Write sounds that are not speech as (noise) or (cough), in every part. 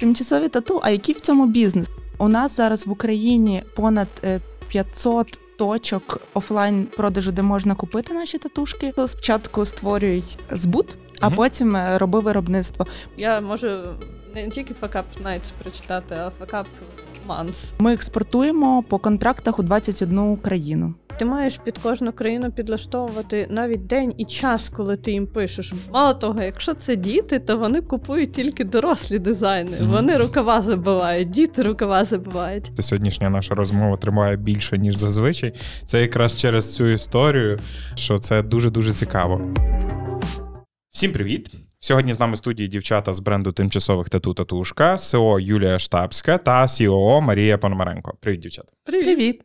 Тимчасові тату, а який в цьому бізнес? У нас зараз в Україні понад е, 500 точок офлайн продажу, де можна купити наші татушки. Спочатку створюють збут, а потім е, роби виробництво. Я можу не тільки факап Nights прочитати, а Up Months. Ми експортуємо по контрактах у 21 країну. Ти маєш під кожну країну підлаштовувати навіть день і час, коли ти їм пишеш. Мало того, якщо це діти, то вони купують тільки дорослі дизайни. Мгм. Вони рукава забивають, діти рукава забивають. Сьогоднішня наша розмова триває більше, ніж зазвичай. Це якраз через цю історію, що це дуже-дуже цікаво. Всім привіт! Сьогодні з нами в студії дівчата з бренду тимчасових тату Татушка, СО Юлія Штабська та СІО Марія Пономаренко. Привіт, дівчата. Привіт!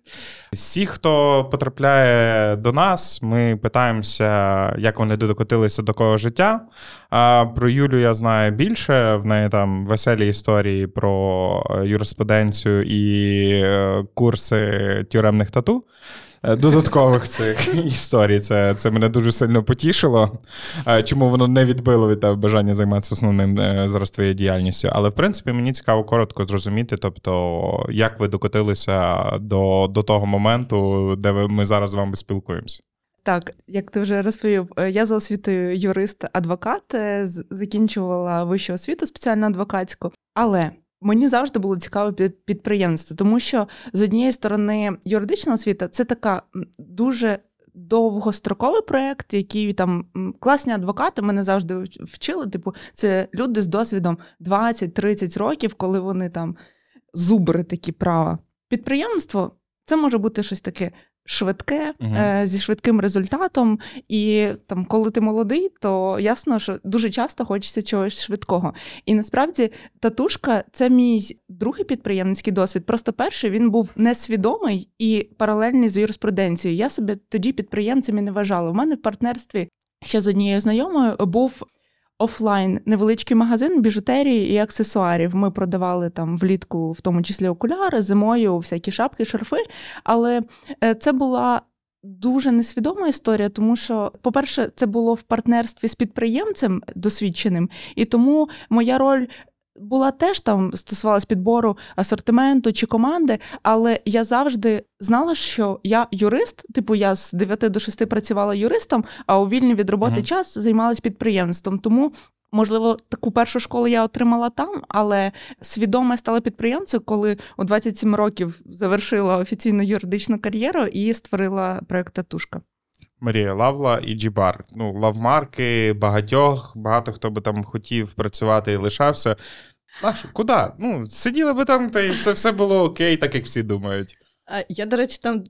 Всі, хто потрапляє до нас, ми питаємося, як вони докотилися до кого життя. А про Юлю я знаю більше. В неї там веселі історії про юриспруденцію і е, курси тюремних тату. Е, Додаткових цих (laughs) історій. Це, це мене дуже сильно потішило. Е, Чому воно не відбило від бажання займатися основним е, зараз твоєю діяльністю. Але в принципі мені цікаво коротко зрозуміти, тобто, як ви докотилися до, до того моменту, де ми зараз з вами спілкуємося. Так, як ти вже розповів, я за освітою юрист-адвокат, закінчувала вищу освіту спеціально адвокатську, але мені завжди було цікаве під- підприємництво, тому що з однієї сторони юридична освіта це така дуже. Довгостроковий проєкт, який там класні адвокати мене завжди вчили. Типу, це люди з досвідом 20-30 років, коли вони там зубри такі права. Підприємство це може бути щось таке швидке, е, зі швидким результатом. І там, коли ти молодий, то ясно, що дуже часто хочеться чогось швидкого. І насправді татушка це мій другий підприємницький досвід. Просто перший він був несвідомий і паралельний з юриспруденцією. Я себе тоді підприємцем і не вважала. У мене в партнерстві ще з однією знайомою був. Офлайн невеличкий магазин біжутерії і аксесуарів. Ми продавали там влітку, в тому числі окуляри, зимою всякі шапки, шарфи. Але е, це була дуже несвідома історія, тому що, по-перше, це було в партнерстві з підприємцем досвідченим, і тому моя роль. Була теж там стосувалась підбору асортименту чи команди, але я завжди знала, що я юрист, типу я з 9 до 6 працювала юристом, а у вільний від роботи Мгм. час займалась підприємством. Тому, можливо, таку першу школу я отримала там, але свідомо стала підприємцем, коли у 27 років завершила офіційну юридичну кар'єру і створила проект Татушка. Марія Лавла і Джібар. Ну, лавмарки багатьох, багато хто би там хотів працювати і лишався. А що, куди? Ну, сиділи би там, та й все, все було окей, так як всі думають. А я, до речі, там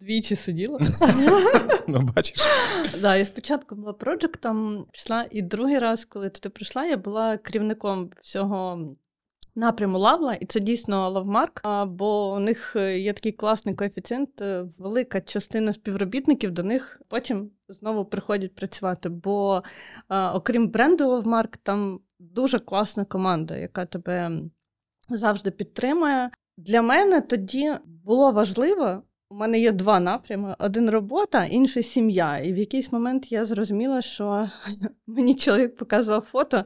двічі сиділа. (laughs) Ну, бачиш. Да, я спочатку була проджектом, пішла, і другий раз, коли туди прийшла, я була керівником всього напряму Лавла, і це дійсно лавмарк. Бо у них е, є такий класний коефіцієнт. е, Велика частина співробітників до них потім знову приходять працювати. Бо окрім бренду Лавмарк, там дуже класна команда, яка тебе завжди підтримує. Для мене тоді було важливо. У мене є два напрями: один робота, інший сім'я. І в якийсь момент я зрозуміла, що (laughs) мені чоловік показував фото,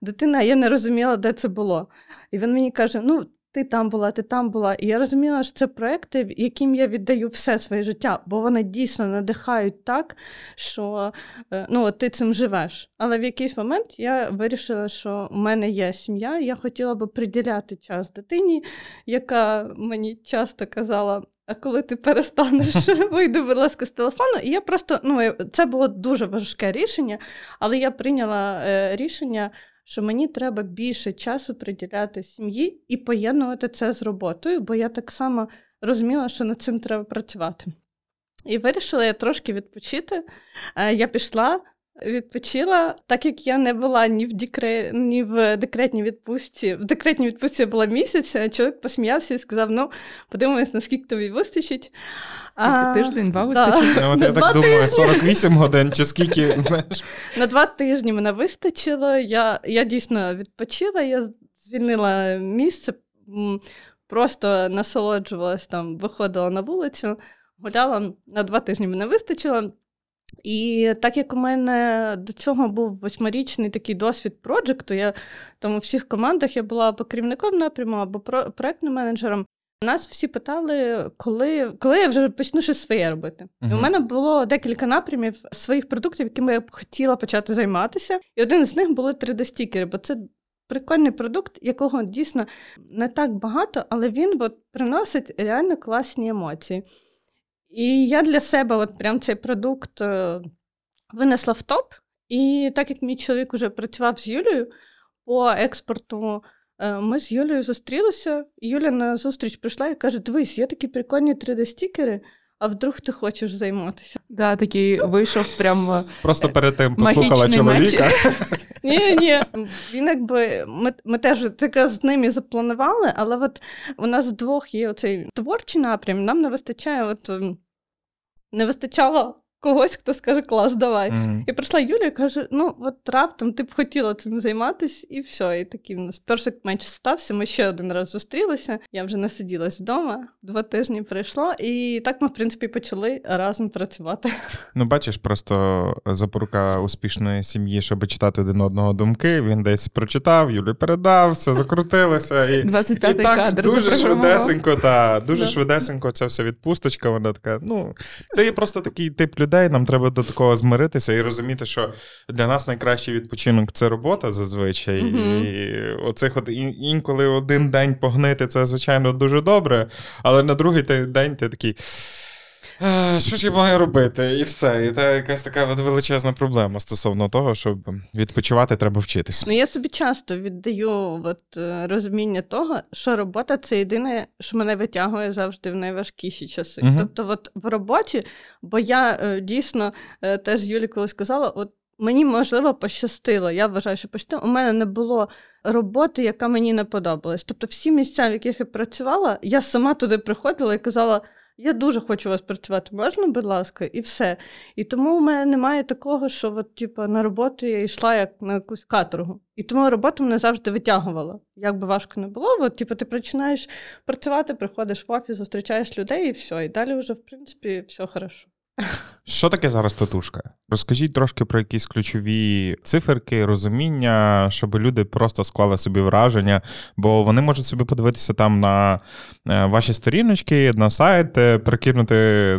дитина, я не розуміла, де це було. І він мені каже: Ну, ти там була, ти там була. І я розуміла, що це проекти, яким я віддаю все своє життя, бо вони дійсно надихають так, що е, ну, ти цим живеш. Але в якийсь момент я вирішила, що у мене є сім'я, я хотіла би приділяти час дитині, яка мені часто казала. А коли ти перестанеш, (laughs) вийди, будь ласка, з телефону. І я просто ну це було дуже важке рішення, але я прийняла е, рішення, що мені треба більше часу приділяти сім'ї і поєднувати це з роботою, бо я так само розуміла, що над цим треба працювати. І вирішила я трошки відпочити. Е, Я пішла. Відпочила, так як я не була ні в декре... ні в декретній відпустці. В декретній відпустці я була місяць, чоловік посміявся і сказав: ну, подивимось, наскільки тобі вистачить. Скільки тиждень, два вистачить? Ну, от я так думаю, тижні. 48 годин чи скільки, (laughs) знаєш. На два тижні мене вистачило. Я, я дійсно відпочила, я звільнила місце, просто насолоджувалась там, виходила на вулицю, гуляла. На два тижні мене вистачило. І так як у мене до цього був восьмирічний такий досвід проджекту, я там у всіх командах я була або керівником напряму, або проектним менеджером. Нас всі питали, коли коли я вже почну щось своє робити. Uh-huh. І у мене було декілька напрямів своїх продуктів, якими я б хотіла почати займатися. І один з них були 3D-стікери, бо це прикольний продукт, якого дійсно не так багато, але він от, приносить реально класні емоції. І я для себе от прям цей продукт е, винесла в топ. І так як мій чоловік вже працював з Юлією по експорту, е, ми з Юлією зустрілися. Юля на зустріч прийшла і каже: Дивись, є такі прикольні 3D-стікери. А вдруг ти хочеш займатися? Да, такий вийшов прямо. Просто перед тим послухала чоловіка. (laughs) Ні, ні. Він якби ми ми теж якраз з ним і запланували, але от у нас двох є оцей творчий напрям, нам не вистачає от не вистачало когось, хто скаже клас, давай. Mm-hmm. І прийшла Юля і каже: ну, от раптом ти б хотіла цим займатися, і все. І такий в нас перший матч стався. Ми ще один раз зустрілися. Я вже насиділась вдома, два тижні пройшло, і так ми, в принципі, почали разом працювати. Ну, бачиш, просто запорука успішної сім'ї, щоб читати один одного думки. Він десь прочитав, Юлі передав, все закрутилося. І 25-й і так кадр дуже швидесенько, та, дуже швидесенько ця вся відпусточка. Вона така. Ну, це є просто такий тип людей людей, нам треба до такого змиритися і розуміти, що для нас найкращий відпочинок це робота зазвичай. Mm-hmm. І оцих от інколи один день погнити, це, звичайно, дуже добре. Але на другий день ти такий. Е, що ж я маю робити? І все. І це якась така величезна проблема стосовно того, щоб відпочивати треба вчитись. Ну я собі часто віддаю от, е, розуміння того, що робота це єдине, що мене витягує завжди в найважкіші часи. Угу. Тобто, от в роботі, бо я е, дійсно теж Юлі колись сказала, от. Мені можливо пощастило. Я вважаю, що пощастило. У мене не було роботи, яка мені не подобалась. Тобто, всі місця, в яких я працювала, я сама туди приходила і казала: я дуже хочу вас працювати, можна, будь ласка, і все. І тому в мене немає такого, що от, типу, на роботу я йшла як на якусь каторгу. І тому робота мене завжди витягувала. Як би важко не було, от, типу, ти починаєш працювати, приходиш в офіс, зустрічаєш людей і все. І далі вже, в принципі, все хорошо. Що таке зараз татушка? Розкажіть трошки про якісь ключові циферки, розуміння, щоб люди просто склали собі враження, бо вони можуть собі подивитися там на е, ваші сторіночки, на сайт, е, прикинути,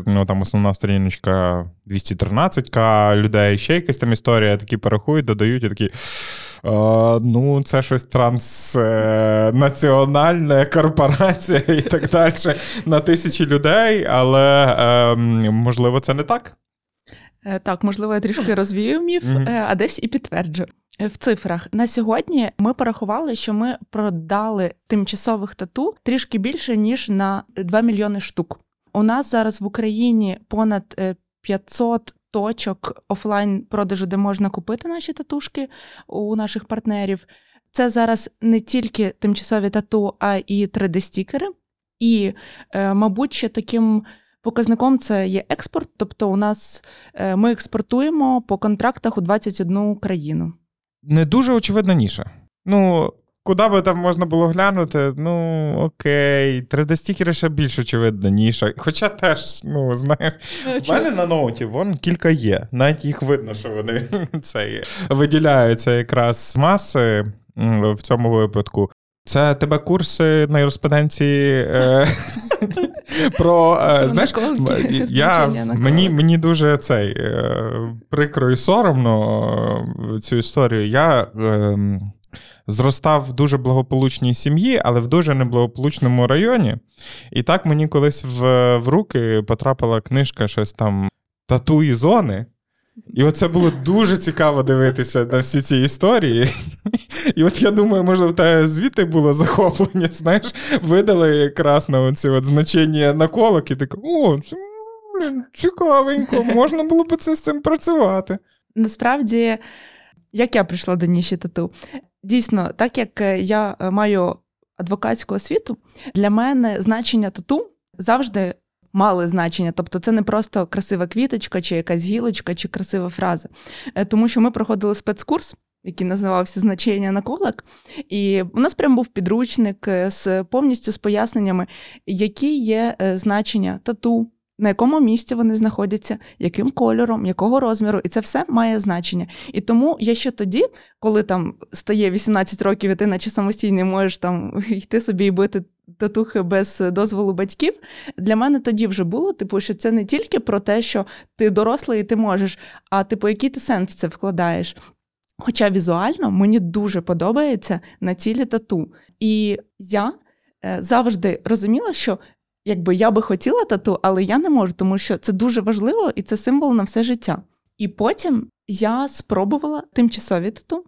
ну там основна сторіночка 213к людей, ще якась там історія, такі порахують, додають і такі. Ну, це щось транснаціональне корпорація і так далі на тисячі людей, але ем, можливо це не так. Е, так, можливо, я трішки розвію міф, mm-hmm. а десь і підтверджу. Е, в цифрах на сьогодні ми порахували, що ми продали тимчасових тату трішки більше ніж на 2 мільйони штук. У нас зараз в Україні понад 500 точок офлайн продажу, де можна купити наші татушки у наших партнерів. Це зараз не тільки тимчасові тату, а і 3D-стікери. І, е, мабуть, ще таким показником це є експорт. Тобто, у нас е, ми експортуємо по контрактах у 21 країну. Не дуже очевидна ніша. Ну, Куди би там можна було глянути, ну окей, 3D-стікери ще більш очевидна ніша. Хоча теж, ну, знаю, в мене на ноуті вон кілька є. Навіть їх видно, що вони (laughs) це виділяються якраз маси в цьому випадку. Це тебе курси на юриспруденції е, (laughs) про е, знаєш, я, мені мені дуже цей е, прикро і соромно цю історію. Я е, зростав в дуже благополучній сім'ї, але в дуже неблагополучному районі. І так мені колись в, в руки потрапила книжка щось там тату і зони. І оце було дуже цікаво дивитися на всі ці історії. І от я думаю, може, в тебе звідти було захоплення, знаєш, видали якраз на оці от значення наколок, і таке, о, це, блін, цікавенько, можна було б це з цим працювати. Насправді, як я прийшла до ніші тату, Дійсно, так як е, я е, маю адвокатську освіту, для мене значення тату завжди мали значення. Тобто, це не просто красива квіточка, чи якась гілочка, чи красива фраза. Е, тому що ми проходили спецкурс. Який називався значення наколок, і у нас прям був підручник з повністю з поясненнями, які є значення тату, на якому місці вони знаходяться, яким кольором, якого розміру, і це все має значення. І тому я ще тоді, коли там стає 18 років, і ти наче самостійний можеш там (laughs) йти собі і бити татухи без дозволу батьків, для мене тоді вже було, типу, що це не тільки про те, що ти дорослий і ти можеш, а типу, який ти сенс в це вкладаєш. Хоча візуально мені дуже подобається на цілі тату. І я е, завжди розуміла, що якби я би хотіла тату, але я не можу, тому що це дуже важливо і це символ на все життя. І потім я спробувала тимчасові тату.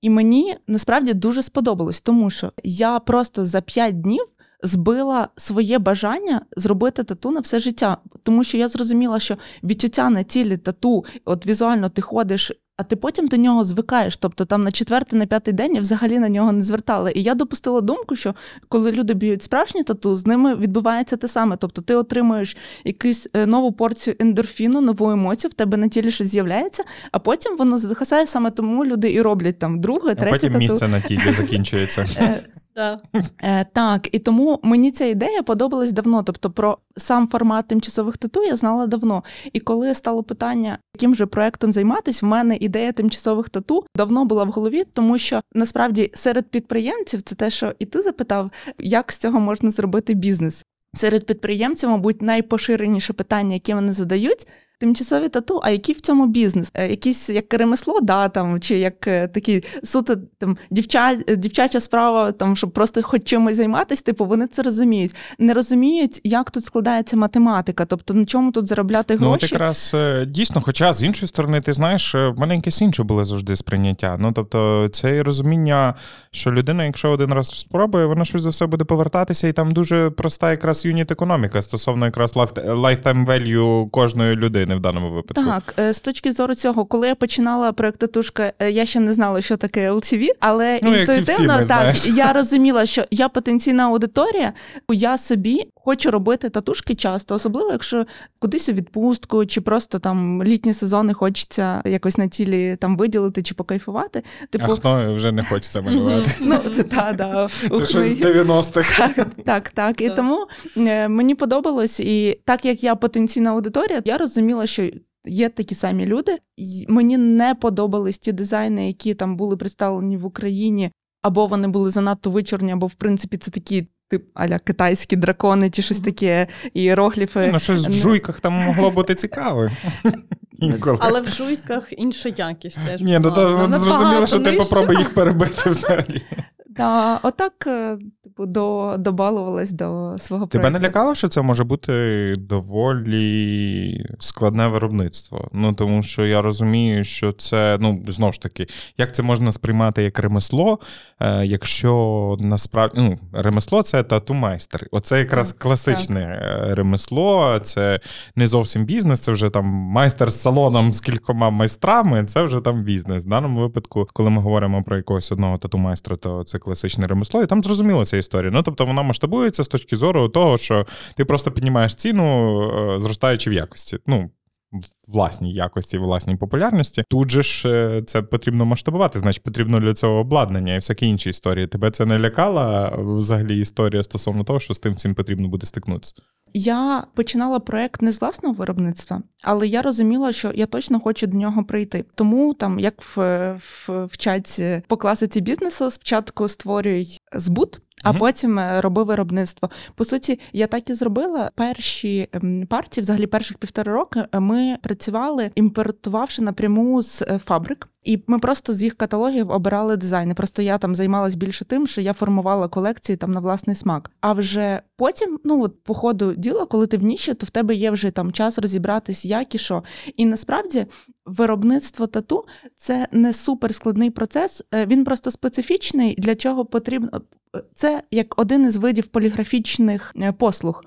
І мені насправді дуже сподобалось, тому що я просто за 5 днів збила своє бажання зробити тату на все життя. Тому що я зрозуміла, що відчуття на тілі тату, от візуально ти ходиш, а ти потім до нього звикаєш. Тобто там на четвертий, на п'ятий день я взагалі на нього не звертала. І я допустила думку, що коли люди б'ють справжні тату, з ними відбувається те саме. Тобто ти отримуєш якусь е, нову порцію ендорфіну, нову емоцію, в тебе на тілі щось з'являється, а потім воно захасає саме тому люди і роблять там друге, А третє потім тату. місце на тілі закінчується. (laughs) Да. Е, так, і тому мені ця ідея подобалась давно. Тобто, про сам формат тимчасових тату я знала давно. І коли стало питання, яким же проектом займатися, в мене ідея тимчасових тату давно була в голові, тому що насправді серед підприємців це те, що і ти запитав, як з цього можна зробити бізнес. Серед підприємців, мабуть, найпоширеніше питання, яке вони задають. Тимчасові тату, а який в цьому бізнес? Е, Якийсь як ремесло, да, там, чи як е, такий суто там, дівча, дівчача справа, там, щоб просто хоч чимось займатися, типу, вони це розуміють. Не розуміють, як тут складається математика, тобто на чому тут заробляти Ну, от якраз е, дійсно, хоча з іншої сторони, ти знаєш, е, в мене якесь інше було завжди сприйняття. Ну тобто, це розуміння, що людина, якщо один раз спробує, вона щось за все буде повертатися, і там дуже проста якраз юніт економіка стосовно якраз lifetime value кожної людини в даному випадку. Так, е, з точки зору цього, коли я починала проект татушка, е, я ще не знала, що таке LTV, але Ну, інтуїтивно так знаєш. я розуміла, що я потенційна аудиторія, я собі хочу робити татушки часто, особливо якщо кудись у відпустку, чи просто там літні сезони хочеться якось на тілі там виділити чи покайфувати. Типу, А хто вже не хочеться малювати? ну та да Це щось з 90-х. так, так, так. І тому е, мені подобалось, і так як я потенційна аудиторія, я розуміла, що. Є такі самі люди. Мені не подобались ті дизайни, які там були представлені в Україні, або вони були занадто вичорні, або в принципі це такі тип аля китайські дракони чи щось таке, іерогліфи. Ну, щось в жуйках там могло бути цікаве. (laughs) Інколи. Але в жуйках інша якість теж. Ні, ну то ну зрозуміло, що ти попробуй їх перебити взагалі. (laughs) Да, отак, е, типу, до, добалувалась до свого Тебе не лякало, що це може бути доволі складне виробництво? Ну тому що я розумію, що це ну знову ж таки, як це можна сприймати як ремесло, е, якщо насправді ну, ремесло це тату-майстер. Оце якраз Так, класичне е, ремесло, це не зовсім бізнес, це вже там майстер з салоном з кількома майстрами, це вже там бізнес. В даному випадку, коли ми говоримо про якогось одного тату-майстра, то це класичне ремесло, і там зрозуміла ця історія. Ну тобто вона масштабується з точки зору того, що ти просто піднімаєш ціну, е, зростаючи в якості. Ну, власній якості, власній популярності. Тут же ж е, це потрібно масштабувати, значить потрібно для цього обладнання і всякі інші історії. Тебе це не лякала взагалі історія стосовно того, що з тим всім потрібно буде стикнутися? Я починала проект не з власного виробництва, але я розуміла, що я точно хочу до нього прийти. Тому там, як в, в вчать по класиці бізнесу, спочатку створюють збут. А Мгм. потім е, роби виробництво. По суті, я так і зробила. Перші ем, партії, взагалі перших півтора роки, е, ми працювали, імпортувавши напряму з е, фабрик. І ми просто з їх каталогів обирали дизайни. Просто я там займалась більше тим, що я формувала колекції там на власний смак. А вже потім, ну от по ходу діла, коли ти в ніші, то в тебе є вже там час розібратись, як і що. І насправді виробництво тату це не суперскладний процес, він просто специфічний, для чого потрібно. Це як один із видів поліграфічних е, послуг.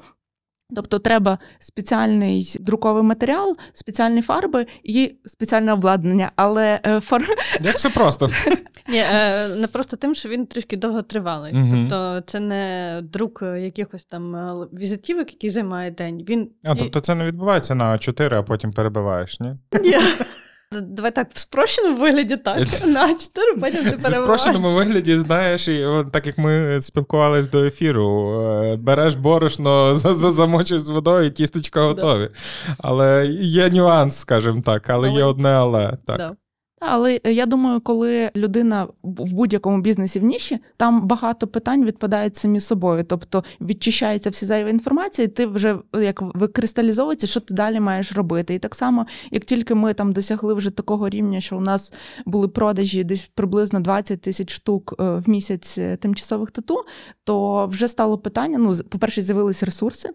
Тобто треба спеціальний друковий матеріал, спеціальні фарби і спеціальне обладнання. Але е, фар... (laughs) Як все просто. (laughs) Ні, е, не просто тим, що він трішки довготривалий. Мгм. Тобто це не друк якихось там візитівок, який займає день. Він А, тобто це не відбувається на 4, а потім перебиваєш, ні? Ні. (laughs) Давай так, в спрощеному вигляді так, на 4, потім ти (laughs) В спрощеному вигляді, знаєш, і от, так як ми спілкувалися до ефіру, е, береш борошно, (laughs) замочиш з водою, тістечка готові. Але є нюанс, скажімо так, але є одне але. так. Да. Але я думаю, коли людина в будь-якому бізнесі в ніші, там багато питань відпадають самі собою. Тобто відчищається всі зайві інформації, і ти вже як викристалізовується, що ти далі маєш робити. І так само, як тільки ми там досягли вже такого рівня, що у нас були продажі десь приблизно 20 тисяч штук е, в місяць е, тимчасових тату, то вже стало питання: ну, по-перше, з'явилися ресурси,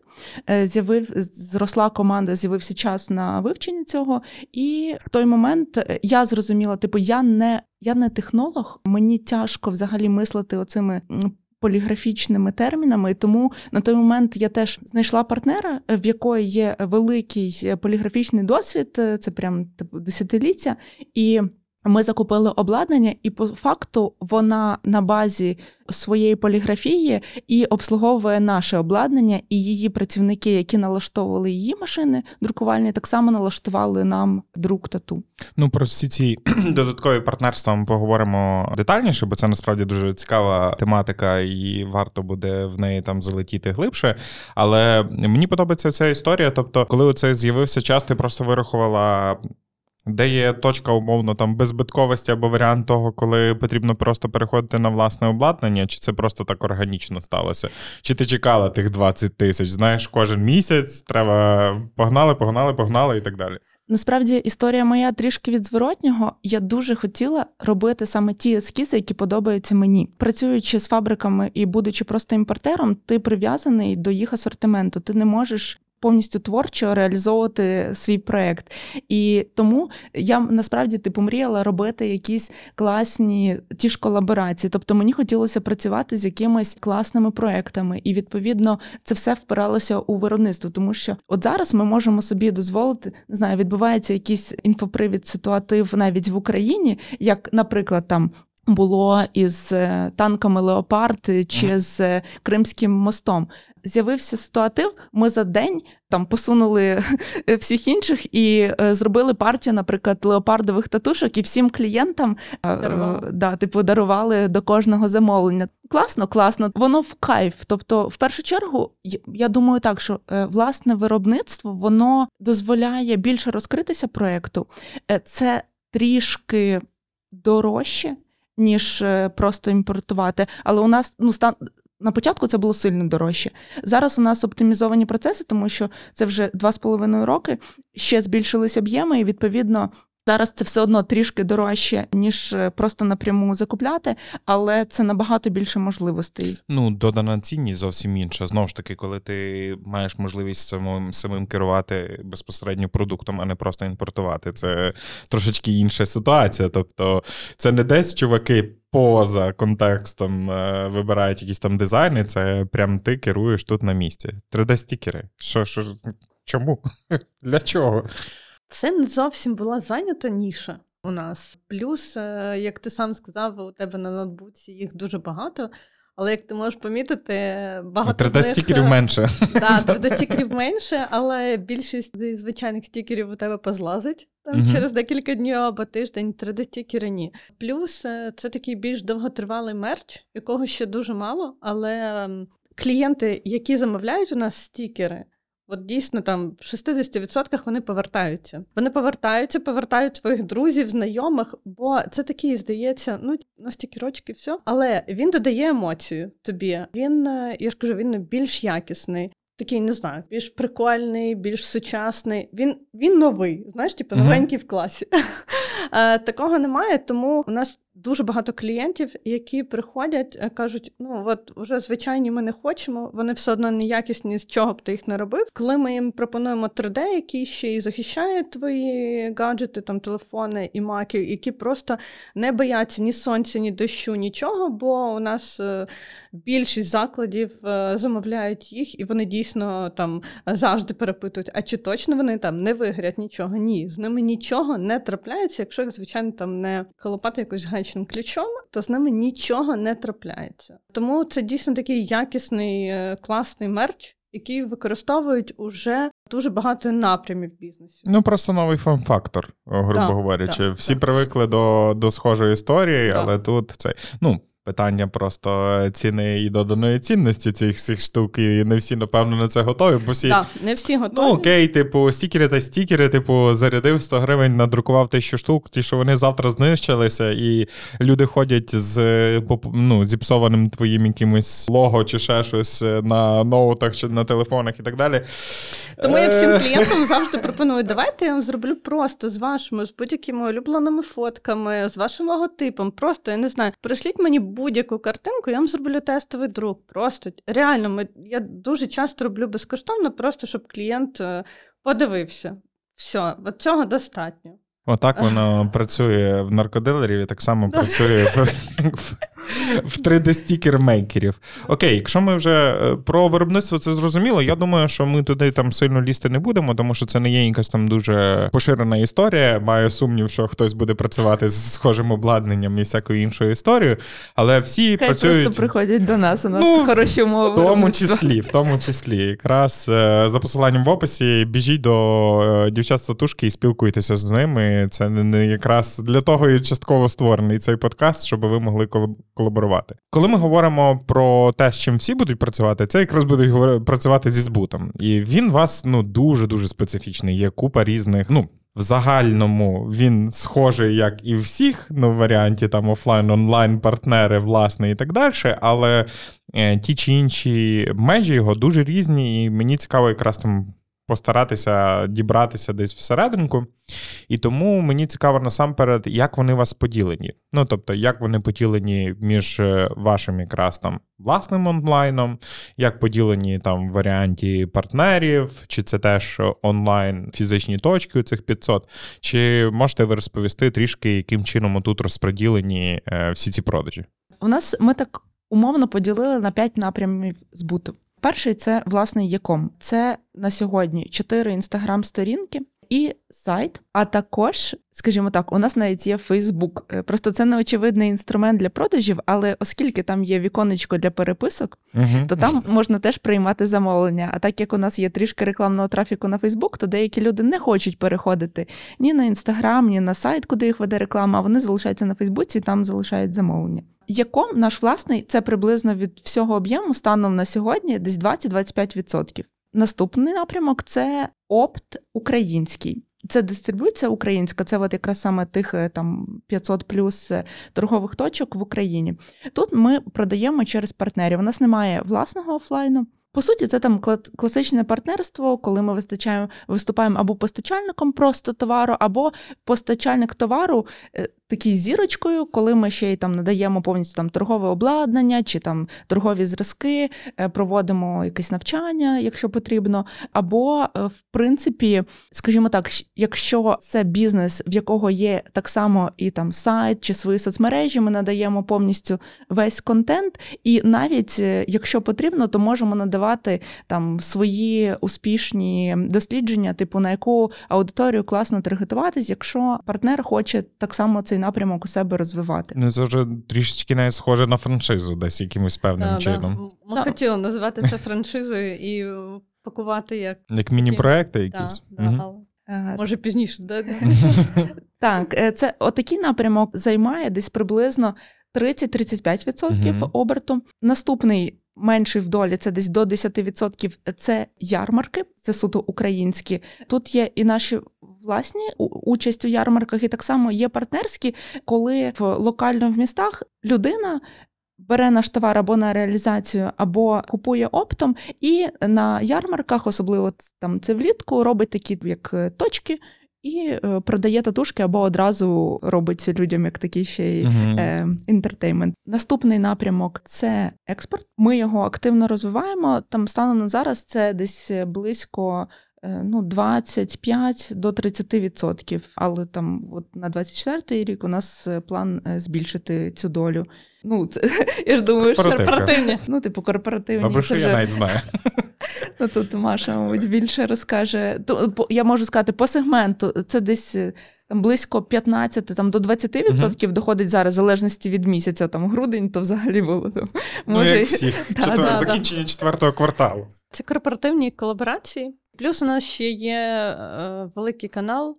е, з'явив зросла команда, з'явився час на вивчення цього. І в той момент я зрозуміла, типу, я не я не технолог, мені тяжко взагалі мислити оцими. Поліграфічними термінами, і тому на той момент я теж знайшла партнера, в якої є великий поліграфічний досвід, це прям типу десятиліття, і ми закупили обладнання, і по факту вона на базі своєї поліграфії і обслуговує наше обладнання, і її працівники, які налаштовували її машини друкувальні, так само налаштували нам друк тату. Ну про всі ці (clears throat) додаткові партнерства ми поговоримо детальніше, бо це насправді дуже цікава тематика, і варто буде в неї там залетіти глибше. Але мені подобається ця історія. Тобто, коли оце з'явився час, ти просто вирахувала де є точка, умовно, там беззбитковості або варіант того, коли потрібно просто переходити на власне обладнання, чи це просто так органічно сталося? Чи ти чекала тих 20 тисяч? Знаєш, кожен місяць треба погнали, погнали, погнали і так далі. Насправді історія моя трішки від зворотнього. Я дуже хотіла робити саме ті ескізи, які подобаються мені. Працюючи з фабриками і будучи просто імпортером, ти прив'язаний до їх асортименту. Ти не можеш повністю творчо реалізовувати свій проект. І тому я насправді типу мріяла робити якісь класні ті ж колаборації. Тобто мені хотілося працювати з якимись класними проектами, і відповідно це все впиралося у виробництво, тому що от зараз ми можемо собі дозволити, не знаю, відбувається якийсь інфопривід ситуатив навіть в Україні, як, наприклад, там. Було із е, танками Леопард чи з е, Кримським мостом з'явився ситуатив. Ми за день там посунули (laughs) всіх інших і е, зробили партію, наприклад, леопардових татушок, і всім клієнтам е, да, типу, дарували до кожного замовлення. Класно, класно, воно в кайф. Тобто, в першу чергу, я думаю, так що е, власне виробництво воно дозволяє більше розкритися проєкту. Е, це трішки дорожче. Ніж е, просто імпортувати, але у нас ну стан на початку це було сильно дорожче. Зараз у нас оптимізовані процеси, тому що це вже два з половиною роки, ще збільшились об'єми, і відповідно. Зараз це все одно трішки дорожче, ніж е, просто напряму закупляти, але це набагато більше можливостей. Ну, додана цінність зовсім інша. Знову ж таки, коли ти маєш можливість самим самим керувати безпосередньо продуктом, а не просто імпортувати. Це трошечки інша ситуація. Тобто, це не десь чуваки поза контекстом е, вибирають якісь там дизайни, це прям ти керуєш тут на місці. 3D-стікери. Що, що, Чому? (laughs) Для чого? Це не зовсім була зайнята ніша у нас. Плюс, е, як ти сам сказав, у тебе на ноутбуці їх дуже багато. Але як ти можеш помітити, багато 3D стікерів е, менше. (laughs) Так, 3D стікерів менше, але більшість звичайних стікерів у тебе позлазить там uh через декілька днів або тиждень 3D-стікери ні. Плюс е, це такий більш довготривалий мерч, якого ще дуже мало, але клієнти, які замовляють у нас стікери, От дійсно там в 60% вони повертаються. Вони повертаються, повертають своїх друзів, знайомих, бо це такий, здається, ну на стільки рочки, все. Але він додає емоцію тобі. Він, е, я ж кажу, він більш якісний. Такий, не знаю, більш прикольний, більш сучасний. Він він новий, знаєш, типу новенький uh-huh. в класі. (laughs) Е, такого немає, тому у нас дуже багато клієнтів, які приходять, е, кажуть: ну от вже звичайні ми не хочемо, вони все одно неякісні, з чого б ти їх не робив. Коли ми їм пропонуємо 3D, який ще і захищає твої гаджети, там телефони і маки, які просто не бояться ні сонця, ні дощу, нічого. Бо у нас е, більшість закладів е, замовляють їх, і вони дійсно там завжди перепитують, а чи точно вони там не вигорять нічого? Ні, з ними нічого не трапляється, якщо їх, звичайно, там не колопати якось механічним ключом, то з ними нічого не трапляється. Тому це дійсно такий якісний, е, класний мерч, який використовують уже дуже багато напрямів бізнесу. Ну, просто новий фан-фактор, грубо Да, говорячи. да, Всі да. привикли до, до схожої історії, Да. але тут це. Ну, питання просто ціни і доданої цінності цих всіх штук, і не всі, напевно, на це готові, бо всі. Так, не всі готові. Ну, окей, типу, стікери та стікери, типу, зарядив 100 гривень, надрукував тисячу штук, ті, що вони завтра знищилися, і люди ходять з ну, зіпсованим твоїм якимось лого чи ще щось на ноутах чи на телефонах і так далі. Тому я всім Е, клієнтам завжди пропоную, давайте я вам зроблю просто з вашими, з будь-якими улюбленими фотками, з вашим логотипом. Просто я не знаю, пришліть мені будь-яку картинку, я вам зроблю тестовий друк. Просто реально, ми, я дуже часто роблю безкоштовно, просто щоб клієнт е, подивився. Все, от цього достатньо. Отак воно працює в наркодилерів і так само працює в, в, в 3D-стікер-мейкерів. Окей, якщо ми вже е, про виробництво це зрозуміло, я думаю, що ми туди там сильно лізти не будемо, тому що це не є якась там дуже поширена історія. Маю сумнів, що хтось буде працювати з схожим обладнанням і всякою іншою історією. Але всі Хай працюють. просто приходять до нас. У нас Ну, хороші умови. В тому числі, в тому числі, якраз е, за посиланням в описі біжіть до е, дівчат з татушки і спілкуйтеся з ними. Це не, якраз для того і частково створений цей подкаст, щоб ви могли колаб- колаборувати. Коли ми говоримо про те, з чим всі будуть працювати, це якраз будуть працювати зі збутом. І він вас ну дуже дуже специфічний. Є купа різних. Ну в загальному він схожий, як і всіх, ну в варіанті там офлайн, онлайн, партнери, власне, і так далі. Але е, ті чи інші межі його дуже різні, і мені цікаво якраз там постаратися дібратися десь всерединку. І тому мені цікаво насамперед, як вони у вас поділені. Ну, тобто, як вони поділені між е, вашим якраз там власним онлайном, як поділені там в варіанті партнерів, чи це теж онлайн фізичні точки у цих 500, чи можете ви розповісти трішки, яким чином тут розподілені е, всі ці продажі? У нас ми так умовно поділили на п'ять напрямів збуту. Перший це власне Яком. Це на сьогодні чотири інстаграм-сторінки і сайт. А також, скажімо так, у нас навіть є Фейсбук. Е, Просто це неочевидний інструмент для продажів, але оскільки там є віконечко для переписок, Угу. то там можна теж приймати замовлення. А так як у нас є трішки рекламного трафіку на Фейсбук, то деякі люди не хочуть переходити ні на інстаграм, ні на сайт, куди їх веде реклама. а Вони залишаються на Фейсбуці і там залишають замовлення. Яком наш власний це приблизно від всього об'єму станом на сьогодні десь 20-25%. Наступний напрямок це опт український. Це дистрибуція українська, це от якраз саме тих е, там 500 плюс е, торгових точок в Україні. Тут ми продаємо через партнерів. У нас немає власного офлайну. По суті, це там класичне партнерство, коли ми вистачаємо, виступаємо або постачальником просто товару, або постачальник товару такий зірочкою, коли ми ще й там надаємо повністю там торгове обладнання чи там торгові зразки, е, проводимо якесь навчання, якщо потрібно. Або, е, в принципі, скажімо так, якщо це бізнес, в якого є так само і там сайт чи свої соцмережі, ми надаємо повністю весь контент, і навіть е, якщо потрібно, то можемо надавати там свої успішні дослідження, типу на яку аудиторію класно таргетуватись, якщо партнер хоче так само цей напрямок у себе розвивати. Ну, це вже трішечки навіть схоже на франшизу, десь якимось певним Да, да. чином. Ми Да. хотіли називати це франшизою і пакувати як Як міні-проекти да, якісь. да, Мгм. але Е, може пізніше. Да? (laughs) Так, е, це отакий напрямок займає десь приблизно 30-35% Мгм. оберту. Наступний менший в долі це десь до 10%. Це ярмарки, це суто українські. Тут є і наші власні участь у ярмарках, і так само є партнерські, коли в локально в містах людина. Бере наш товар або на реалізацію, або купує оптом, і на ярмарках, особливо там це влітку, робить такі як е, точки, і е, продає татушки або одразу робить людям як такий ще й е, інтертеймент. Наступний напрямок це експорт. Ми його активно розвиваємо. Там станом на зараз це десь близько. Е, Ну, 25 до 30 відсотків. Але там, от на 24 рік, у нас е, план е, збільшити цю долю. Ну, це, (laughs) я ж думаю, що Корпоративні. ну, типу, корпоративні. Добре, це що я навіть знаю. (laughs) Ну, тут Маша, мабуть, більше розкаже. То, по- я можу сказати, по сегменту це десь там близько 15 там, до 20% доходить зараз, в залежності від місяця. Там грудень, то взагалі було. Там, Ну, як всіх. (laughs) Да, Четвер- да, да. Закінчення четвертого кварталу. Це корпоративні колаборації. Плюс у нас ще є е, великий канал,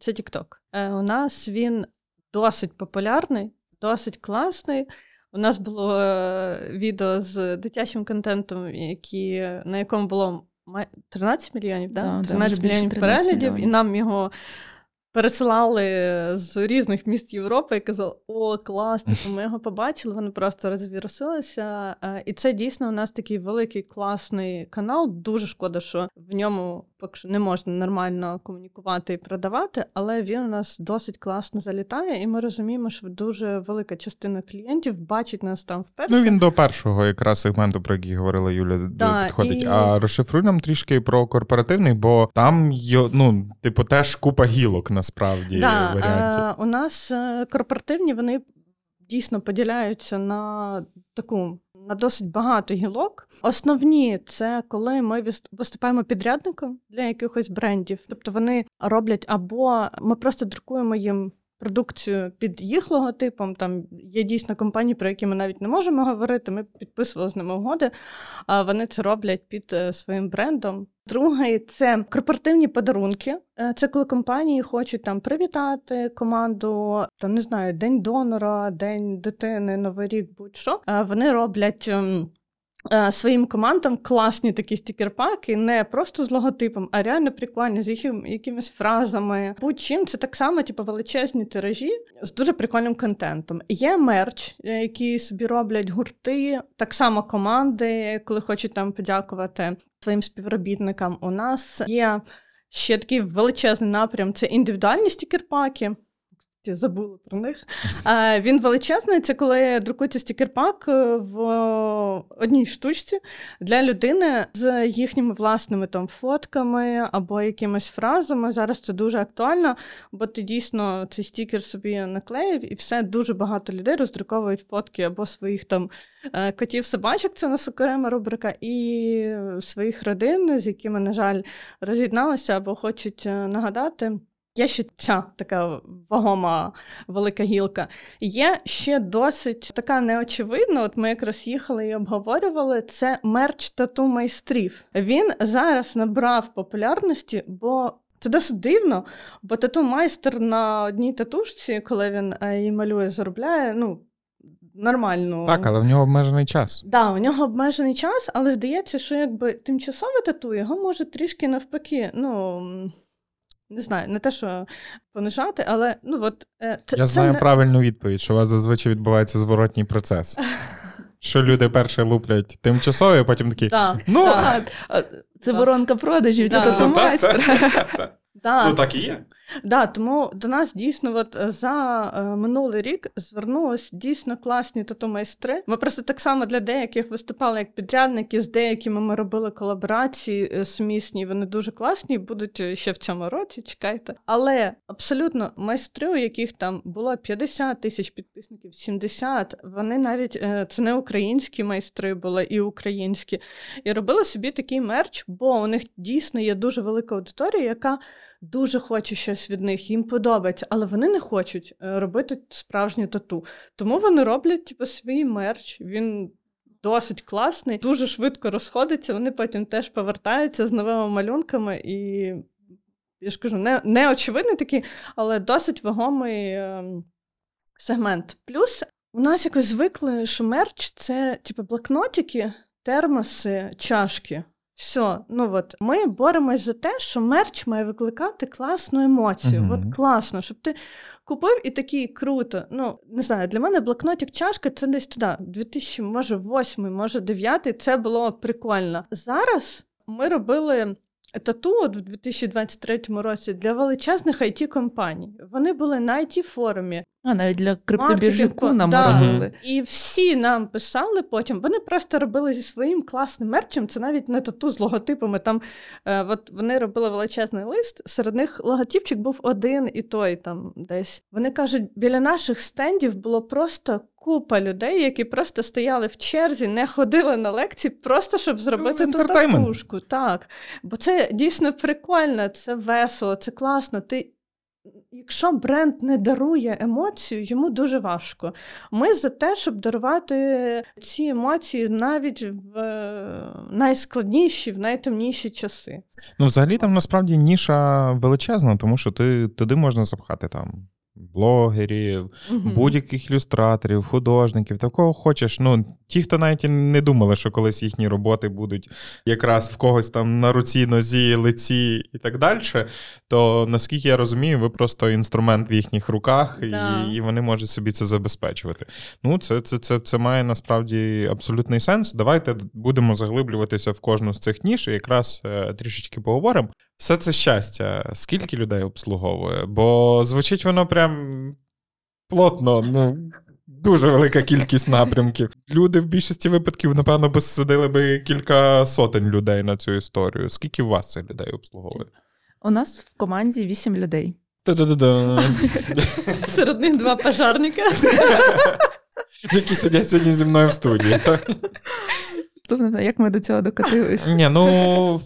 це TikTok. Е, у нас він досить популярний, досить класний. У нас було е, відео з дитячим контентом, які, на якому було май- 13 мільйонів, да? Да, да, 13 вже мільйонів 13 переглядів, мільйонів. і нам його пересилали з різних міст Європи і казали: о, клас, типу, ми його побачили, вони просто розвірусилися. Е, І це дійсно у нас такий великий класний канал. Дуже шкода, що в ньому поки що не можна нормально комунікувати і продавати, але він у нас досить класно залітає, і ми розуміємо, що дуже велика частина клієнтів бачить нас там вперше. Ну він до першого якраз сегменту, про який говорила Юля, Да, підходить. і- А розшифруй нам трішки про корпоративний, бо там йо- ну, типу, теж купа гілок насправді Да, варіантів. е, у нас е, корпоративні вони дійсно поділяються на таку на досить багато гілок. Основні це коли ми виступаємо підрядником для якихось брендів. Тобто вони роблять або ми просто друкуємо їм. Продукцію під їх логотипом, там є дійсно компанії, про які ми навіть не можемо говорити. Ми підписували з ними угоди, а вони це роблять під е, своїм брендом. Другий це корпоративні подарунки. Е, Це коли компанії хочуть там привітати команду, там не знаю, день донора, день дитини, новий рік, будь-що. Е, Вони роблять. Е, Своїм командам класні такі стікер-паки, не просто з логотипом, а реально прикольні, з яким, якимись фразами. Будь-чим це так само, типу, величезні тиражі з дуже прикольним контентом. Є мерч, е, який собі роблять гурти, так само команди, коли хочуть там подякувати своїм співробітникам. У нас є ще такий величезний напрям це індивідуальні стікер-паки. Забула про них. Е, Він величезний. Це коли друкується стікер-пак е, в одній штучці для людини з їхніми власними там фотками або якимись фразами. Зараз це дуже актуально, бо ти дійсно цей стікер собі наклеїв, і все дуже багато людей роздруковують фотки або своїх там е, котів, собачок, це у нас окрема рубрика, і своїх родин, з якими, на жаль, роз'єдналися або хочуть е, нагадати. Є ще ця така вагома велика гілка. Є ще досить така неочевидна. От ми якраз їхали і обговорювали це мерч тату майстрів. Він зараз набрав популярності, бо це досить дивно, бо тату майстер на одній татушці, коли він е, її малює, заробляє ну нормальну. Так, але в нього обмежений час. Да, у нього обмежений час, але здається, що якби тимчасове тату його може трішки навпаки, ну. Не знаю, не те, що понижати, але ну от е, це, Я це знаю не... правильну відповідь, що у вас зазвичай відбувається зворотній процес. (laughs) Що люди перше луплять тимчасово, а потім такі. Да, Ну, да, Це Це воронка продажів Да. для Ну, (laughs) да, Ну так і є. Да, тому до нас дійсно от за е, минулий рік звернулись дійсно класні тату-майстри. Ми просто так само для деяких виступали як підрядники, з деякими ми робили колаборації е, сумісні. Вони дуже класні, будуть е, ще в цьому році. Чекайте. Але абсолютно майстри, у яких там було 50 тисяч підписників, 70, вони навіть це не українські майстри були і українські, і робили собі такий мерч, бо у них дійсно є дуже велика аудиторія, яка дуже хоче щось від них, їм подобається, але вони не хочуть е, робити справжню тату. Тому вони роблять типу, свій мерч. Він досить класний, дуже швидко розходиться. Вони потім теж повертаються з новими малюнками і. Я ж кажу, не, не очевидний такий, але досить вагомий ем, сегмент. Плюс у нас якось звикли, що мерч це типу блокнотики, термоси, чашки. Все, ну от ми боремось за те, що мерч має викликати класну емоцію. Мгм. От класно, щоб ти купив і такий круто. Ну не знаю, для мене блокнотик чашка це десь туди, 2000, може, 8, може, 9, Це було прикольно. Зараз ми робили. Тату от в 2023 році для величезних it компаній Вони були на it форумі А навіть для криптобіржику нам да. робили. і всі нам писали потім. Вони просто робили зі своїм класним мерчем. Це навіть не тату з логотипами. Там е, от вони робили величезний лист. Серед них логотипчик був один і той там десь. Вони кажуть, біля наших стендів було просто. Купа людей, які просто стояли в черзі, не ходили на лекції, просто щоб зробити Ну, ту татушку. Так. Бо це дійсно прикольно, це весело, це класно. Ти Якщо бренд не дарує емоцію, йому дуже важко. Ми за те, щоб дарувати ці емоції навіть в е, найскладніші, в найтемніші часи. Ну, взагалі, там насправді ніша величезна, тому що ти туди можна запхати там блогерів, Мгм. будь-яких ілюстраторів, художників, такого хочеш. Ну, ті, хто навіть не думали, що колись їхні роботи будуть якраз в когось там на руці, нозі, лиці і так далі, то наскільки я розумію, ви просто інструмент в їхніх руках, Да. і, і вони можуть собі це забезпечувати. Ну, це, це, це, це має насправді абсолютний сенс. Давайте будемо заглиблюватися в кожну з цих ніж і якраз е, трішечки поговоримо. Все це щастя, скільки людей обслуговує? Бо звучить воно прям плотно, ну. Дуже велика кількість напрямків. Люди в більшості випадків, напевно, би сидили би кілька сотень людей на цю історію. Скільки у вас цих людей обслуговує? У нас в команді вісім людей. Та-да-да-да. (laughs) Серед них два пожарника. (laughs) Які сидять сьогодні зі мною в студії. Як ми до цього докотились? Ні, ну.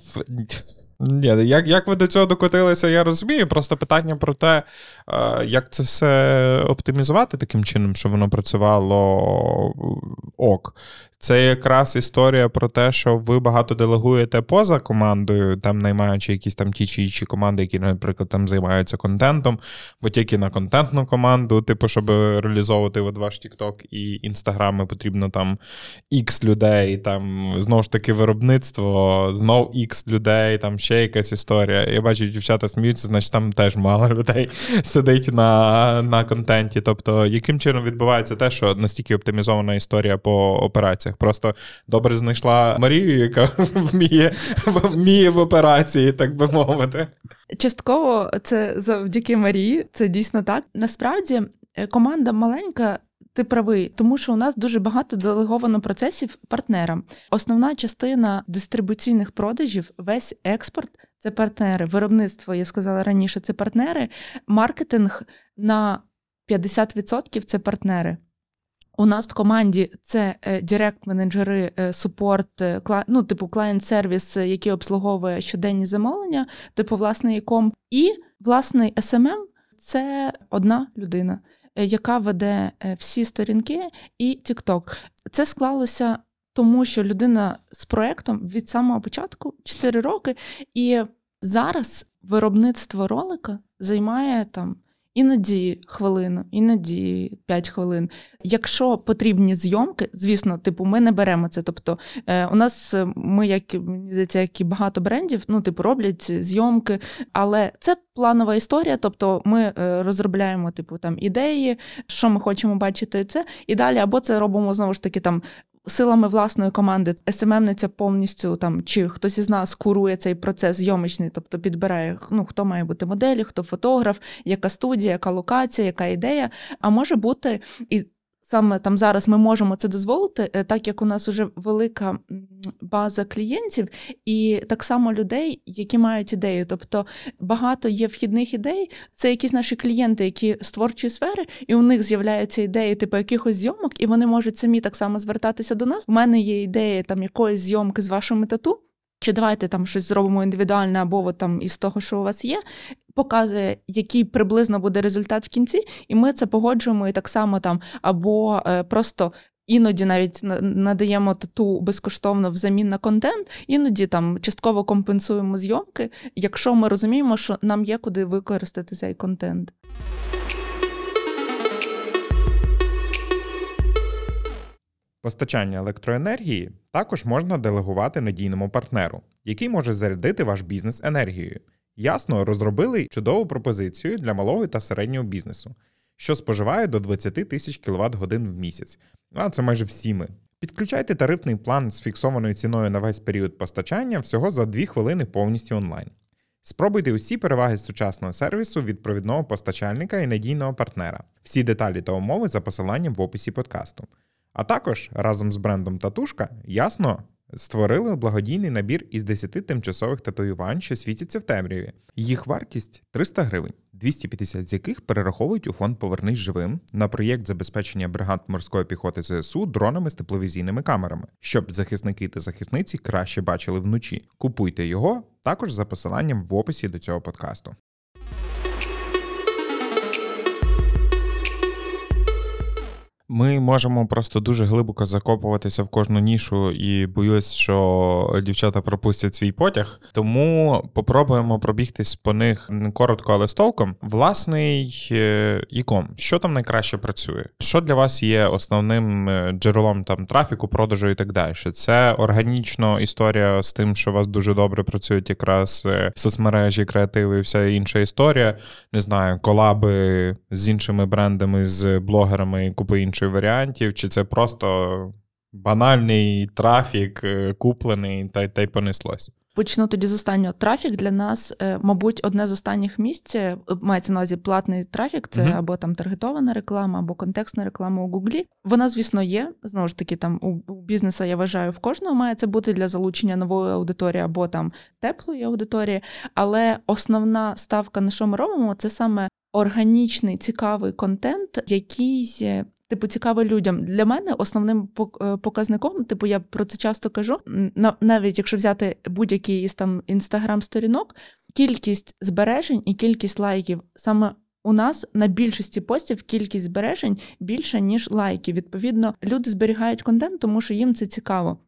Ні, як, як ви до цього докотилися, я розумію. Просто питання про те, е, як це все оптимізувати таким чином, щоб воно працювало ок. Це якраз історія про те, що ви багато делегуєте поза командою, там наймаючи якісь там ті чи інші команди, які, наприклад, там займаються контентом, бо тільки на контентну команду, типу, щоб реалізовувати от ваш TikTok і інстаграми, потрібно там X людей, там знову ж таки виробництво, знов X людей, там ще якась історія. Я бачу, дівчата сміються, значить там теж мало людей (laughs) сидить на, на контенті. Тобто, яким чином відбувається те, що настільки оптимізована історія по операціях? Просто добре знайшла Марію, яка (laughs) вміє, вміє в операції, так би мовити. Частково це завдяки Марії, це дійсно так. Насправді е, команда маленька. Ти правий, тому що у нас дуже багато делеговано процесів партнерам. Основна частина дистрибуційних продажів, весь експорт це партнери. Виробництво, я сказала раніше, це партнери. Маркетинг на 50% це партнери. У нас в команді це е, директ-менеджери, е, супорт, е, ну, типу клієнт-сервіс, який обслуговує щоденні замовлення, типу власний ком. І власний SMM – це одна людина, яка веде всі сторінки і TikTok. Це склалося тому, що людина з проектом від самого початку 4 роки, і зараз виробництво ролика займає там. Іноді хвилину, іноді 5 хвилин. Якщо потрібні зйомки, звісно, типу, ми не беремо це. Тобто, е, у нас е, ми, як мені здається, як і багато брендів, ну, типу, роблять зйомки, але це планова історія. Тобто, ми е, розробляємо типу там ідеї, що ми хочемо бачити, це і далі, або це робимо знову ж таки там. Силами власної команди СММниця повністю там чи хтось із нас курує цей процес зйомочний, тобто підбирає ну хто має бути моделі, хто фотограф, яка студія, яка локація, яка ідея. А може бути і саме там зараз ми можемо це дозволити, е, так як у нас вже велика база клієнтів, і так само людей, які мають ідеї. Тобто багато є вхідних ідей. Це якісь наші клієнти, які з творчої сфери, і у них з'являються ідеї, типу якихось зйомок, і вони можуть самі так само звертатися до нас. У мене є ідея там якоїсь зйомки з вашими тату. Чи давайте там щось зробимо індивідуальне, або от там із того, що у вас є, показує, який приблизно буде результат в кінці, і ми це погоджуємо і так само там, або е, просто. Іноді навіть надаємо тату безкоштовно взамін на контент, іноді там частково компенсуємо зйомки, якщо ми розуміємо, що нам є куди використати цей контент. Постачання електроенергії також можна делегувати надійному партнеру, який може зарядити ваш бізнес енергією. Ясно, розробили чудову пропозицію для малого та середнього бізнесу, що споживає до 20 тисяч кВт годин в місяць. А це майже всі ми. Підключайте тарифний план з фіксованою ціною на весь період постачання всього за 2 хвилини повністю онлайн. Спробуйте усі переваги сучасного сервісу від провідного постачальника і надійного партнера. Всі деталі та умови за посиланням в описі подкасту. А також разом з брендом Татушка ясно створили благодійний набір із 10 тимчасових татуювань, що світяться в темряві. Їх вартість 300 гривень, 250 з яких перераховують у фонд Повернись живим на проєкт забезпечення бригад морської піхоти ЗСУ дронами з тепловізійними камерами, щоб захисники та захисниці краще бачили вночі. Купуйте його також за посиланням в описі до цього подкасту. Ми можемо просто дуже глибоко закопуватися в кожну нішу і боюсь, що дівчата пропустять свій потяг. Тому попробуємо пробігтись по них коротко, але з толком. Власний е, іком, що там найкраще працює? Що для вас є основним е, джерелом там трафіку, продажу і так далі? Це органічно історія з тим, що у вас дуже добре працюють якраз е, соцмережі, креативи і вся інша історія. Не знаю, колаби з іншими брендами, з блогерами і купи інших варіантів, чи це просто банальний трафік, е, куплений та, та й понеслось. Почну тоді з останнього. Трафік для нас, е, мабуть, одне з останніх місць е, мається на увазі платний трафік, це Мгм. або там таргетована реклама, або контекстна реклама у Гуглі. Вона, звісно, є. Знову ж таки, там у, бізнесу, я вважаю, в кожного має це бути для залучення нової аудиторії або там теплої аудиторії. Але основна ставка, на що ми робимо, це саме органічний цікавий контент, який. Типу, цікаве людям. Для мене основним е, показником, типу, я про це часто кажу, на- навіть якщо взяти будь-який із там інстаграм-сторінок, кількість збережень і кількість лайків саме у нас на більшості постів кількість збережень більша, ніж лайків. Відповідно, люди зберігають контент, тому що їм це цікаво.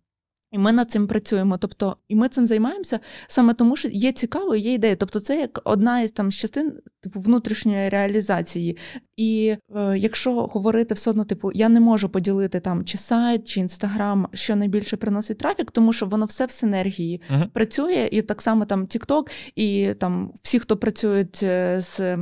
І ми над цим працюємо. Тобто, і ми цим займаємося саме тому, що є цікаво, є ідея. Тобто, це як одна із там з частин типу внутрішньої реалізації. І е, якщо говорити все одно, типу, я не можу поділити там чи сайт, чи інстаграм, що найбільше приносить трафік, тому що воно все в синергії Мгм. працює, і так само там TikTok, і там всі, хто працюють е, з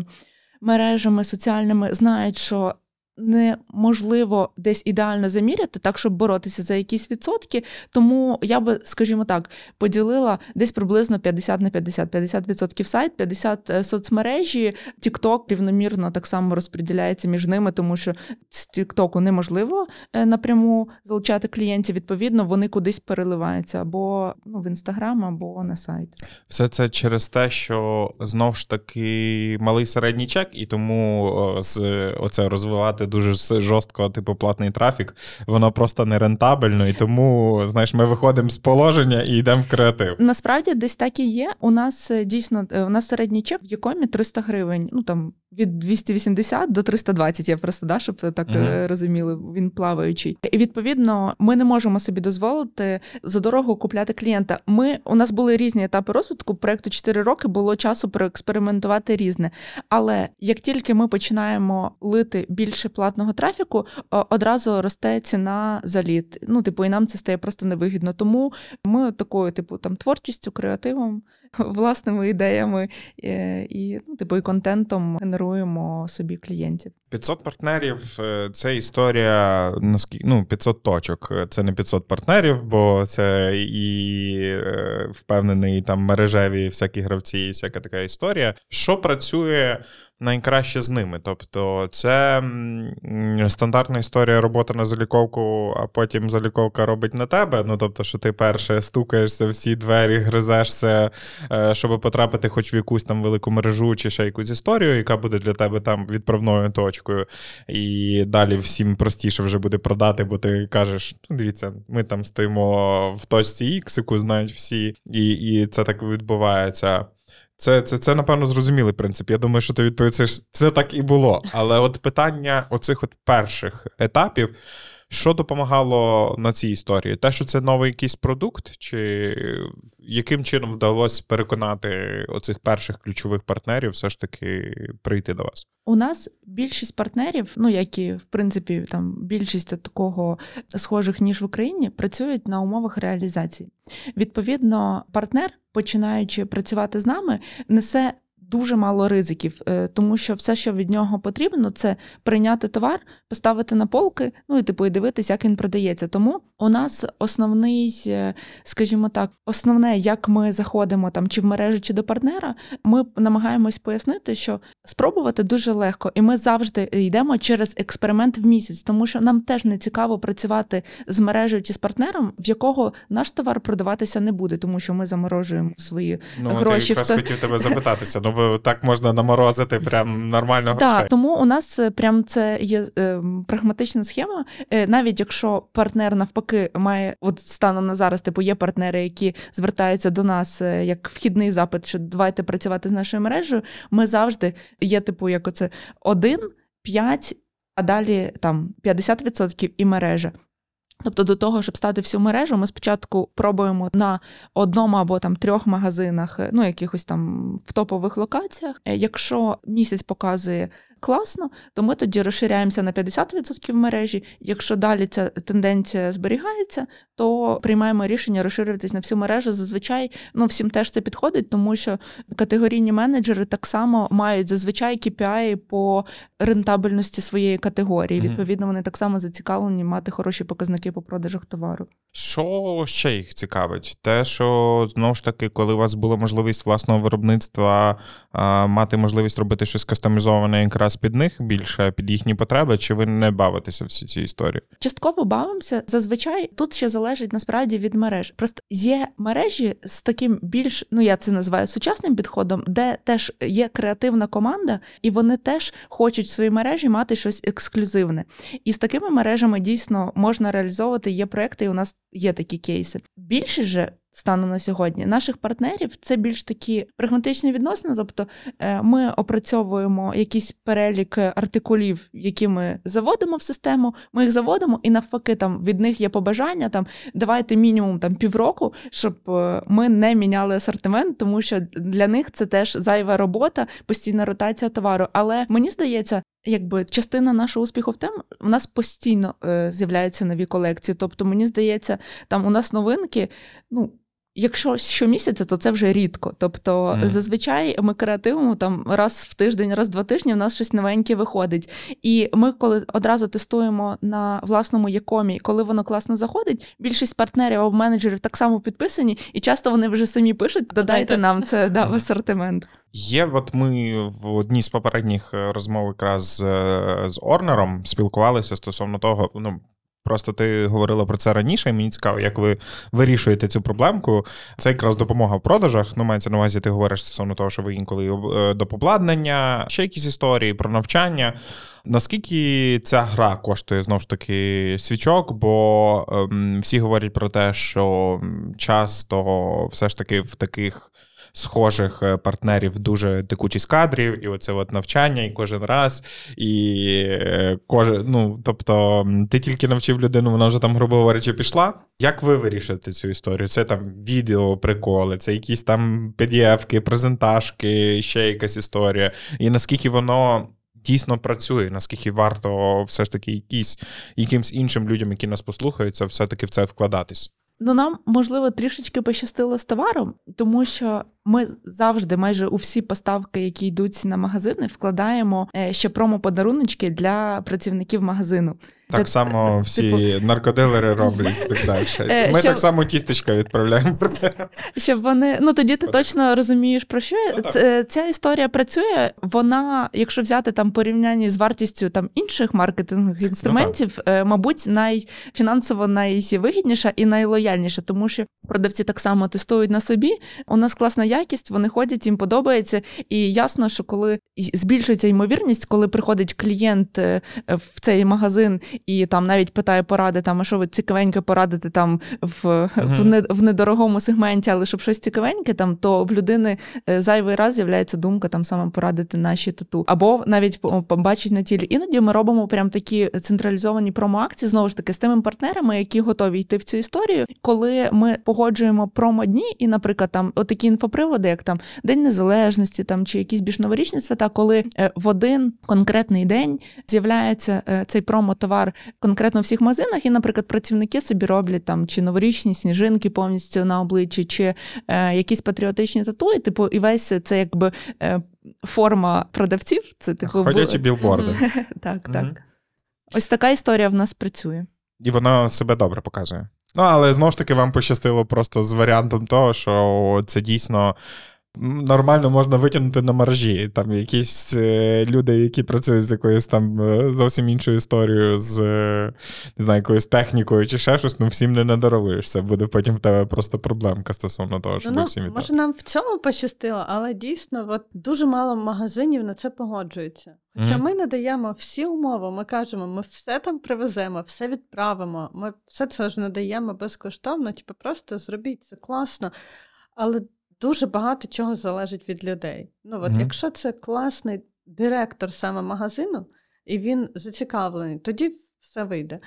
мережами соціальними, знають, що. Неможливо десь ідеально заміряти, так щоб боротися за якісь відсотки. Тому я би, скажімо так, поділила десь приблизно 50 на 50. 50% сайт, 50 е, соцмережі. TikTok рівномірно так само розподіляється між ними, тому що з TikTok неможливо е, напряму залучати клієнтів. Відповідно, вони кудись переливаються або ну, в інстаграм, або на сайт. Все це через те, що знов ж таки малий середній чек, і тому з оце розвивати дуже с- жорстко, типу, платний трафік, воно просто не рентабельно, і тому, знаєш, ми виходимо з положення і йдемо в креатив. Насправді десь так і є. У нас е, дійсно е, у нас середній чек в Якомі 300 гривень. Ну там від 280 до 320, Я просто да, щоб так е, розуміли. Він плаваючий. І відповідно, ми не можемо собі дозволити за дорогу купляти клієнта. Ми у нас були різні етапи розвитку. Проекту 4 роки було часу проекспериментувати різне. Але як тільки ми починаємо лити більше платного трафіку, одразу росте ціна за лід. Ну, типу, і нам це стає просто невигідно. Тому ми такою, типу, там творчістю, креативом, власними ідеями е, і, ну, типу, і контентом генеруємо собі клієнтів. 500 партнерів е, це історія наскільки ну 500 точок. Це не 500 партнерів, бо це і е, впевнений там мережеві всякі гравці, і всяка така історія. Що працює найкраще з ними? Тобто, це стандартна історія роботи на заліковку, а потім заліковка робить на тебе. Ну тобто, що ти перше стукаєшся всі двері, гризешся, е, щоб потрапити хоч в якусь там велику мережу чи ще якусь історію, яка буде для тебе там відправною точкою. І далі всім простіше вже буде продати, бо ти кажеш: ну, дивіться, ми там стоїмо в точці X, яку знають всі, і, і це так відбувається. Це, це, це, напевно, зрозумілий принцип. Я думаю, що ти відповідаєш, все так і було. Але от питання оцих от перших етапів, що допомагало на цій історії? Те, що це новий якийсь продукт, чи яким чином вдалося переконати оцих перших ключових партнерів все ж таки прийти до вас? У нас більшість партнерів, ну як і в принципі там більшість такого схожих ніж в Україні, працюють на умовах реалізації. Відповідно, партнер, починаючи працювати з нами, несе дуже мало ризиків, е, тому що все, що від нього потрібно, це прийняти товар, поставити на полки, ну і типу і дивитися, як він продається. Тому у нас основний, е, скажімо так, основне, як ми заходимо там чи в мережу, чи до партнера, ми намагаємось пояснити, що спробувати дуже легко, і ми завжди йдемо через експеримент в місяць, тому що нам теж не цікаво працювати з мережею чи з партнером, в якого наш товар продаватися не буде, тому що ми заморожуємо свої Ну, гроші я якраз хотів тебе запитатися. Ну, бо так можна наморозити прям нормально грошей. Так, тому у нас е, прям це є е, прагматична схема. Е, навіть якщо партнер навпаки має, от станом на зараз, типу, є партнери, які звертаються до нас е, як вхідний запит, що давайте працювати з нашою мережею. Ми завжди є, типу, як оце один, п'ять. а далі там 50% і мережа. Тобто до того, щоб стати всю мережу, ми спочатку пробуємо на одному або там трьох магазинах, ну якихось там в топових локаціях. Е, Якщо місяць показує класно, то ми тоді розширяємося на 50% мережі. Якщо далі ця тенденція зберігається, то приймаємо рішення розширюватись на всю мережу. Зазвичай ну всім теж це підходить, тому що категорійні менеджери так само мають зазвичай KPI по рентабельності своєї категорії. Мгм. Відповідно, вони так само зацікавлені мати хороші показники по продажах товару. Що ще їх цікавить? Те, що знову ж таки, коли у вас була можливість власного виробництва мати можливість робити щось кастомізоване якраз під них більше, під їхні потреби, чи ви не бавитеся всі ці історії? Частково бавимося. Зазвичай тут ще залежить насправді від мереж. Просто є мережі з таким більш, ну я це називаю сучасним підходом, де теж є креативна команда, і вони теж хочуть в своїй мережі мати щось ексклюзивне. І з такими мережами дійсно можна реалізовувати. Є проекти, і у нас є такі кейси. Більше же. Станом на сьогодні наших партнерів це більш такі прагматичні відносини. Тобто е, ми опрацьовуємо якийсь перелік артикулів, які ми заводимо в систему. Ми їх заводимо, і навпаки, там від них є побажання. Там давайте мінімум там півроку, щоб е, ми не міняли асортимент, тому що для них це теж зайва робота, постійна ротація товару. Але мені здається, якби частина нашого успіху в тому, у нас постійно е, з'являються нові колекції. Тобто, мені здається, там у нас новинки, ну. Якщо щомісяця, то це вже рідко. Тобто, Мгм. зазвичай ми креативимо там раз в тиждень, раз в два тижні, в нас щось новеньке виходить. І ми, коли одразу тестуємо на власному якомі, коли воно класно заходить, більшість партнерів або менеджерів так само підписані, і часто вони вже самі пишуть: додайте Додайте. нам це да, в асортимент. Є, от ми в одній з попередніх е, розмов якраз з, е, з Орнером спілкувалися стосовно того, ну. Просто ти говорила про це раніше, і мені цікаво, як ви вирішуєте цю проблемку. Це якраз допомога в продажах. Ну, мається на увазі, ти говориш стосовно того, що ви інколи е, до обладнання, ще якісь історії про навчання. Наскільки ця гра коштує знову ж таки свічок? Бо ем, всі говорять про те, що часто все ж таки в таких схожих е, партнерів дуже текучість кадрів, і оце от навчання, і кожен раз, і е, кожен, ну, тобто, ти тільки навчив людину, вона вже там, грубо говорячи, пішла. Як ви вирішуєте цю історію? Це там відео, приколи, це якісь там PDF-ки, презентажки, ще якась історія. І наскільки воно. Дійсно працює, наскільки варто все ж таки якісь, якимсь іншим людям, які нас послухаються, все-таки в це вкладатись. Ну, нам можливо трішечки пощастило з товаром, тому що ми завжди, майже у всі поставки, які йдуть на магазини, вкладаємо е, ще промо-подаруночки для працівників магазину. Так Де- само всі типу- наркодилери (laughs) роблять і так далі. Е, Ми що- так само тістечка відправляємо. Щоб вони ну тоді ти точно розумієш про що. Ну. Це- ця історія працює. Вона, якщо взяти там порівнянні з вартістю там інших маркетингових інструментів, е, мабуть, найфінансово найвигідніша і найлояльніша, тому що продавці так само тестують на собі. У нас класна якість, вони ходять, їм подобається. І ясно, що коли збільшується ймовірність, коли приходить клієнт е, в цей магазин і там навіть питає поради, там, а що ви цікавеньке порадите там в, в, не, в недорогому сегменті, але щоб щось цікавеньке, там, то в людини е, зайвий раз з'являється думка там саме порадити наші тату. Або навіть побачить на тілі. Іноді ми робимо прям такі централізовані промо-акції, знову ж таки, з тими партнерами, які готові йти в цю історію, коли ми погоджуємо промо-дні, і, наприклад, там отакі інфоприводи, як там День Незалежності, там чи якісь більш новорічні свята, коли е, в один конкретний день з'являється е, цей промо-товар конкретно в всіх магазинах, і, наприклад, працівники собі роблять там чи новорічні сніжинки повністю на обличчі, чи е, якісь патріотичні тату, і типу, і весь це якби е, форма продавців. Це типу Ходячі бу- білборди. (laughs) Так, так. Ось така історія в нас працює. І воно себе добре показує. Ну, але знову ж таки, вам пощастило просто з варіантом того, що це дійсно. Нормально можна витягнути на маржі. Там якісь е, люди, які працюють з якоюсь там е, зовсім іншою історією, з е, не знаю, якоюсь технікою чи ще щось, ну всім не надаровуєш. Це буде потім в тебе просто проблемка стосовно того, щоб Ну, всім віддати. може, нам в цьому пощастило, але дійсно, от дуже мало магазинів на це погоджуються. Хоча Мгм. ми надаємо всі умови, ми кажемо, ми все там привеземо, все відправимо, ми все це ж надаємо безкоштовно, типу, просто зробіть це класно. Але дуже багато чого залежить від людей. Ну, от, Мгм. якщо це класний директор саме магазину, і він зацікавлений, тоді все вийде.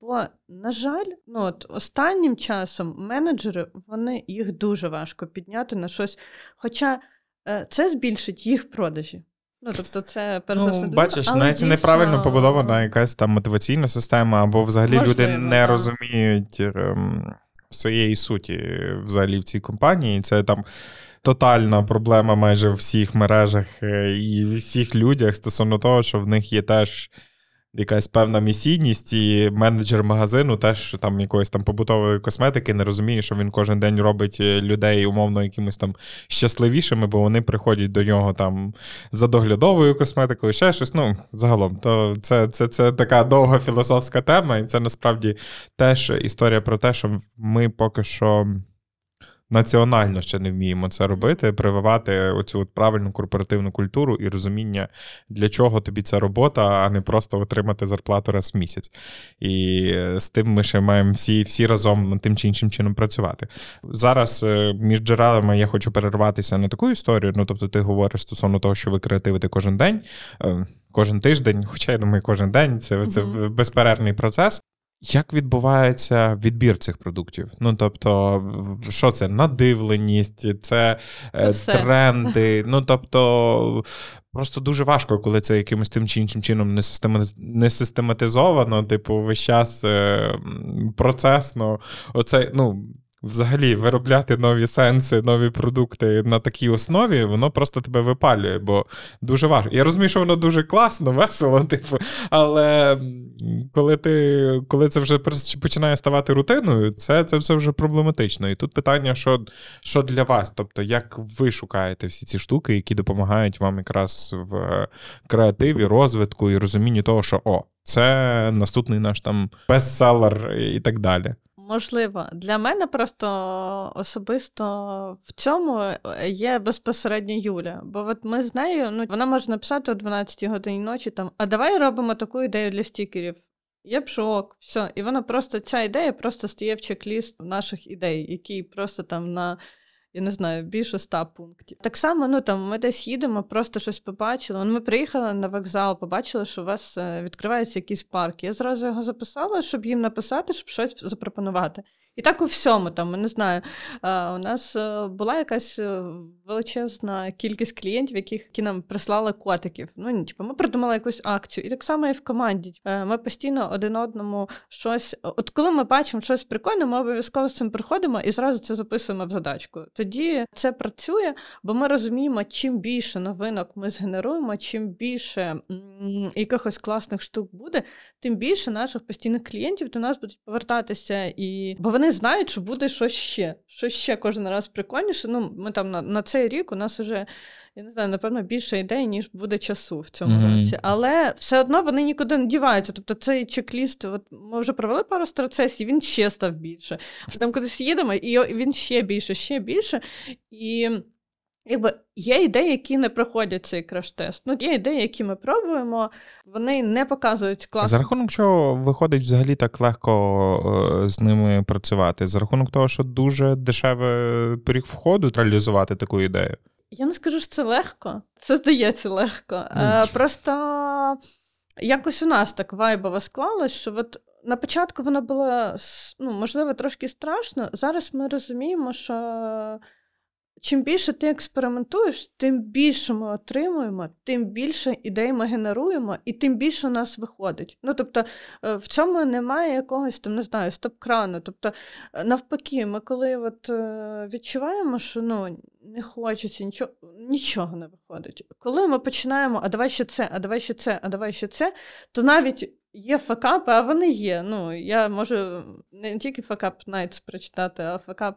Бо, на жаль, ну от останнім часом менеджери вони їх дуже важко підняти на щось. Хоча е, це збільшить їх продажі. Ну, тобто, це перш за Ну, все бачиш, але навіть дійсно... неправильно побудована якась там мотиваційна система, або взагалі Можливо, люди не да. розуміють ем, своєї суті взагалі в цій компанії. Це там тотальна проблема майже в всіх мережах і і всіх людях стосовно того, що в них є теж. Якась певна місійність, і менеджер магазину теж там якоїсь там побутової косметики не розуміє, що він кожен день робить е, людей умовно якимось там щасливішими, бо вони приходять до нього там за доглядовою косметикою, ще щось. Ну, загалом, то це, це, це така довга філософська тема, і це насправді теж історія про те, що ми поки що. Національно ще не вміємо це робити, прививати оцю от правильну корпоративну культуру і розуміння, для чого тобі ця робота, а не просто отримати зарплату раз в місяць. І з тим ми ще маємо всі, всі разом тим чи іншим чином працювати. Зараз е, між джерелами я хочу перерватися на таку історію. Ну, тобто, ти говориш стосовно того, що ви креативите кожен день, е, кожен тиждень, (laughs) хоча я думаю, кожен день це, це безперервний процес. Як відбувається відбір цих продуктів? Ну тобто, що це? Надивленість, це, це все. тренди. (laughs) Ну тобто, просто дуже важко, коли це якимось тим чи іншим чином не систематизовано, типу, весь час е, процесно. Оце, ну. Взагалі, виробляти нові сенси, нові продукти на такій основі, воно просто тебе випалює, бо дуже важко. Я розумію, що воно дуже класно, весело, (laughs) типу, але коли ти, коли це вже починає ставати рутиною, це, це все вже проблематично. І тут питання, що, що для вас? Тобто, як ви шукаєте всі ці штуки, які допомагають вам якраз в креативі, розвитку і розумінні того, що о, це наступний наш там бестселер і так далі. Можливо, для мене просто особисто в цьому е, є безпосередньо Юля. Бо от ми з нею, ну вона може написати о 12 годині ночі там, а давай робимо таку ідею для стікерів. Я б шок, все. І вона просто ця ідея просто стає в чек-ліст наших ідей, які просто там на. Я не знаю, більше ста пунктів. Так само, ну там ми десь їдемо, просто щось побачили. Ну, ми приїхали на вокзал, побачили, що у вас е, відкривається якийсь парк. Я зразу його записала, щоб їм написати, щоб щось запропонувати. І так у всьому, там, не знаю, е, у нас е, була якась величезна кількість клієнтів, яких, які нам прислали котиків. Ну, типу, ми придумали якусь акцію. І так само і в команді. Ми постійно один одному щось. От коли ми бачимо щось прикольне, ми обов'язково з цим приходимо і зразу це записуємо в задачку. Тоді це працює, бо ми розуміємо, чим більше новинок ми згенеруємо, чим більше якихось класних штук буде, тим більше наших постійних клієнтів до нас будуть повертатися, і бо вони знають, що буде щось ще. що ще кожен раз прикольніше. Ну, ми там на, на цей рік у нас вже. Я не знаю, напевно, більше ідей, ніж буде часу в цьому Мгм. році. Але все одно вони нікуди не діваються. Тобто цей чек-ліст, от ми вже провели пару страцесій, він ще став більше. Там кудись їдемо, і він ще більше, ще більше. І якби є ідеї, які не проходять цей краш-тест. Ну, є ідеї, які ми пробуємо, вони не показують класно. За рахунок чого виходить взагалі так легко е, з ними працювати? За рахунок того, що дуже дешевий поріг входу реалізувати таку ідею. Я не скажу, що це легко. Це здається легко. Е, просто якось у нас так вайбово склалось, що от на початку воно було ну, можливо трошки страшно. Зараз ми розуміємо, що чим більше ти експериментуєш, тим більше ми отримуємо, тим більше ідей ми генеруємо, і тим більше у нас виходить. Ну тобто е, в цьому немає якогось там, не знаю, стоп-крану. Тобто, е, навпаки, ми коли от, е, відчуваємо, що ну, не хочеться нічого, нічого не виходить. Коли ми починаємо, а давай ще це, а давай ще це, а давай ще це, то навіть. Є факапи, а вони є. Ну, я можу не тільки факап Nights прочитати, а факап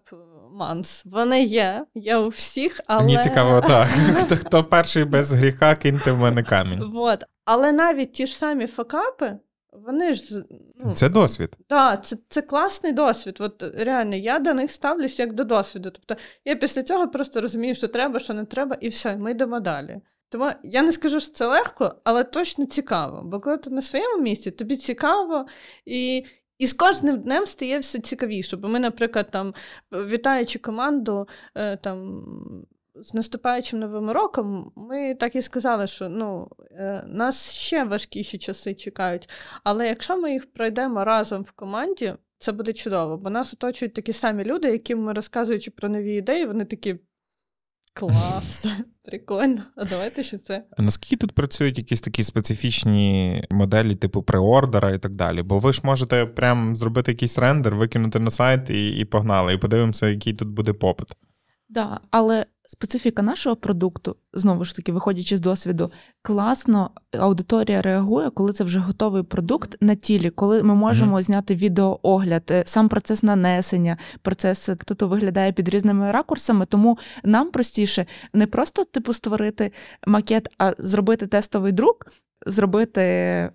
Months. Вони є, є у всіх, але... Мені цікаво, (laughs) так. Хто, хто перший без гріха киньте в мене камінь. Вот. Але навіть ті ж самі факапи, вони ж. Ну, Це досвід. Так, це, це класний досвід. От реально, я до них ставлюсь як до досвіду. Тобто я після цього просто розумію, що треба, що не треба, і все, ми йдемо далі. Тому я не скажу, що це легко, але точно цікаво. Бо коли ти на своєму місці, тобі цікаво, і, і з кожним днем стає все цікавіше. Бо ми, наприклад, там, вітаючи команду, е, там. з наступаючим новим роком ми так і сказали, що ну, е, нас ще важкіші часи чекають. Але якщо ми їх пройдемо разом в команді, це буде чудово, бо нас оточують такі самі люди, яким ми розказуючи про нові ідеї, вони такі. Клас, (laughs) прикольно. А давайте ще це. А наскільки тут працюють якісь такі специфічні моделі, типу преордера і так далі? Бо ви ж можете прям зробити якийсь рендер, викинути на сайт і і погнали, і подивимося, який тут буде попит. Да, але специфіка нашого продукту, знову ж таки, виходячи з досвіду, класно аудиторія реагує, коли це вже готовий продукт на тілі, коли ми можемо mm-hmm. зняти відеоогляд, е, сам процес нанесення, процес хто то виглядає під різними ракурсами. Тому нам простіше не просто типу створити макет, а зробити тестовий друк, зробити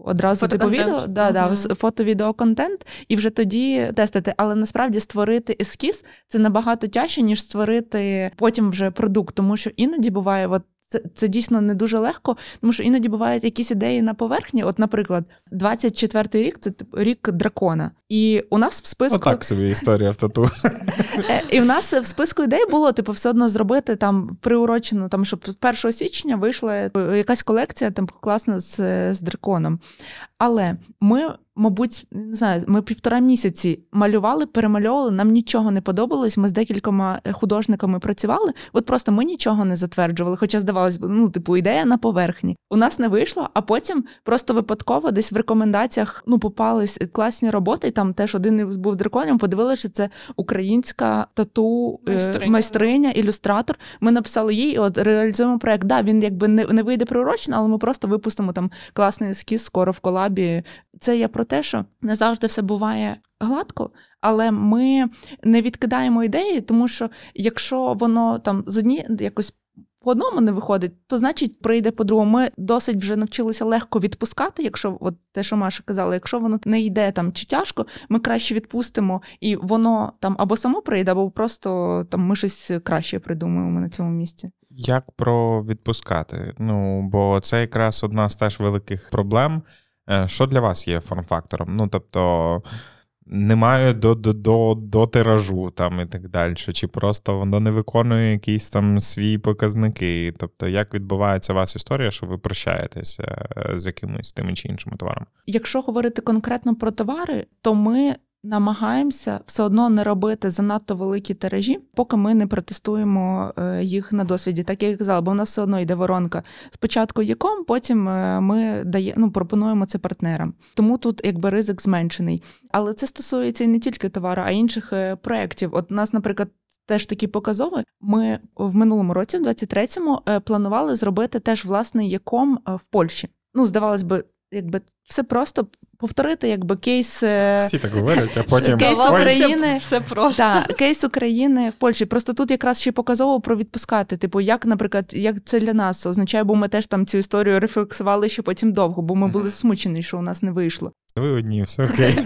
одразу типу відео, да, да, фото-відеоконтент і вже тоді тестити. Але насправді створити ескіз це набагато тяжче, ніж створити потім вже продукт, тому що іноді буває, от це це дійсно не дуже легко, тому що іноді бувають якісь ідеї на поверхні. От, наприклад, 24-й рік це рік дракона. І у нас в списку Отак собі історія в тату. Е, і в нас в списку ідей було типу все одно зробити там приурочено, там щоб 1 січня вийшла якась колекція там класна з, з драконом. Але ми мабуть, не знаю, ми півтора місяці малювали, перемальовували, нам нічого не подобалось. Ми з декількома е, художниками працювали. От просто ми нічого не затверджували. Хоча здавалось, ну, типу, ідея на поверхні. У нас не вийшло, а потім просто випадково десь в рекомендаціях ну, попались класні роботи. І там теж один був драконем. Подивилися, що це українська тату е, майстриня, майстриня ілюстратор. Ми написали їй, от реалізуємо проект. Да, він якби не не вийде приурочно, але ми просто випустимо там класний ескіз скоро в колабі. Це я про те, що не завжди все буває гладко, але ми не відкидаємо ідеї, тому що якщо воно там з одні якось. По одному не виходить, то значить прийде по-другому. Ми досить вже навчилися легко відпускати, якщо от те, що Маша казала, якщо воно не йде там чи тяжко, ми краще відпустимо, і воно там або само прийде, або просто там ми щось краще придумаємо на цьому місці. Як про відпускати? Ну бо це якраз одна з теж великих проблем. Е, що для вас є форм-фактором? Ну, тобто, немає до до, до, до тиражу там і так далі, чи просто воно не виконує якісь там свої показники. Тобто, як відбувається у вас історія, що ви прощаєтеся е, з якимось тими чи іншими товарами? Якщо говорити конкретно про товари, то ми намагаємося все одно не робити занадто великі тиражі, поки ми не протестуємо е, їх на досвіді. Так як я казала, бо в нас все одно йде воронка. Спочатку яком, потім е, ми дає, ну, пропонуємо це партнерам. Тому тут якби ризик зменшений. Але це стосується і не тільки товару, а й інших е, проєктів. От у нас, наприклад. Теж такі показови. Ми в минулому році, в 23-му, планували зробити теж власний яком в Польщі. Ну, здавалось би, якби все просто повторити, якби кейс е, Всі так говорять, а потім кейс України все просто та, кейс України в Польщі. Просто тут якраз ще показово про відпускати. Типу, як, наприклад, як це для нас означає, бо ми теж там цю історію рефлексували ще потім довго, бо ми були засмучені, що у нас не вийшло. Ви одні, все окей.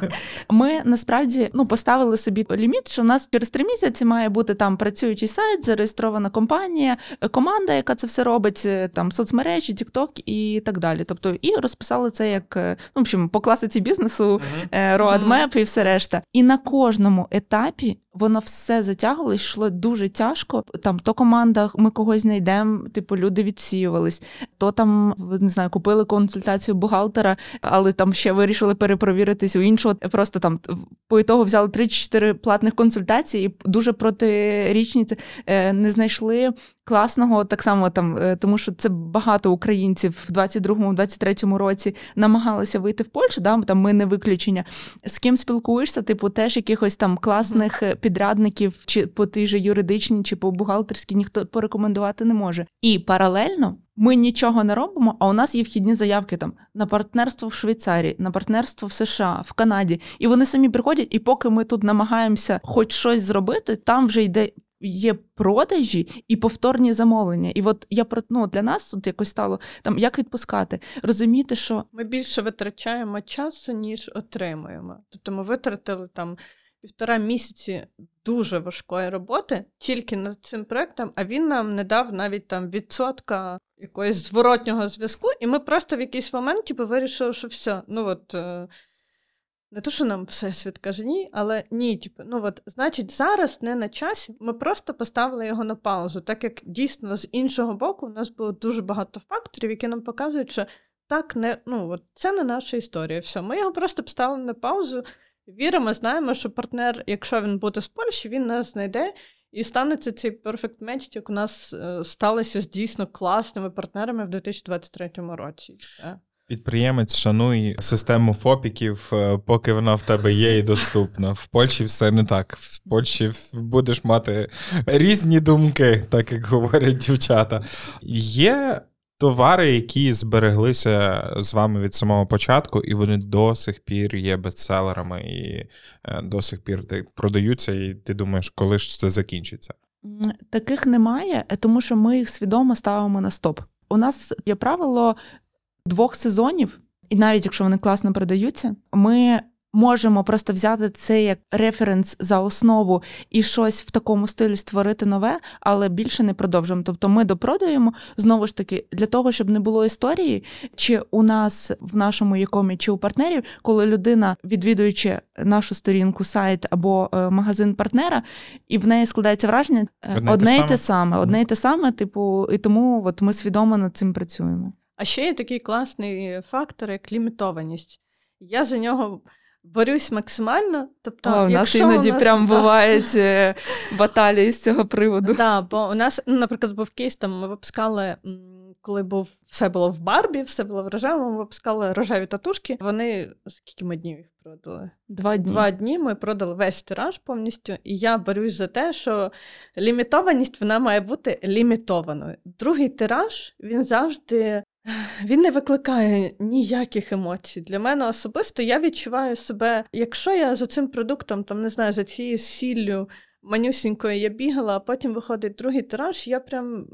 (laughs) Ми насправді ну поставили собі ліміт, що у нас через три місяці має бути там працюючий сайт, зареєстрована компанія, команда, яка це все робить, е, там соцмережі, TikTok і так далі. Тобто, і розписали це як е, ну, в общем, по класиці бізнесу, roadmap і все решта. І на кожному етапі воно все затягувалось, йшло дуже тяжко. Там то команда, ми когось знайдемо, типу люди відсіювались, то там не знаю, купили консультацію бухгалтера, але там ще вирішили перепровіритись у іншого. Просто там по ітогу взяли 3-4 платних консультацій, і дуже протирічні е, не знайшли класного так само там, е, тому що це багато українців в 22-23 році намагалися вийти в Польщу. Да, там ми не виключення. З ким спілкуєшся, типу, теж якихось там класних підрядників, чи по тій же юридичній, чи по бухгалтерській ніхто порекомендувати не може. І паралельно. Ми нічого не робимо, а у нас є вхідні заявки там на партнерство в Швейцарії, на партнерство в США, в Канаді. І вони самі приходять, і поки ми тут намагаємося хоч щось зробити, там вже йде є продажі і повторні замовлення. І от я про ну, для нас от якось стало там як відпускати, розуміти, що ми більше витрачаємо часу, ніж отримуємо. Тобто ми витратили там. Півтора місяці дуже важкої роботи тільки над цим проектом, а він нам не дав навіть там відсотка якогось зворотнього зв'язку, і ми просто в якийсь момент типу, вирішили, що все, ну от е, Не то, що нам всесвіт каже ні, але ні, типу, ну от, значить, зараз не на часі. Ми просто поставили його на паузу, так як дійсно з іншого боку у нас було дуже багато факторів, які нам показують, що так не ну от це не наша історія. Все, ми його просто поставили на паузу. Віримо, знаємо, що партнер, якщо він буде з Польщі, він нас знайде. І станеться цей перфект меч, як у нас е, сталося з дійсно класними партнерами в 2023 році. Підприємець шануй систему ФОПіків, е, поки вона в тебе є і доступна. В Польщі все не так. В Польщі будеш мати різні думки, так як говорять дівчата. Є товари, які збереглися з вами від самого початку, і вони до сих пір є бестселерами, і е, до сих пір продаються, і ти думаєш, коли ж це закінчиться? Таких немає, тому що ми їх свідомо ставимо на стоп. У нас є правило двох сезонів, і навіть якщо вони класно продаються, ми можемо просто взяти це як референс за основу і щось в такому стилі створити нове, але більше не продовжуємо. Тобто ми допродаємо знову ж таки для того, щоб не було історії, чи у нас в нашому якомі, чи у партнерів, коли людина, відвідуючи нашу сторінку, сайт або е, магазин партнера, і в неї складається враження е, одне, одне і те саме, одне і те саме, типу, і тому от ми свідомо над цим працюємо. А ще є такий класний фактор, як лімітованість. Я за нього борюсь максимально. Тобто, О, у нас іноді у нас, прям да. бувають е, баталії з цього приводу. Так, да, бо у нас, ну, наприклад, був кейс, там ми випускали, коли був все було в Барбі, все було в рожевому, ми випускали рожеві татушки. Вони скільки ми днів їх продали? Два дні. Два дні ми продали весь тираж повністю, і я борюсь за те, що лімітованість вона має бути лімітованою. Другий тираж він завжди він не викликає ніяких емоцій. Для мене особисто я відчуваю себе, якщо я за цим продуктом, там не знаю, за цією сіллю манюсінькою я бігала, а потім виходить другий тираж, я прям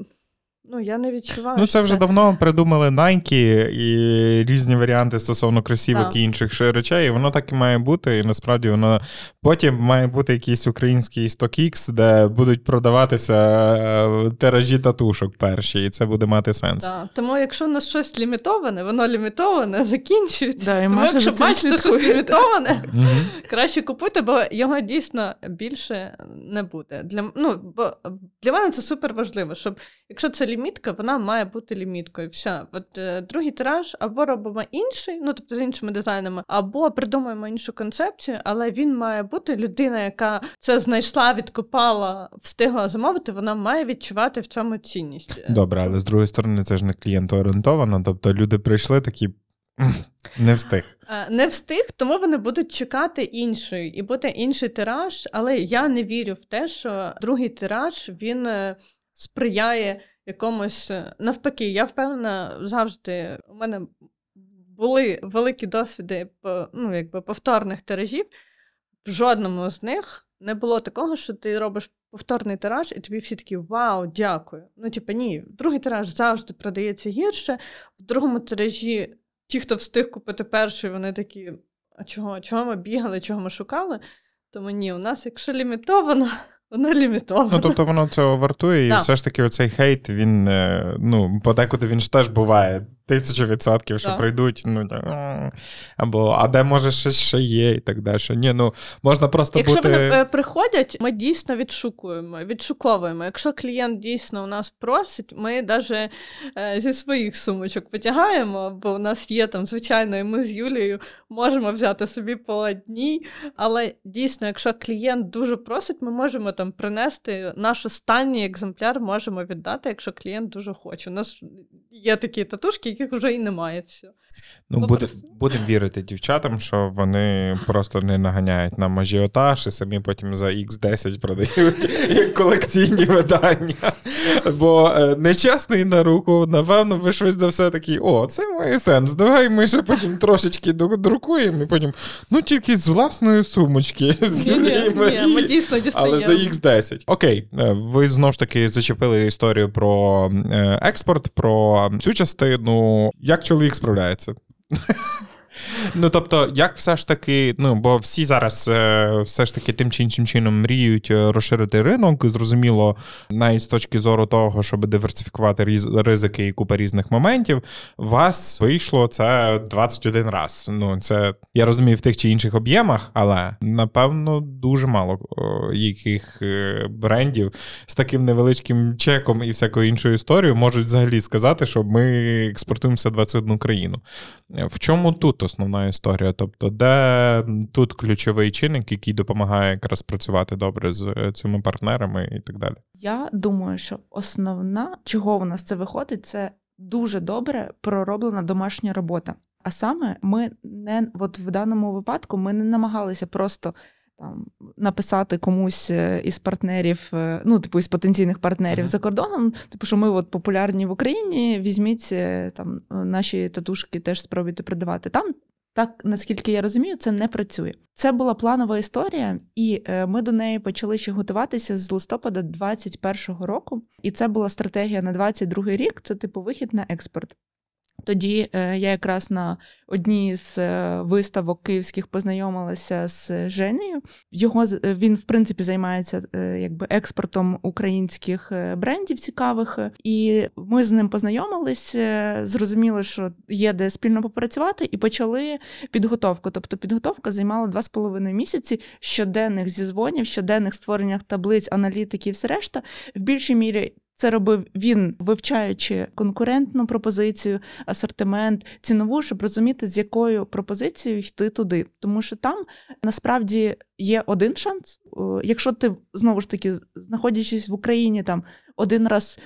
Ну, я не відчуваю. Ну, це вже це... давно придумали Nike і різні варіанти стосовно кросівок так. і інших речей. І воно так і має бути. І насправді воно потім має бути якийсь український StockX, де будуть продаватися е, тиражі татушок перші, і це буде мати сенс. Так. Тому, якщо у нас щось лімітоване, воно лімітоване, закінчується. Да, і Тому, якщо бачите щось лімітоване, краще купуйте, бо його дійсно більше не буде. Для ну, бо для мене це супер важливо, щоб якщо це лімітка, вона має бути ліміткою. Все. От е, другий тираж або робимо інший, ну тобто з іншими дизайнами, або придумаємо іншу концепцію, але він має бути людина, яка це знайшла, відкопала, встигла замовити. Вона має відчувати в цьому цінність. Добре, але з другої сторони, це ж не клієнтоорієнтовано. Тобто люди прийшли такі. Не встиг. Е, не встиг, тому вони будуть чекати іншої, і буде інший тираж. Але я не вірю в те, що другий тираж він е, сприяє якомусь е, навпаки, я впевнена завжди. У мене були великі досвіди ну, якби повторних тиражів. В жодному з них не було такого, що ти робиш повторний тираж, і тобі всі такі Вау, дякую. Ну, типу, ні, другий тираж завжди продається гірше. В другому тиражі ті, хто встиг купити перший, вони такі: а чого? Чого ми бігали, чого ми шукали? Тому ні, у нас, якщо лімітовано, Воно лімітоване. Ну, тобто воно цього вартує, і да. все ж таки оцей хейт, він е, ну, подекуди він ж теж буває тисячу відсотків, що да. прийдуть, ну або а де може щось ще є, і так далі. Ні, ну можна просто Якщо бути... вони е, приходять, ми дійсно відшукуємо, відшуковуємо. Якщо клієнт дійсно у нас просить, ми навіть е, зі своїх сумочок витягаємо, бо у нас є там, звичайно, і ми з Юлією можемо взяти собі по одній. Але дійсно, якщо клієнт дуже просить, ми можемо там принести наш останній екземпляр, можемо віддати, якщо клієнт дуже хоче. У нас є такі татушки, яких вже і немає. все. Ну, Будемо будем вірити дівчатам, що вони просто не наганяють нам ажіотаж і самі потім за X10 продають як (laughs) колекційні видання. Бо е, нечесний на руку, напевно, ви щось за все такий, о, це має сенс. Давай ми ще потім трошечки друкуємо і потім, ну тільки з власної сумочки. З ні, ні, ні, ми дійсно Але за X10. Окей, е, ви знову ж таки зачепили історію про е, експорт, про цю частину. Як чоловік справляється? Ну тобто, як все ж таки, ну бо всі зараз е, все ж таки тим чи іншим чином мріють е, розширити ринок. Зрозуміло, навіть з точки зору того, щоб диверсифікувати ризики і купа різних моментів, вас вийшло це 21 раз. Ну це я розумію в тих чи інших об'ємах, але напевно дуже мало яких е, брендів з таким невеличким чеком і всякою іншою історією можуть взагалі сказати, що ми експортуємося 21 країну. В чому тут основна історія? Тобто, де тут ключовий чинник, який допомагає якраз працювати добре з е, цими партнерами і так далі? Я думаю, що основна, чого у нас це виходить, це дуже добре пророблена домашня робота. А саме ми не от в даному випадку ми не намагалися просто там написати комусь е, із партнерів, е, ну, типу, із потенційних партнерів uh-huh. за кордоном, типу, що ми от популярні в Україні, візьміть е, там наші татушки, теж спробуйте продавати. Там так, наскільки я розумію, це не працює. Це була планова історія, і ми до неї почали ще готуватися з листопада 2021 року. І це була стратегія на 22 рік. Це типу вихід на експорт. Тоді е, я якраз на одній з е, виставок київських познайомилася з Женею. Його е, він, в принципі, займається якби експортом українських брендів цікавих, і ми з ним познайомилися, зрозуміли, що є де спільно попрацювати, і почали підготовку. Тобто, підготовка займала два з половиною місяці щоденних зізвонів, щоденних створення таблиць, аналітики і все решта. В більшій мірі це робив він, вивчаючи конкурентну пропозицію, асортимент, цінову, щоб розуміти, з якою пропозицією йти туди. Тому що там насправді є один шанс. Якщо ти знову ж таки знаходячись в Україні там один раз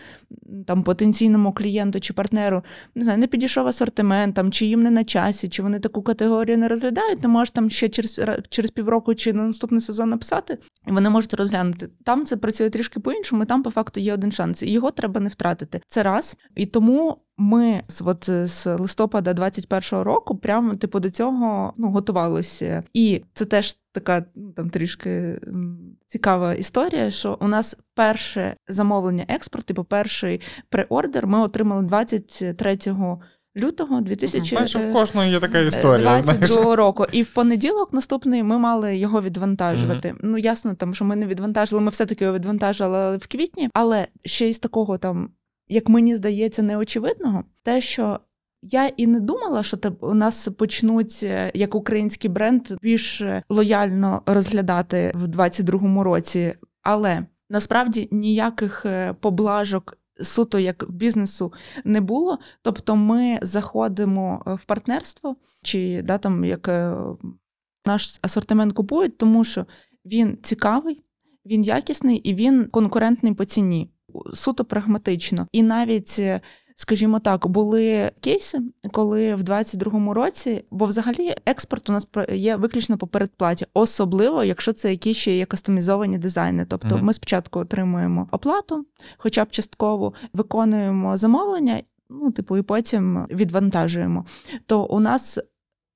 там потенційному клієнту чи партнеру не знаю, не підійшов асортимент, там, чи їм не на часі, чи вони таку категорію не розглядають, то можеш там ще через через півроку чи на наступний сезон написати, і вони можуть розглянути. Там це працює трішки по-іншому, там по факту є один шанс, і його треба не втратити. Це раз. І тому ми от з листопада 21-го року прямо типу до цього ну, готувалися. І це теж така ну, там трішки цікава історія, що у нас перше замовлення експорту, типу перший преордер ми отримали 23 Лютого 2000... Майже в кожного є така історія. 22 року. І в понеділок наступний ми мали його відвантажувати. Mm-hmm. Ну ясно, там що ми не відвантажили, ми все-таки його відвантажили в квітні, але ще із такого там як мені здається, неочевидного, те, що я і не думала, що у нас почнуть е, як український бренд більш лояльно розглядати в 22-му році, але насправді ніяких е, поблажок. Суто як бізнесу не було, тобто ми заходимо в партнерство, чи да, там як е, наш асортимент купують, тому що він цікавий, він якісний і він конкурентний по ціні суто прагматично. І навіть, е, скажімо так, були кейси, коли в 22-му році, бо взагалі експорт у нас є виключно по передплаті, особливо якщо це якісь ще є кастомізовані дизайни. Тобто, mm-hmm. ми спочатку отримуємо оплату, хоча б частково виконуємо замовлення. Ну, типу, і потім відвантажуємо. То у нас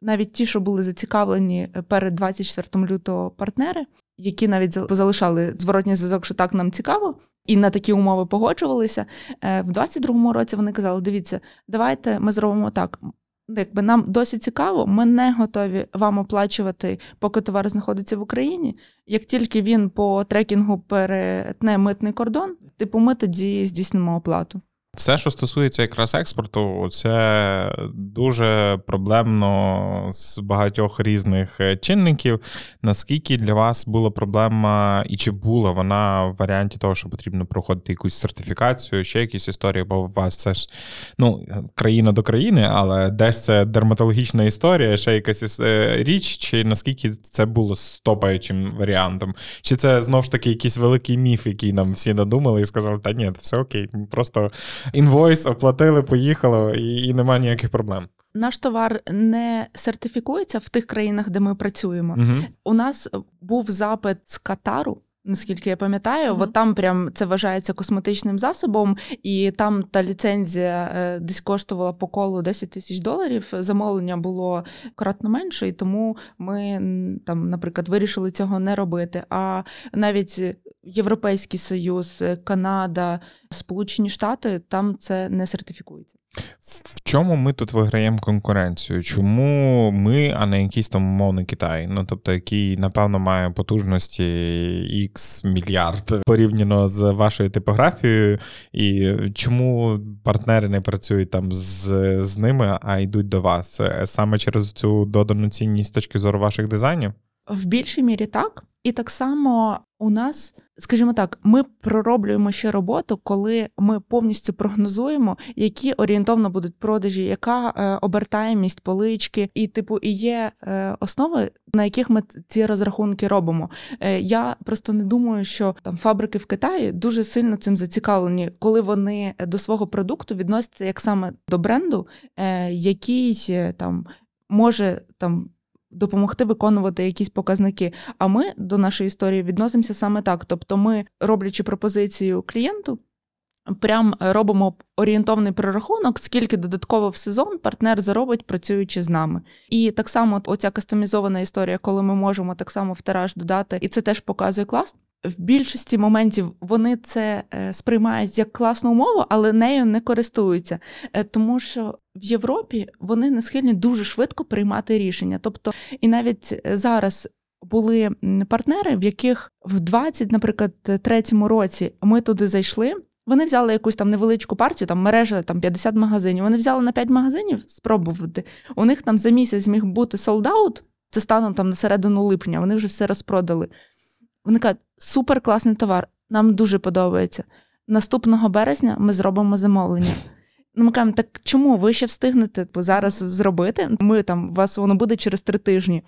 навіть ті, що були зацікавлені перед 24 лютого партнери, які навіть залишали зворотній зв'язок, що так нам цікаво, і на такі умови погоджувалися. Е, в 22-му році вони казали: дивіться, давайте ми зробимо так. Якби нам досить цікаво, ми не готові вам оплачувати, поки товар знаходиться в Україні. Як тільки він по трекінгу перетне митний кордон, типу ми тоді здійснимо оплату. Все, що стосується якраз експорту, це дуже проблемно з багатьох різних е, чинників. Наскільки для вас була проблема, і чи була вона в варіанті того, що потрібно проходити якусь сертифікацію, ще якісь історії, бо у вас це ж ну, країна до країни, але десь це дерматологічна історія, ще якась е, річ, чи наскільки це було стопаючим варіантом? Чи це знову ж таки якийсь великий міф, який нам всі надумали і сказали, та ні, все окей, просто інвойс, оплатили, поїхало, і, і немає ніяких проблем. Наш товар не сертифікується в тих країнах, де ми працюємо. Угу. У нас був запит з Катару. Наскільки я пам'ятаю, mm-hmm. от там прям це вважається косметичним засобом, і там та ліцензія е, десь коштувала по колу 10 тисяч доларів. Замовлення було кратно менше, і тому ми там, наприклад, вирішили цього не робити. А навіть Європейський Союз, Канада, Сполучені Штати там це не сертифікується. В чому ми тут виграємо конкуренцію? Чому ми, а не якийсь там умовний Китай? Ну тобто, який, напевно, має потужності X мільярд порівняно з вашою типографією, і чому партнери не працюють там з, з ними, а йдуть до вас? Саме через цю додану цінність з точки зору ваших дизайнів? В більшій мірі так. І так само у нас, скажімо так, ми пророблюємо ще роботу, коли ми повністю прогнозуємо, які орієнтовно будуть продажі, яка е, обертаємість полички, і типу і є е, основи, на яких ми ці розрахунки робимо. Е, я просто не думаю, що там фабрики в Китаї дуже сильно цим зацікавлені, коли вони до свого продукту відносяться як саме до бренду, е, який е, там може там допомогти виконувати якісь показники. А ми до нашої історії відносимося саме так. Тобто, ми, роблячи пропозицію клієнту, прям робимо орієнтовний прорахунок, скільки додатково в сезон партнер заробить, працюючи з нами. І так само оця кастомізована історія, коли ми можемо так само в тираж додати, і це теж показує клас. В більшості моментів вони це е, сприймають як класну умову, але нею не користуються, е, тому що в Європі вони не схильні дуже швидко приймати рішення. Тобто, і навіть е, зараз були партнери, в яких в 20, наприклад, третьому році ми туди зайшли. Вони взяли якусь там невеличку партію, там мережа там 50 магазинів. Вони взяли на 5 магазинів спробувати. У них там за місяць міг бути солдаут, це станом там на середину липня. Вони вже все розпродали. Вони кажуть, супер класний товар, нам дуже подобається. Наступного березня ми зробимо замовлення. Ну, ми кажемо, так чому ви ще встигнете зараз зробити? Ми там, у вас воно буде через три тижні.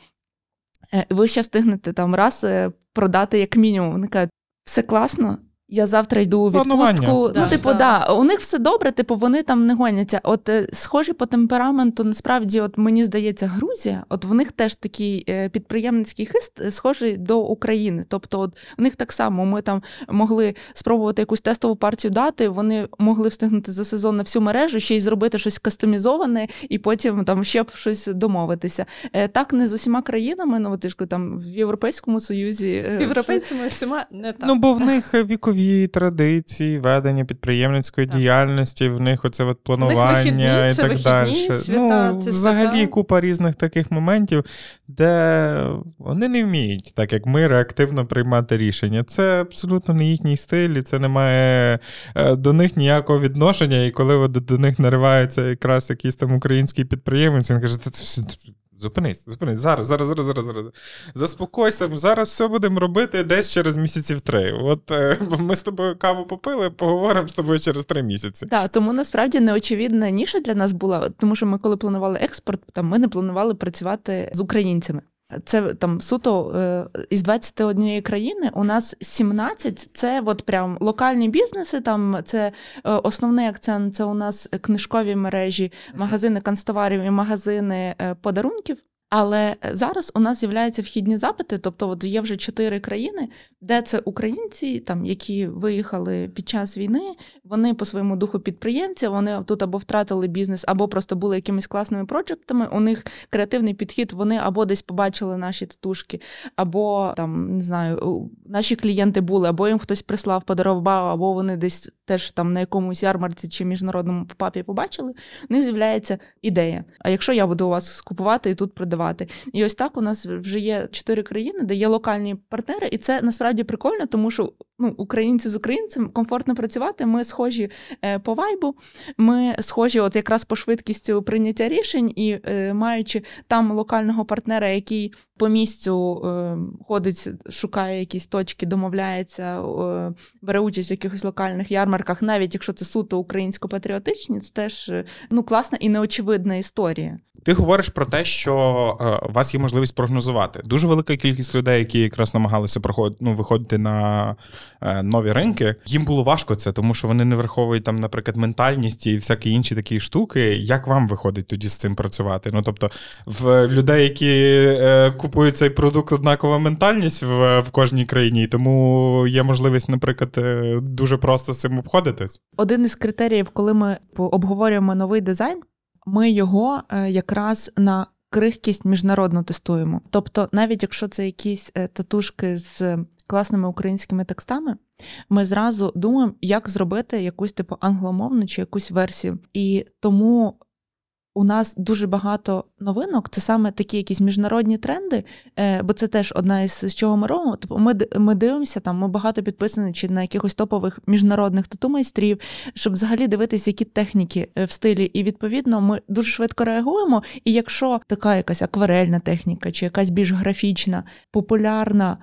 Е, ви ще встигнете там раз е, продати як мінімум. Вони кажуть, все класно, я завтра йду у відпустку. Да, ну, типу, да. да. у них все добре, типу, вони там не гоняться. От е, схожі по темпераменту, насправді, от мені здається, Грузія, от в них теж такий е, підприємницький хист е, схожий до України. Тобто, от в них так само ми там могли спробувати якусь тестову партію дати, вони могли встигнути за сезон на всю мережу, ще й зробити щось кастомізоване, і потім там ще б щось домовитися. Е, Так не з усіма країнами, ну от, ж там в Європейському Союзі. е, З європейцями всіма не так. Ну, бо в них вікові традиції ведення підприємницької Так. діяльності, в них оце от планування вихідні, і так вихідні, далі. свята, ну, взагалі свята. купа різних таких моментів, де вони не вміють, так як ми, реактивно приймати рішення. Це абсолютно не їхній стиль, і це не має е, до них ніякого відношення. І коли до них наривається якраз якийсь там український підприємець, він каже, це все. Зупинись, зупинись, зараз, зараз, зараз, зараз, зараз. Заспокойся, зараз все будемо робити десь через місяців три. От е, ми з тобою каву попили, поговоримо з тобою через три місяці. Так, тому насправді неочевидна ніша для нас була, тому що ми, коли планували експорт, там ми не планували працювати з українцями. Це там суто е, із 21 країни у нас 17 – це от прям локальні бізнеси. Там це е, основний акцент. Це у нас книжкові мережі, магазини канцтоварів і магазини е, подарунків. Але зараз у нас з'являються вхідні запити, тобто от є вже чотири країни, де це українці, там які виїхали під час війни. Вони по своєму духу підприємці, вони тут або втратили бізнес, або просто були якимись класними проджектами. У них креативний підхід. Вони або десь побачили наші татушки, або там не знаю, наші клієнти були, або їм хтось прислав, подарував, або вони десь теж там на якомусь ярмарці чи міжнародному попапі побачили. У них з'являється ідея. А якщо я буду у вас купувати і тут продавати? І ось так у нас вже є чотири країни, де є локальні партнери, і це насправді прикольно, тому що ну, українці з українцем комфортно працювати. Ми схожі е, по вайбу, ми схожі, от якраз по швидкістю прийняття рішень, і е, маючи там локального партнера, який по місцю е, ходить, шукає якісь точки, домовляється, бере участь в якихось локальних ярмарках, навіть якщо це суто українсько-патріотичні, це теж ну, класна і неочевидна історія. Ти говориш про те, що е, у вас є можливість прогнозувати. Дуже велика кількість людей, які якраз намагалися проход... ну, виходити на е, нові ринки. Їм було важко це, тому що вони не враховують там, наприклад, ментальність і всякі інші такі штуки. Як вам виходить тоді з цим працювати? Ну тобто, в людей, які е, купують цей продукт, однакова ментальність в, в кожній країні, тому є можливість, наприклад, дуже просто з цим обходитись. Один із критеріїв, коли ми обговорюємо новий дизайн, ми його е, якраз на крихкість міжнародно тестуємо. Тобто, навіть якщо це якісь е, татушки з класними українськими текстами, ми зразу думаємо, як зробити якусь типу англомовну чи якусь версію. І тому у нас дуже багато новинок, це саме такі якісь міжнародні тренди, е, бо це теж одна із з чого ми робимо. Тобто ми ми дивимося там, ми багато підписані чи на якихось топових міжнародних тату-майстрів, щоб взагалі дивитися, які техніки е, в стилі. І відповідно ми дуже швидко реагуємо. І якщо така якась акварельна техніка, чи якась більш графічна, популярна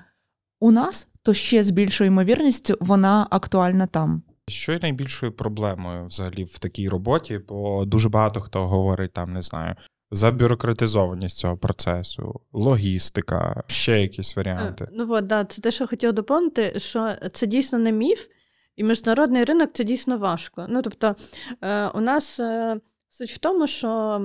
у нас, то ще з більшою ймовірністю вона актуальна там. Що є найбільшою проблемою взагалі в такій роботі? Бо дуже багато хто говорить там, не знаю, за бюрократизованість цього процесу, логістика, ще якісь варіанти. Е, ну от, да, це те, що хотів доповнити, що це дійсно не міф, і міжнародний ринок це дійсно важко. Ну тобто, е, у нас. Суть в тому, що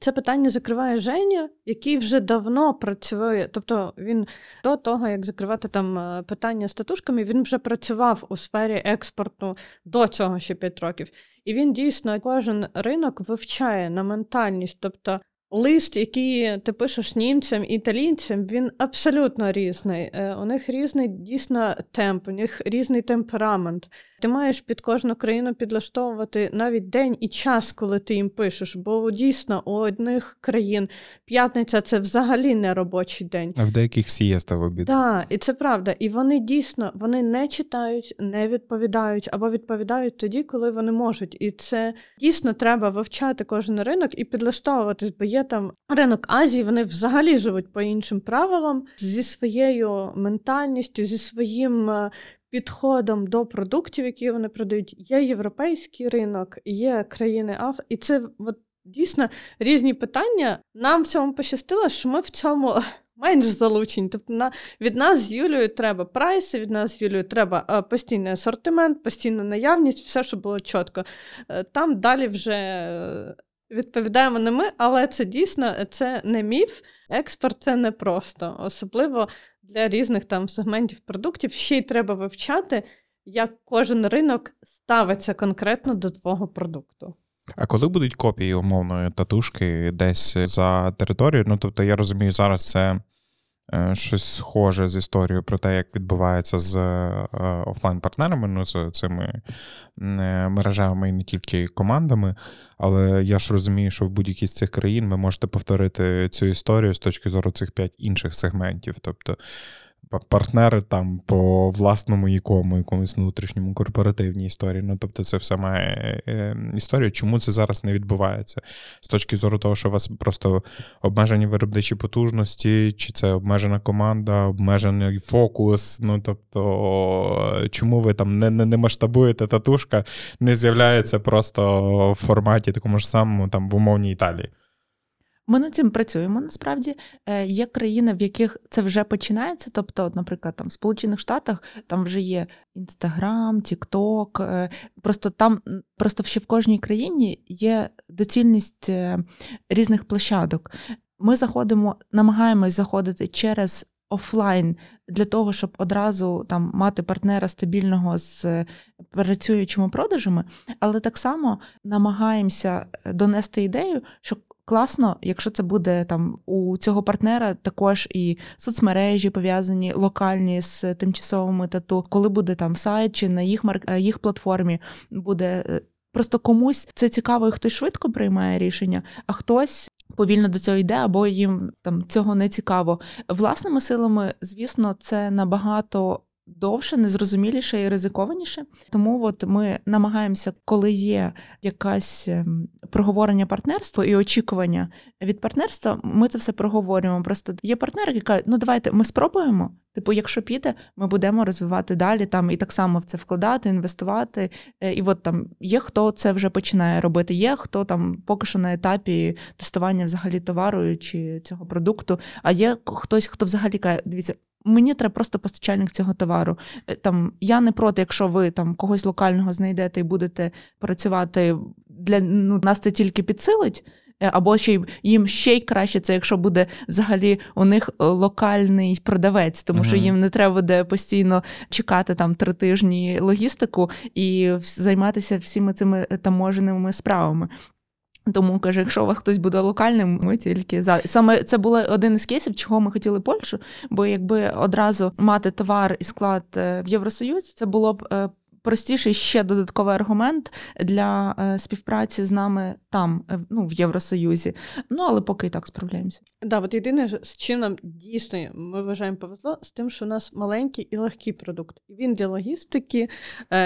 це питання закриває Женя, який вже давно працює. Тобто він до того, як закривати там е, питання з татушками, він вже працював у сфері експорту до цього ще 5 років. І він дійсно кожен ринок вивчає на ментальність. Тобто лист, який ти пишеш німцям і італійцям, він абсолютно різний. Е, у них різний дійсно темп, у них різний темперамент. Ти маєш під кожну країну підлаштовувати навіть день і час, коли ти їм пишеш. Бо дійсно у одних країн п'ятниця це взагалі не робочий день. А в деяких сієста в обід. Так, і це правда. І вони дійсно вони не читають, не відповідають або відповідають тоді, коли вони можуть. І це дійсно треба вивчати кожен ринок і підлаштовуватись, бо є там ринок Азії, вони взагалі живуть по іншим правилам зі своєю ментальністю, зі своїм е, підходом до продуктів, які вони продають. Є європейський ринок, є країни Аф, і це от, дійсно різні питання. Нам в цьому пощастило, що ми в цьому. (laughs) Менш залучені. Тобто на, від нас з Юлією треба прайси, від нас з Юлією треба а, постійний асортимент, постійна наявність, все, що було чітко. Е, там далі вже е, відповідаємо не ми, але це дійсно це не міф. Експорт це не просто, особливо для різних там сегментів продуктів. Ще й треба вивчати, як кожен ринок ставиться конкретно до твого продукту. А коли будуть копії умовної татушки десь за територією? Ну тобто я розумію, зараз це щось схоже з історією про те, як відбувається з е, офлайн-партнерами, ну, з цими е, мережами і не тільки командами. Але я ж розумію, що в будь-якій з цих країн ви можете повторити цю історію з точки зору цих п'ять інших сегментів. Тобто партнери там по власному якому, якомусь внутрішньому корпоративній історії. Ну, тобто, це все має е, історію. Чому це зараз не відбувається? З точки зору того, що у вас просто обмежені виробничі потужності, чи це обмежена команда, обмежений фокус. Ну тобто, чому ви там не не, не масштабуєте татушка, не з'являється просто в форматі такому ж самому там в умовній Італії? Ми над цим працюємо насправді. Е, є країни, в яких це вже починається. Тобто, наприклад, там в Сполучених Штатах там вже є Інстаграм, Тікток. Просто там просто ще в кожній країні є доцільність е, різних площадок. Ми заходимо, намагаємось заходити через офлайн для того, щоб одразу там мати партнера стабільного з е, працюючими продажами, але так само намагаємося донести ідею, що класно, якщо це буде там у цього партнера також і соцмережі пов'язані локальні з тимчасовими тату, коли буде там сайт чи на їх е, їх платформі буде. Е, просто комусь це цікаво, і хтось швидко приймає рішення, а хтось повільно до цього йде, або їм там цього не цікаво. Власними силами, звісно, це набагато довше, незрозуміліше і ризикованіше. Тому от ми намагаємося, коли є якась ем, проговорення партнерства і очікування від партнерства, ми це все проговорюємо. Просто є партнери, які кажуть, ну давайте ми спробуємо. Типу, якщо піде, ми будемо розвивати далі там і так само в це вкладати, інвестувати. Е, і от там є хто це вже починає робити, є хто там поки що на етапі тестування взагалі товару чи цього продукту. А є хтось, хто взагалі каже, дивіться, Мені треба просто постачальник цього товару. Е, там Я не проти, якщо ви там когось локального знайдете і будете працювати для ну, нас це тільки підсилить. Е, або ще їм ще й краще, це якщо буде взагалі у них е, локальний продавець, тому uh-huh. що їм не треба буде постійно чекати там три тижні логістику і займатися всіми цими таможеними справами. Тому каже, якщо у вас хтось буде локальним, ми тільки за саме це було один із кейсів, чого ми хотіли Польщу. Бо якби одразу мати товар і склад е, в Євросоюзі, це було б е, простіший ще додатковий аргумент для е, співпраці з нами там, ну в Євросоюзі. Ну але поки і так справляємося. Да, от єдине, з чим нам дійсно ми вважаємо повезло, з тим, що у нас маленький і легкий продукт. Він для логістики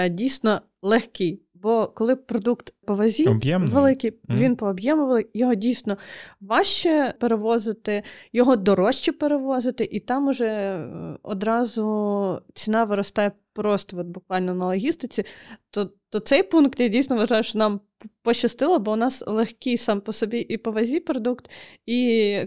дійсно легкий. Бо коли продукт по вазі Об'ємний. великий, mm. він по об'єму великий, його дійсно важче перевозити, його дорожче перевозити, і там уже е, одразу ціна виростає просто от буквально на логістиці. То, то цей пункт я дійсно вважаю, що нам пощастило, бо у нас легкий сам по собі і по вазі продукт. І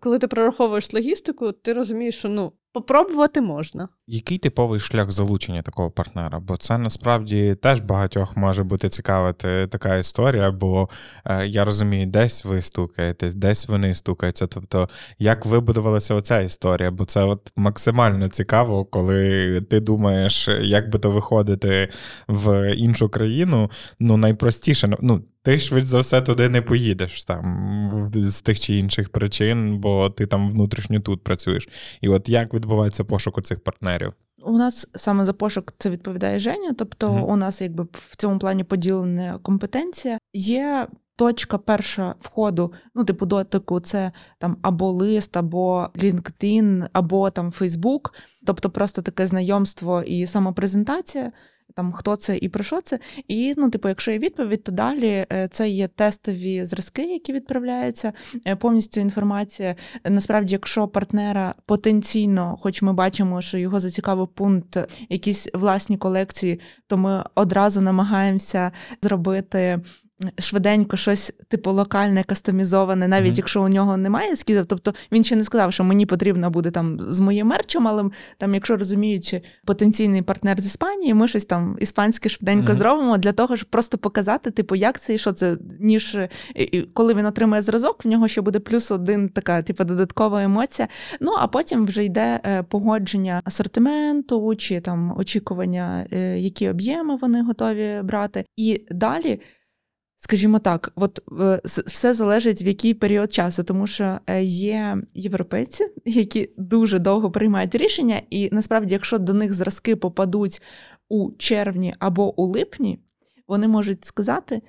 коли ти прораховуєш логістику, ти розумієш, що ну Попробувати можна. Який типовий шлях залучення такого партнера? Бо це насправді теж багатьох може бути цікавити така історія, бо е, я розумію, десь ви стукаєтесь, десь вони стукаються. Тобто, як вибудувалася оця історія? Бо це от максимально цікаво, коли ти думаєш, як би то виходити в іншу країну. Ну, найпростіше, ну ти швидше за все туди не поїдеш там з тих чи інших причин, бо ти там внутрішньо тут працюєш. І от як відбувається пошук у цих партнерів? У нас саме за пошук це відповідає Женя, тобто mm у нас якби в цьому плані поділена компетенція. Є точка перша входу, ну, типу, дотику, це там або лист, або LinkedIn, або там Facebook, тобто просто таке знайомство і самопрезентація там хто це і про що це. І ну, типу, якщо є відповідь, то далі е, це є тестові зразки, які відправляються. Е, повністю інформація. Насправді, якщо партнера потенційно, хоч ми бачимо, що його зацікавив пункт, якісь власні колекції, то ми одразу намагаємося зробити швиденько щось типу локальне, кастомізоване, навіть mm-hmm. якщо у нього немає ескізів. Тобто він ще не сказав, що мені потрібно буде там з моїм мерчем, але там, якщо розуміючи потенційний партнер з Іспанії, ми щось там іспанське швиденько mm-hmm. зробимо для того, щоб просто показати, типу, як це і що це, ніж коли він отримає зразок, в нього ще буде плюс один така, типу, додаткова емоція. Ну а потім вже йде е, погодження асортименту чи там очікування, е, які об'єми вони готові брати. І далі. Скажімо так, от е, все залежить в який період часу, тому що е, є європейці, які дуже довго приймають рішення, і насправді, якщо до них зразки попадуть у червні або у липні, вони можуть сказати: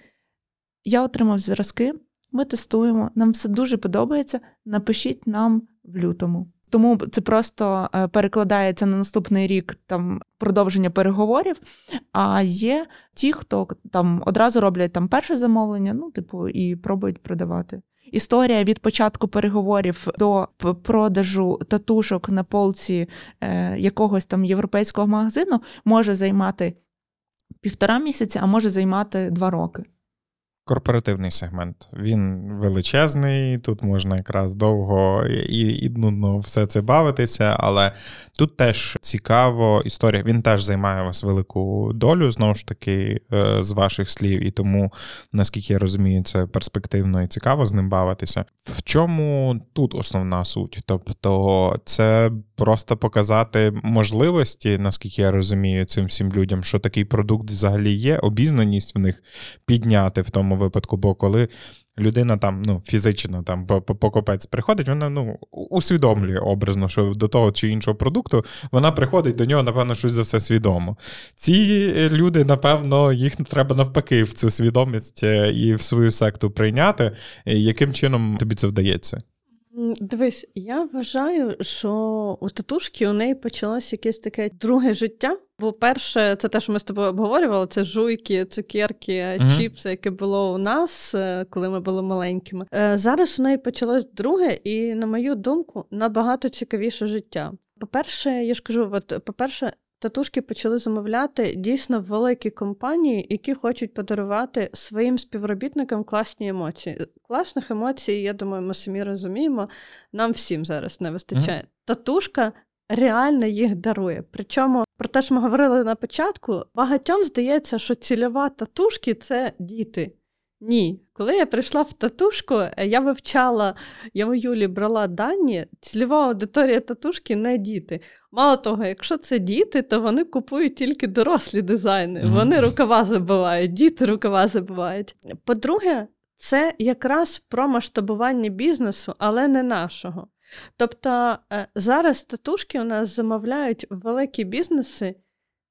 Я отримав зразки, ми тестуємо, нам все дуже подобається. Напишіть нам в лютому. Тому це просто е, перекладається на наступний рік там продовження переговорів. А є ті, хто там одразу роблять там перше замовлення, ну, типу, і пробують продавати. Історія від початку переговорів до продажу татушок на полці е, якогось там європейського магазину може займати півтора місяця, а може займати два роки. Корпоративний сегмент. Він величезний, тут можна якраз довго і і нудно все це бавитися, але тут теж цікаво історія. Він теж займає вас велику долю, знову ж таки, е, з ваших слів, і тому, наскільки я розумію, це перспективно і цікаво з ним бавитися. В чому тут основна суть? Тобто, це просто показати можливості, наскільки я розумію, цим всім людям, що такий продукт взагалі є, обізнаність в них підняти в тому випадку, бо коли. Людина там, ну, фізично там покупець приходить, вона ну, усвідомлює образно, що до того чи іншого продукту вона приходить до нього, напевно, щось за все свідомо. Ці люди, напевно, їх треба навпаки в цю свідомість е, і в свою секту прийняти. Яким чином тобі це вдається? Дивись, я вважаю, що у татушки у неї почалось якесь таке друге життя. Бо перше, це те, що ми з тобою обговорювали, це жуйки, цукерки, uh-huh. чіпси, яке було у нас, е, коли ми були маленькими. Е, зараз у неї почалось друге, і, на мою думку, набагато цікавіше життя. По-перше, я ж кажу, от, по-перше, Татушки почали замовляти дійсно великі компанії, які хочуть подарувати своїм співробітникам класні емоції. Класних емоцій, я думаю, ми самі розуміємо, нам всім зараз не вистачає. Mm-hmm. Татушка реально їх дарує. Причому про те, що ми говорили на початку, багатьом здається, що цільова татушки це діти. Ні, коли я прийшла в татушку, е, я вивчала, я у Юлі брала дані, цільова аудиторія татушки не діти. Мало того, якщо це діти, то вони купують тільки дорослі дизайни. Mm-hmm. Вони рукава забивають, діти рукава забивають. По-друге, це якраз про масштабування бізнесу, але не нашого. Тобто е, зараз татушки у нас замовляють великі бізнеси,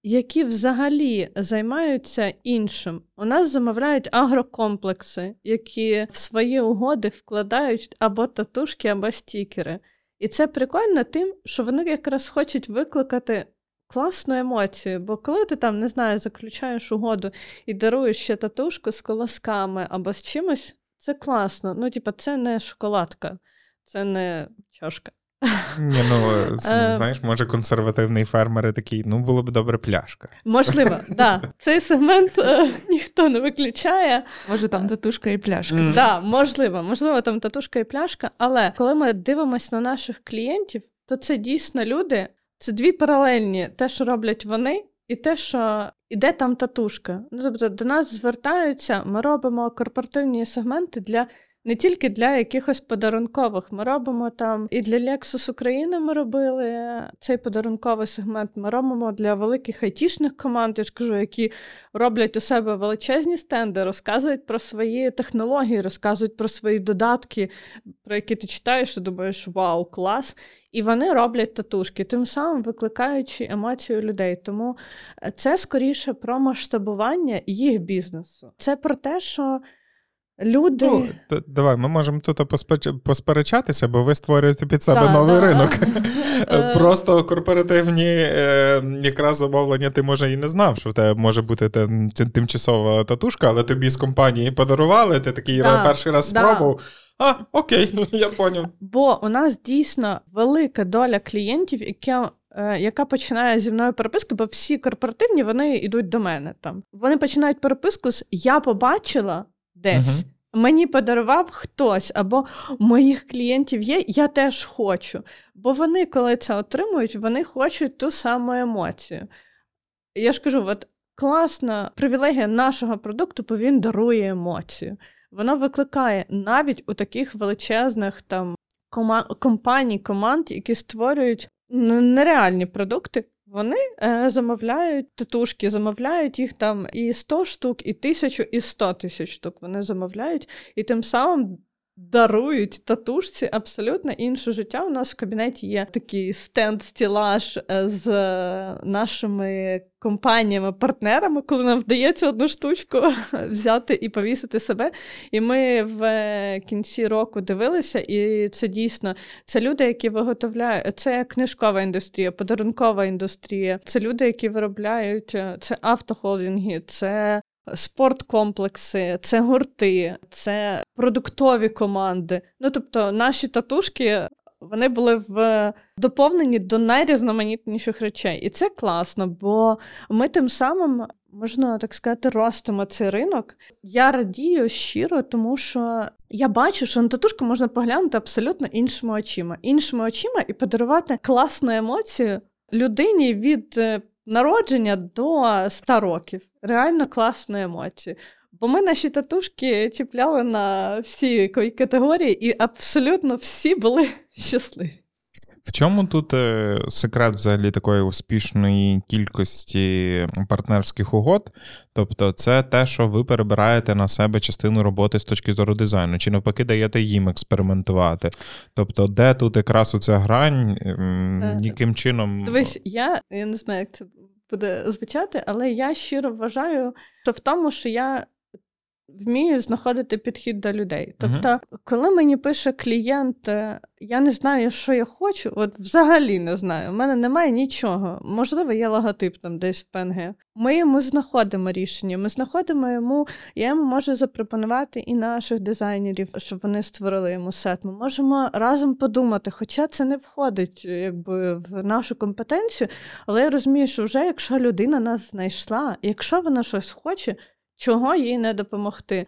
які взагалі займаються іншим. У нас замовляють агрокомплекси, які в свої угоди вкладають або татушки, або стікери. І це прикольно тим, що вони якраз хочуть викликати класну емоцію. Бо коли ти там, не знаю, заключаєш угоду і даруєш ще татушку з колосками або з чимось, це класно. Ну, типа, це не шоколадка, це не чашка. Ні, ну (laughs) Е, знаєш, може консервативний фермер і такий, ну було б добре пляшка. Можливо, (laughs) да. Цей сегмент е, ніхто не виключає. Може, там татушка і пляшка. Мгм. Да, можливо, можливо, там татушка і пляшка, але коли ми дивимося на наших клієнтів, то це дійсно люди, це дві паралельні: те, що роблять вони, і те, що іде там татушка. Ну, тобто до нас звертаються, ми робимо корпоративні сегменти для. Не тільки для якихось подарункових. Ми робимо там і для Lexus України ми робили цей подарунковий сегмент. Ми робимо для великих айтішних команд, я ж кажу, які роблять у себе величезні стенди, розказують про свої технології, розказують про свої додатки, про які ти читаєш і думаєш, вау, клас. І вони роблять татушки, тим самим викликаючи емоцію людей. Тому е, це скоріше про масштабування їх бізнесу. Це про те, що люди. Ну, т- давай, ми можемо тут посперечатися, бо ви створюєте під себе Да, новий да. ринок. (laughs) Е. Просто корпоративні е, якраз замовлення, ти може і не знав, що в тебе може бути тим- тим- тимчасова татушка, але тобі з компанії подарували, ти такий Да, перший раз да. спробував. А, окей, (laughs) я поняв. Бо у нас дійсно велика доля клієнтів, яка, е, яка починає зі мною переписку, бо всі корпоративні вони йдуть до мене там. Вони починають переписку з Я побачила десь. Мені подарував хтось, або моїх клієнтів є, я теж хочу. Бо вони, коли це отримують, вони хочуть ту саму емоцію. Я ж кажу, от класна привілегія нашого продукту, бо він дарує емоцію. Воно викликає навіть у таких величезних там кома- компаній, команд, які створюють нереальні продукти. Вони е, замовляють тетушки, замовляють їх там і 100 штук, і 1000, і 100 тисяч штук. Вони замовляють і тим самим дарують татушці абсолютно інше життя. У нас в кабінеті є такий стенд-стілаж е, з нашими компаніями-партнерами, коли нам вдається одну штучку (laughs) взяти і повісити себе. І ми в е, кінці року дивилися, і це дійсно це люди, які виготовляють це книжкова індустрія, подарункова індустрія, це люди, які виробляють е, це автохолдинги, це спорткомплекси, це гурти, це продуктові команди. Ну тобто, наші татушки. Вони були в доповнені до найрізноманітніших речей, і це класно, бо ми тим самим можна так сказати, ростимо цей ринок. Я радію щиро, тому що я бачу, що на татушку можна поглянути абсолютно іншими очима, іншими очима і подарувати класну емоцію людині від е, народження до 100 років. Реально класну емоцію. Бо ми наші татушки чіпляли на всі категорії, і абсолютно всі були (laughs) щасливі. В чому тут е, секрет взагалі такої успішної кількості партнерських угод? Тобто, це те, що ви перебираєте на себе частину роботи з точки зору дизайну, чи навпаки даєте їм експериментувати? Тобто, де тут якраз оця грань, м, Е, яким чином. Дивись, я, я не знаю, як це буде звучати, але я щиро вважаю, що в тому, що я вмію знаходити підхід до людей. Тобто, коли мені пише клієнт, е, я не знаю, що я хочу, от взагалі не знаю. У мене немає нічого. Можливо, є логотип там десь в ПНГ. Ми йому знаходимо рішення. Ми знаходимо йому, я йому можу запропонувати і наших дизайнерів, щоб вони створили йому сет. Ми можемо разом подумати, хоча це не входить якби в нашу компетенцію, але я розумію, що вже якщо людина нас знайшла, якщо вона щось хоче. Чого їй не допомогти?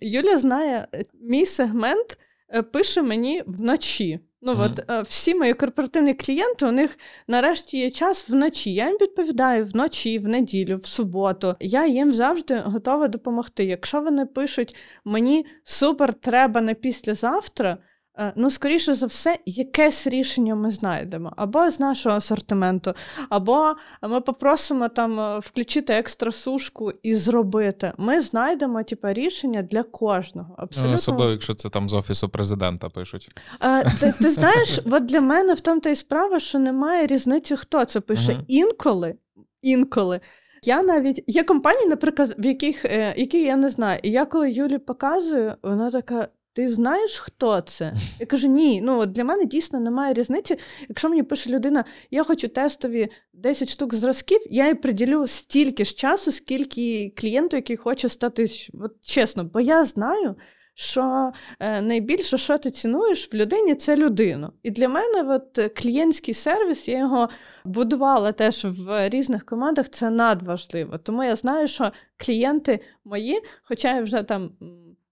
Юля знає, е, мій сегмент е, пише мені вночі. Ну Мгм. от е, всі мої корпоративні клієнти, у них нарешті є час вночі. Я їм відповідаю вночі, в неділю, в суботу. Я їм завжди готова допомогти. Якщо вони пишуть мені супер, треба на післязавтра. Е, ну, скоріше за все, якесь рішення ми знайдемо або з нашого асортименту, або ми попросимо там е, включити екстра сушку і зробити. Ми знайдемо типу, рішення для кожного. Абсолютно. Ну, особливо, якщо це там з офісу президента пишуть. А, е, ти, ти знаєш, от для мене в тому та й справа, що немає різниці, хто це пише. Uh-huh. Інколи, інколи. Я навіть є компанії, наприклад, в яких які я не знаю. І я коли Юлі показую, вона така: ти знаєш, хто це? Я кажу, ні. Ну от для мене дійсно немає різниці. Якщо мені пише людина, я хочу тестові 10 штук зразків, я їй приділю стільки ж часу, скільки клієнту, який хоче стати от, чесно, бо я знаю. Що е, найбільше, що ти цінуєш в людині, це людину. І для мене от, клієнтський сервіс, я його будувала теж в різних командах, це надважливо. Тому я знаю, що клієнти мої, хоча я вже там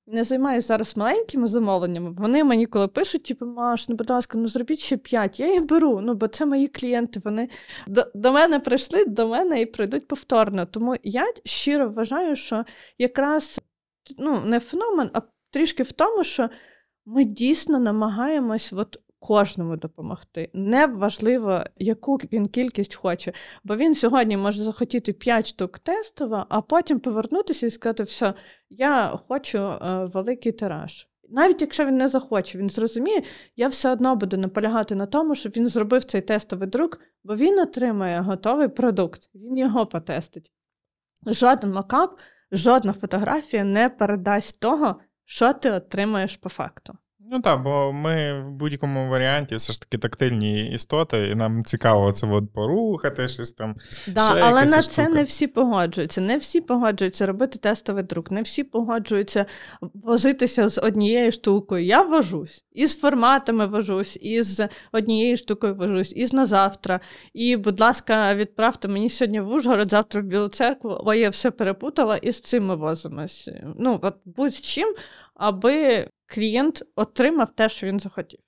не займаюся зараз маленькими замовленнями. Вони мені коли пишуть, типу, Маш, ну, будь ласка, ну зробіть ще п'ять. Я їх беру, ну бо це мої клієнти. Вони до, до мене прийшли, до мене і прийдуть повторно. Тому я щиро вважаю, що якраз ну, не феномен, а трішки в тому, що ми дійсно намагаємось от кожному допомогти. Не важливо, яку він кількість хоче. Бо він сьогодні може захотіти 5 штук тестово, а потім повернутися і сказати, все, я хочу е, великий тираж. Навіть якщо він не захоче, він зрозуміє, я все одно буду наполягати на тому, щоб він зробив цей тестовий друк, бо він отримає готовий продукт, він його потестить. Жоден макап, жодна фотографія не передасть того, що ти отримаєш по факту. Ну так, бо ми в будь-якому варіанті все ж таки тактильні істоти, і нам цікаво це от порухати, щось там. Да, Але на це не всі погоджуються. Не всі погоджуються робити тестовий друк, не всі погоджуються возитися з однією штукою. Я вожусь, і з форматами вожусь, і з однією штукою вожусь, і з на завтра. І, будь ласка, відправте мені сьогодні в Ужгород, завтра в Білу церкву, бо я все перепутала, і з цим ми возимось. Ну, от будь з чим, аби клієнт отримав те, що він захотів.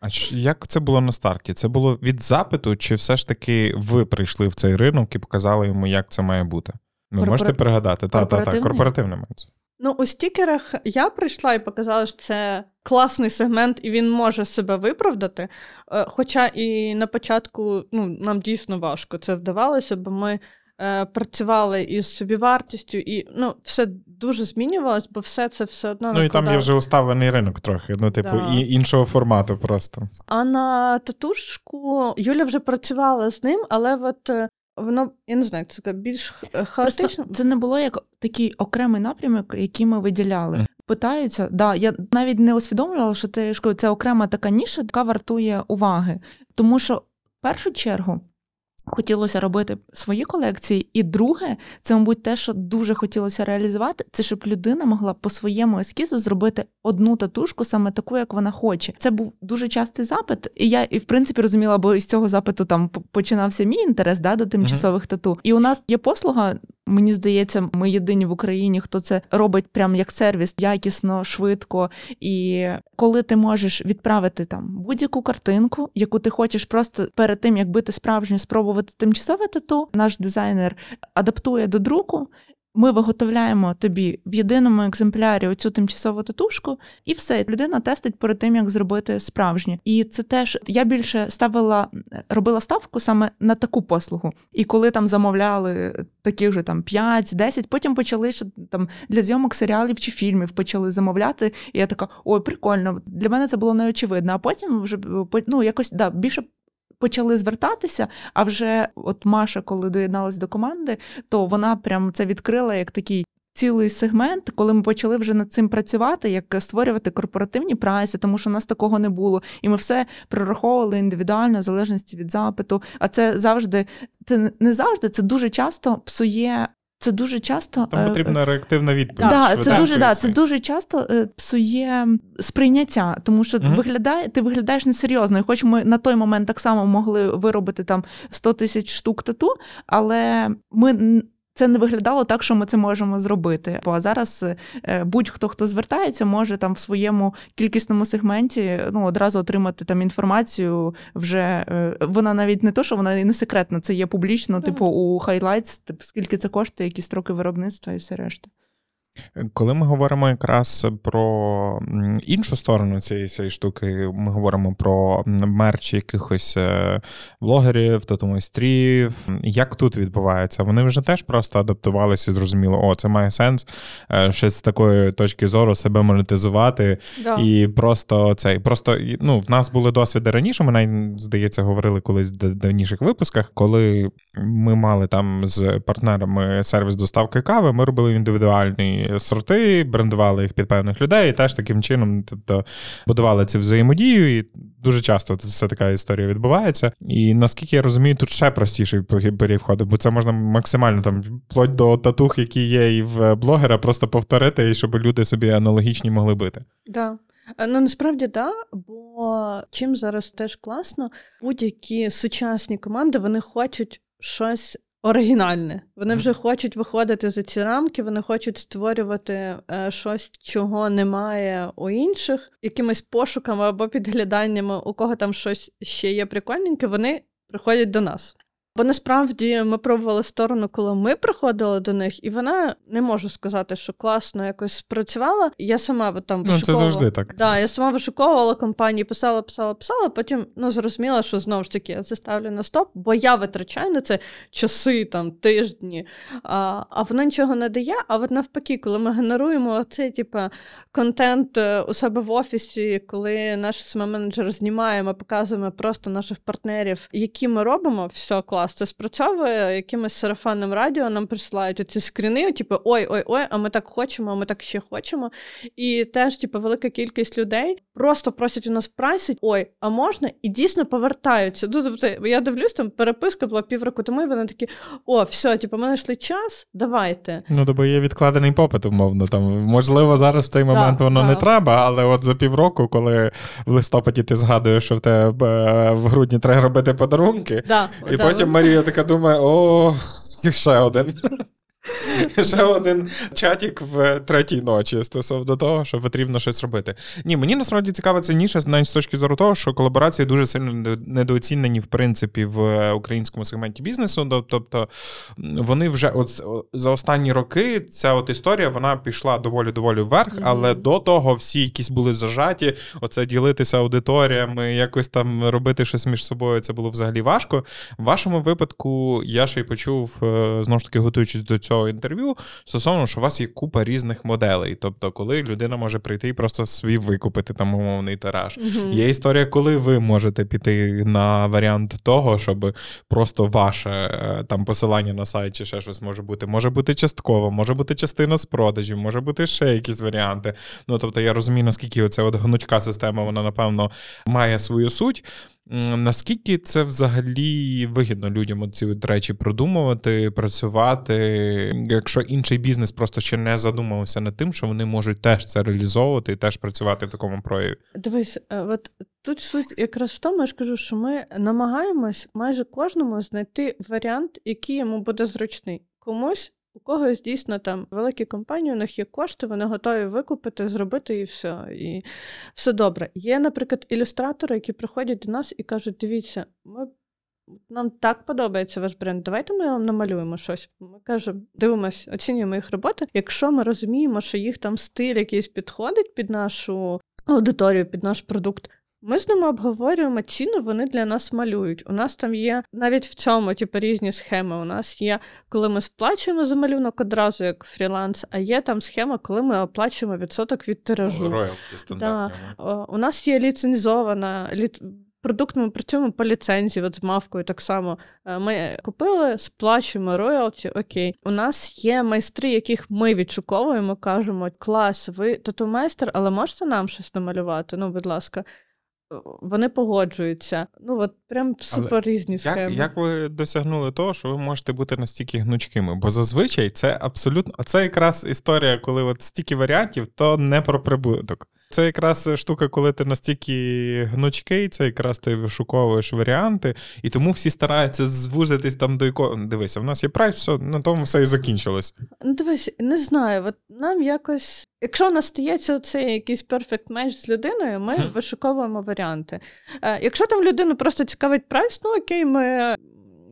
А як це було на старті? Це було від запиту, чи все ж таки ви прийшли в цей ринок і показали йому, як це має бути? Ви Корпора... можете пригадати? Так, так, так, корпоративне мається. Ну, у стікерах я прийшла і показала, що це класний сегмент, і він може себе виправдати. Е, хоча і на початку ну, нам дійсно важко це вдавалося, бо ми Е, працювали із собівартістю, і ну, все дуже змінювалось, бо все це все одно. Ну і там є вже уставлений ринок трохи, ну, типу, да. і іншого формату просто. А на татушку Юля вже працювала з ним, але от. Е, воно, я не знаю, це більш хаотично. Просто Це не було як такий окремий напрямок, який ми виділяли. Mm. Питаються, да, я навіть не усвідомлювала, що це це окрема така ніша, яка вартує уваги. Тому що в першу чергу Хотілося робити свої колекції, і друге, це, мабуть, те, що дуже хотілося реалізувати, це щоб людина могла по своєму ескізу зробити одну татушку, саме таку, як вона хоче. Це був дуже частий запит, і я і в принципі розуміла, бо із цього запиту там починався мій інтерес да, до тимчасових тату. І у нас є послуга. Мені здається, ми єдині в Україні, хто це робить прям як сервіс, якісно, швидко. І коли ти можеш відправити там будь-яку картинку, яку ти хочеш, просто перед тим як бити справжню спробувати тимчасове тату, наш дизайнер адаптує до друку. Ми виготовляємо тобі в єдиному екземплярі оцю тимчасову татушку, і все, людина тестить перед тим, як зробити справжнє. І це теж я більше ставила, робила ставку саме на таку послугу. І коли там замовляли таких же там 5-10, потім почали що там для зйомок серіалів чи фільмів почали замовляти. І я така, ой, прикольно. Для мене це було неочевидно. А потім вже ну, якось да, більше почали звертатися. А вже от Маша, коли доєдналась до команди, то вона прям це відкрила як такий. Цілий сегмент, коли ми почали вже над цим працювати, як створювати корпоративні прайси, тому що у нас такого не було, і ми все прораховували індивідуально, в залежності від запиту. А це завжди це не завжди, це дуже часто псує це дуже часто Там е, потрібна реактивна відповідь. Да, це дуже да, це дуже часто е, псує сприйняття, тому що угу. виглядає, ти виглядаєш несерйозно. І хоч ми на той момент так само могли виробити там 100 тисяч штук тату, але ми це не виглядало так, що ми це можемо зробити. Бо зараз е, будь-хто хто звертається, може там в своєму кількісному сегменті ну одразу отримати там інформацію. Вже е, вона навіть не то, що вона і не секретна, це є публічно, типу у highlights, типу скільки це коштує, які строки виробництва і все решта. Коли ми говоримо якраз про іншу сторону цієї цієї штуки, ми говоримо про мерч якихось е, блогерів, тату-майстрів. Як тут відбувається? Вони вже теж просто адаптувалися і зрозуміли, о, це має сенс е, ще з такої точки зору себе монетизувати. Да. І просто цей просто ну, в нас були досвіди раніше. Ми навіть, здається, говорили колись в давніших випусках, коли ми мали там з партнерами сервіс доставки кави, ми робили індивідуальний сорти, брендували їх під певних людей, і теж таким чином, тобто будували цю взаємодію, і дуже часто це все така історія відбувається. І наскільки я розумію, тут ще простіший період входу, бо це можна максимально там вплоть до татух, які є і в блогера, просто повторити, і щоб люди собі аналогічні могли бити. Да. Е, ну насправді да, бо чим зараз теж класно, будь-які сучасні команди вони хочуть щось оригінальне. Вони вже хочуть виходити за ці рамки, вони хочуть створювати е, щось, чого немає у інших, якимись пошуками або підгляданнями, у кого там щось ще є прикольненьке, вони приходять до нас. Бо насправді ми пробували сторону, коли ми приходили до них, і вона не можу сказати, що класно якось спрацювала. Я сама там вишуковувала. Ну, це завжди так. Да, я сама вишуковувала компанії, писала, писала, писала. Потім ну зрозуміла, що знову ж таки я це ставлю на стоп, бо я витрачаю на це часи, там тижні, а а воно нічого не дає. А от навпаки, коли ми генеруємо цей типу, контент е, у себе в офісі, коли наш см менеджер знімає, ми показуємо просто наших партнерів, які ми робимо, все класно клас. Це спрацьовує якимось сарафанним радіо. Нам присилають оці скріни, типу ой-ой-ой, а ми так хочемо, а ми так ще хочемо. І теж, типу, велика кількість людей просто просять у нас прайсить, ой, а можна? І дійсно повертаються. Ну, тобто, я дивлюсь, там переписка була півроку тому, і вони такі: о, все, типу, ми знайшли час, давайте. Ну, тобто є відкладений попит, умовно. Там можливо, зараз в цей момент да, воно да. не треба, але от за півроку, коли в листопаді ти згадуєш, що в тебе е, в грудні треба робити подарунки, да, і потім Марія така думає: о, ще один. (laughs) Ще один чатік в третій ночі стосовно того, що потрібно щось робити. Ні, мені насправді цікава ця ніша навіть з точки зору того, що колаборації дуже сильно недооцінені, в принципі, в українському сегменті бізнесу. Тобто вони вже от за останні роки ця от історія вона пішла доволі доволі вверх, mm-hmm. але до того всі якісь були зажаті. Оце ділитися аудиторіями, якось там робити щось між собою. Це було взагалі важко. В вашому випадку я ще й почув е, знову ж таки, готуючись до цього цього інтерв'ю стосовно, що у вас є купа різних моделей. Тобто, коли людина може прийти і просто свій викупити там умовний тираж. uh Є історія, коли ви можете піти на варіант того, щоб просто ваше е, там посилання на сайт чи ще щось може бути. Може бути частково, може бути частина з продажів, може бути ще якісь варіанти. Ну тобто, я розумію, наскільки оця от гнучка система, вона напевно має свою суть. Наскільки це взагалі вигідно людям ці речі продумувати, працювати, якщо інший бізнес просто ще не задумався над тим, що вони можуть теж це реалізовувати і теж працювати в такому прояві? Дивись, е, от тут суть якраз в тому, я ж кажу, що ми намагаємось майже кожному знайти варіант, який йому буде зручний. Комусь у когось дійсно там великі компанії, у них є кошти, вони готові викупити, зробити і все. І все добре. Є, наприклад, ілюстратори, які приходять до нас і кажуть: дивіться, ми. Нам так подобається ваш бренд. Давайте ми вам намалюємо щось. Ми кажемо, дивимось, оцінюємо їх роботи. Якщо ми розуміємо, що їх там стиль якийсь підходить під нашу аудиторію, під наш продукт, ми з ними обговорюємо ціну, вони для нас малюють. У нас там є навіть в цьому типу, різні схеми. У нас є, коли ми сплачуємо за малюнок одразу як фріланс, а є там схема, коли ми оплачуємо відсоток від тиражу. Роялті. Да. У нас є ліцензована лі... Продукт ми працюємо по ліцензії, от з мавкою так само. Е, ми купили, сплачуємо роялті, окей. У нас є майстри, яких ми відшуковуємо, кажемо, клас, ви тату-майстер, але можете нам щось намалювати? Ну, будь ласка вони погоджуються. Ну от прям супер різні схеми. Як, як ви досягнули того, що ви можете бути настільки гнучкими? Бо зазвичай це абсолютно це якраз історія, коли от стільки варіантів, то не про прибуток. Це якраз штука, коли ти настільки гнучкий, це якраз ти вишуковуєш варіанти, і тому всі стараються звузитись там до якого. Дивися, в нас є прайс, все, на тому все і закінчилось. Ну, дивись, не знаю. От нам якось, якщо у нас стається оцей якийсь перфект меч з людиною, ми mm. вишуковуємо варіанти. Е, Якщо там людину просто цікавить прайс, ну окей, ми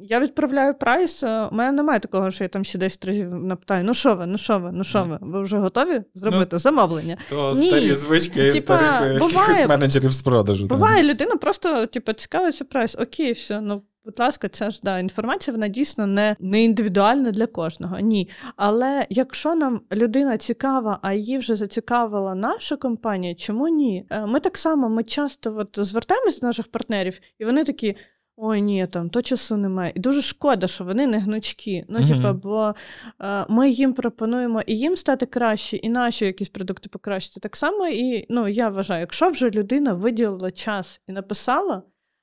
я відправляю прайс. е, У мене немає такого, що я там ще 10 разів напитаю: ну що ви, ну що ви, ну що ви? Ви вже готові зробити замовлення? То Ні. старі звички Типа, старих е, якихось менеджерів з продажу. Буває, людина просто типу, цікавиться прайс. Окей, все, ну. Будь ласка, це ж да, інформація, вона дійсно не, не індивідуальна для кожного. Ні. Але якщо нам людина цікава, а її вже зацікавила наша компанія, чому ні? Е, Ми так само ми часто от, звертаємося до наших партнерів, і вони такі. Ой, ні, там то часу немає. І дуже шкода, що вони не гнучкі. Ну, типа, бо е, ми їм пропонуємо і їм стати краще, і наші якісь продукти покращити. Так само, і ну я вважаю, якщо вже людина виділила час і написала,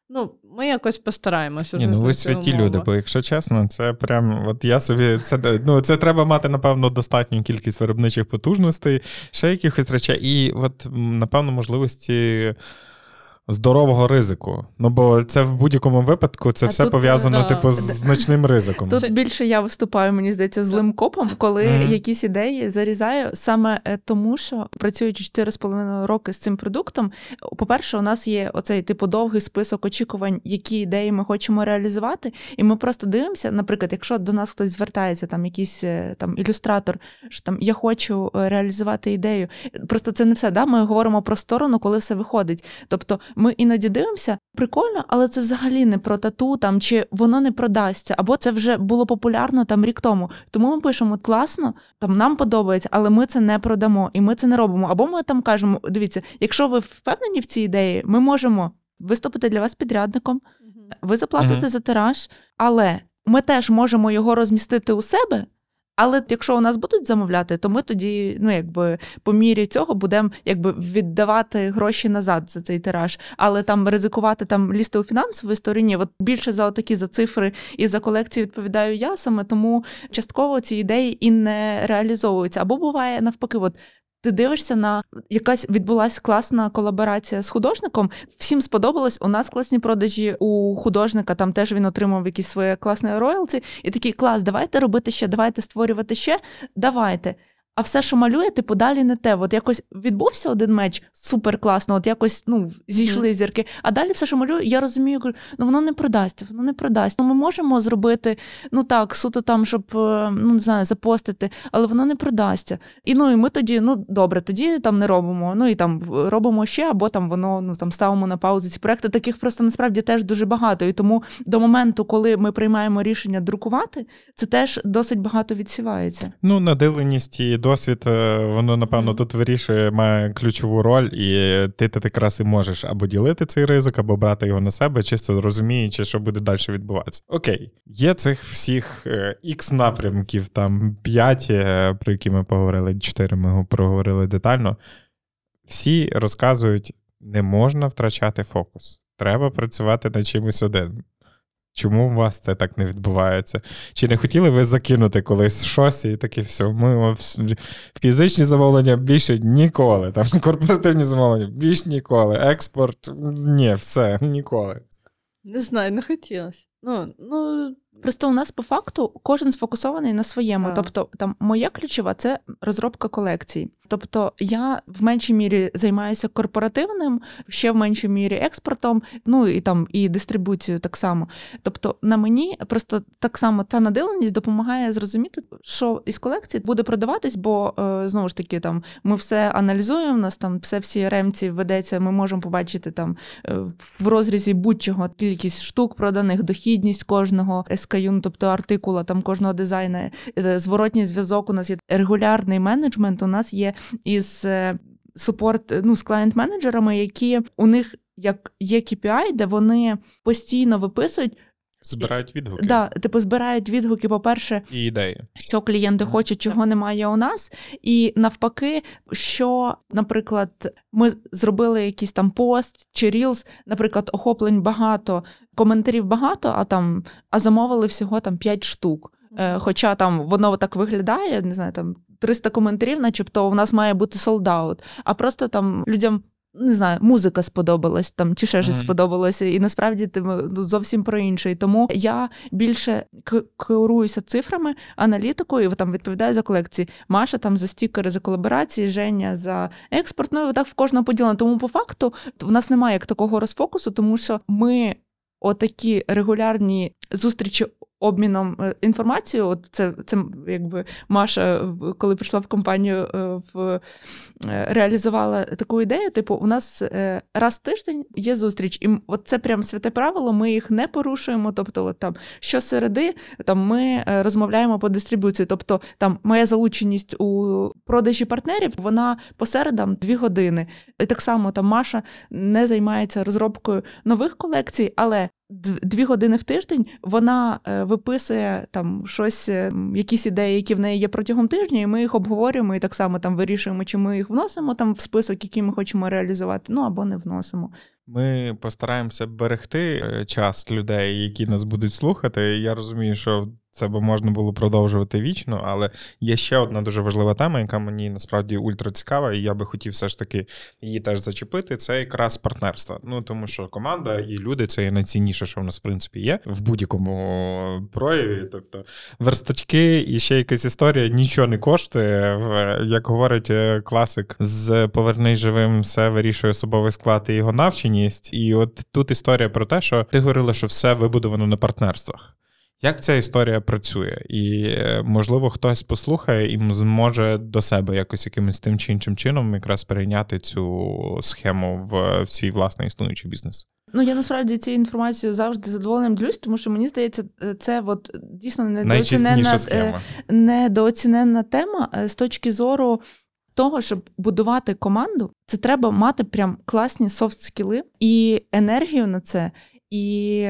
ну ми якось постараємося. Ні, ну ви святі умову. люди, бо якщо чесно, це прям от я собі це ну це треба мати напевно достатню кількість виробничих потужностей, ще якихось речей, і от напевно можливості. Здорового ризику. Ну бо це в будь-якому випадку це А все тут, пов'язано, да. типу, з значним ризиком. Тут більше я виступаю, мені здається, злим копом, коли Мгм. якісь ідеї зарізаю саме е, тому, що працюючи 4,5 роки з цим продуктом, по-перше, у нас є оцей типу довгий список очікувань, які ідеї ми хочемо реалізувати, і ми просто дивимося. Наприклад, якщо до нас хтось звертається, там якийсь е, там ілюстратор, що там я хочу е, реалізувати ідею. Просто це не все. Да? Ми говоримо про сторону, коли все виходить. Тобто ми іноді дивимося, прикольно, але це взагалі не про тату, там чи воно не продасться, або це вже було популярно там рік тому. Тому ми пишемо класно, там нам подобається, але ми це не продамо і ми це не робимо. Або ми там кажемо: дивіться, якщо ви впевнені в цій ідеї, ми можемо виступити для вас підрядником, ви заплатите Мгм. за тираж, але ми теж можемо його розмістити у себе. Але якщо у нас будуть замовляти, то ми тоді, ну якби по мірі цього будемо якби віддавати гроші назад за цей тираж. Але там ризикувати там лізти у фінансову стороні, от більше за такі за цифри і за колекції відповідаю я саме, тому частково ці ідеї і не реалізовуються. Або буває навпаки, от ти дивишся на якась відбулася класна колаборація з художником. Всім сподобалось. У нас класні продажі у художника. Там теж він отримав якісь своє класне роялті. І такий клас, давайте робити ще, давайте створювати ще. Давайте. А все, що малює, типу, далі не те. От якось відбувся один меч супер класно, от якось ну, зійшли зірки. А далі все, що малюю, я розумію, кажу, ну воно не продасться, воно не продасть. Ну, ми можемо зробити, ну так, суто там, щоб е, ну не знаю, запостити, але воно не продасться. І ну і ми тоді, ну добре, тоді там не робимо. Ну і там робимо ще, або там воно ну там ставимо на паузу ці проекти. Таких просто насправді теж дуже багато. І тому до моменту, коли ми приймаємо рішення друкувати, це теж досить багато відсівається. Ну, надиленість і досвід, е, воно, напевно, тут вирішує, має ключову роль, і ти, ти якраз і можеш або ділити цей ризик, або брати його на себе, чисто розуміючи, що буде далі відбуватися. Окей, є цих всіх ікс напрямків, там 5, про які ми поговорили, 4 ми проговорили детально. Всі розказують, не можна втрачати фокус. Треба працювати над чимось один. Чому у вас це так не відбувається? Чи не хотіли ви закинути колись щось і таке все? Ми фізичні замовлення більше ніколи. Там (laughs) корпоративні замовлення більш ніколи. Експорт ні, все, ніколи. Не знаю, не хотілося. Ну, ну, Просто у нас по факту кожен сфокусований на своєму. Так. Тобто, там моя ключова це розробка колекцій. Тобто я в меншій мірі займаюся корпоративним, ще в меншій мірі експортом, ну і там і дистрибуцією так само. Тобто на мені просто так само та надиленість допомагає зрозуміти, що із колекції буде продаватись, бо е, знову ж таки там ми все аналізуємо. У нас там все в CRM-ці ведеться. Ми можемо побачити там е, в розрізі будь-чого кількість штук проданих, дохідність кожного SKU, ну, тобто артикула там кожного дизайна, е, зворотній зв'язок. У нас є регулярний менеджмент. У нас є із е, супорт ну, з клієнт-менеджерами, які у них як є KPI, де вони постійно виписують, Збирають відгуки. Да, типу збирають відгуки, по-перше, і ідеї. що клієнти хочуть, чого немає у нас, і навпаки, що, наприклад, ми зробили якийсь там пост чи рілз, наприклад, охоплень багато, коментарів багато, а там а замовили всього там 5 штук. Е, Хоча там воно так виглядає, не знаю, там 300 коментарів, начебто у нас має бути солдаут, а просто там людям. Не знаю, музика сподобалась там чи ще щось Мгм. сподобалося, і насправді ти ну, зовсім про інше. І тому я більше керуюся цифрами, аналітикою, і там відповідаю за колекції. Маша там за стікери, за колаборації, Женя за експорт. Ну і так в кожного поділено. Тому по факту в нас немає як такого розфокусу, тому що ми отакі регулярні зустрічі обміном е, інформацією, от це це якби Маша, коли прийшла в компанію, е, в е, реалізувала таку ідею. Типу, у нас раз в тиждень є зустріч, і от це прям святе правило. Ми їх не порушуємо. Тобто, от там щосереди там ми розмовляємо по дистрибуції. Тобто, там моя залученість у продажі партнерів, вона по середам дві години. І так само там Маша не займається розробкою нових колекцій, але дві години в тиждень вона е, виписує там щось, е, якісь ідеї, які в неї є протягом тижня, і ми їх обговорюємо і так само там вирішуємо, чи ми їх вносимо там в список, який ми хочемо реалізувати, ну або не вносимо. Ми постараємося берегти е, час людей, які нас будуть слухати. Я розумію, що це би можна було продовжувати вічно, але є ще одна дуже важлива тема, яка мені насправді ультра цікава, і я би хотів все ж таки її теж зачепити. Це якраз партнерство. Ну тому що команда і люди це є найцінніше, що в нас в принципі є в будь-якому прояві. Тобто верстачки і ще якась історія нічого не коштує. Як говорить е, класик, з повернись живим все вирішує особовий склад і його навченість. І от тут історія про те, що ти говорила, що все вибудовано на партнерствах. Як ця історія працює? І, е, можливо, хтось послухає і зможе до себе якось якимось тим чи іншим чином якраз перейняти цю схему в свій власний існуючий бізнес. Ну, я насправді цією інформацією завжди задоволеним ділюсь, тому що мені здається, е, це от дійсно недооцінена, е, недооцінена тема з точки зору. Того, щоб будувати команду, це треба мати прям класні софт скіли і енергію на це, і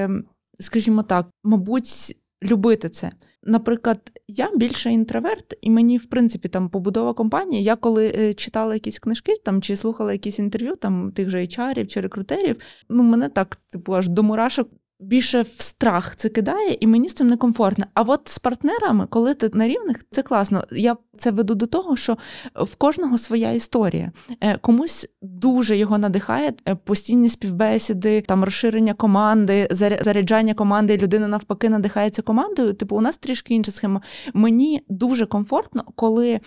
скажімо так, мабуть, любити це. Наприклад, я більше інтроверт, і мені, в принципі, там побудова компанії. Я коли е, читала якісь книжки там чи слухала якісь інтерв'ю, там тих же HR чи рекрутерів, ну мене так, типу, аж до мурашок більше в страх це кидає, і мені з цим некомфортно. А от з партнерами, коли ти на рівних, це класно. Я це веду до того, що в кожного своя історія. Е, комусь дуже його надихає е, постійні співбесіди, там розширення команди, заряджання команди, людина навпаки надихається командою. Типу, у нас трішки інша схема. Мені дуже комфортно, коли.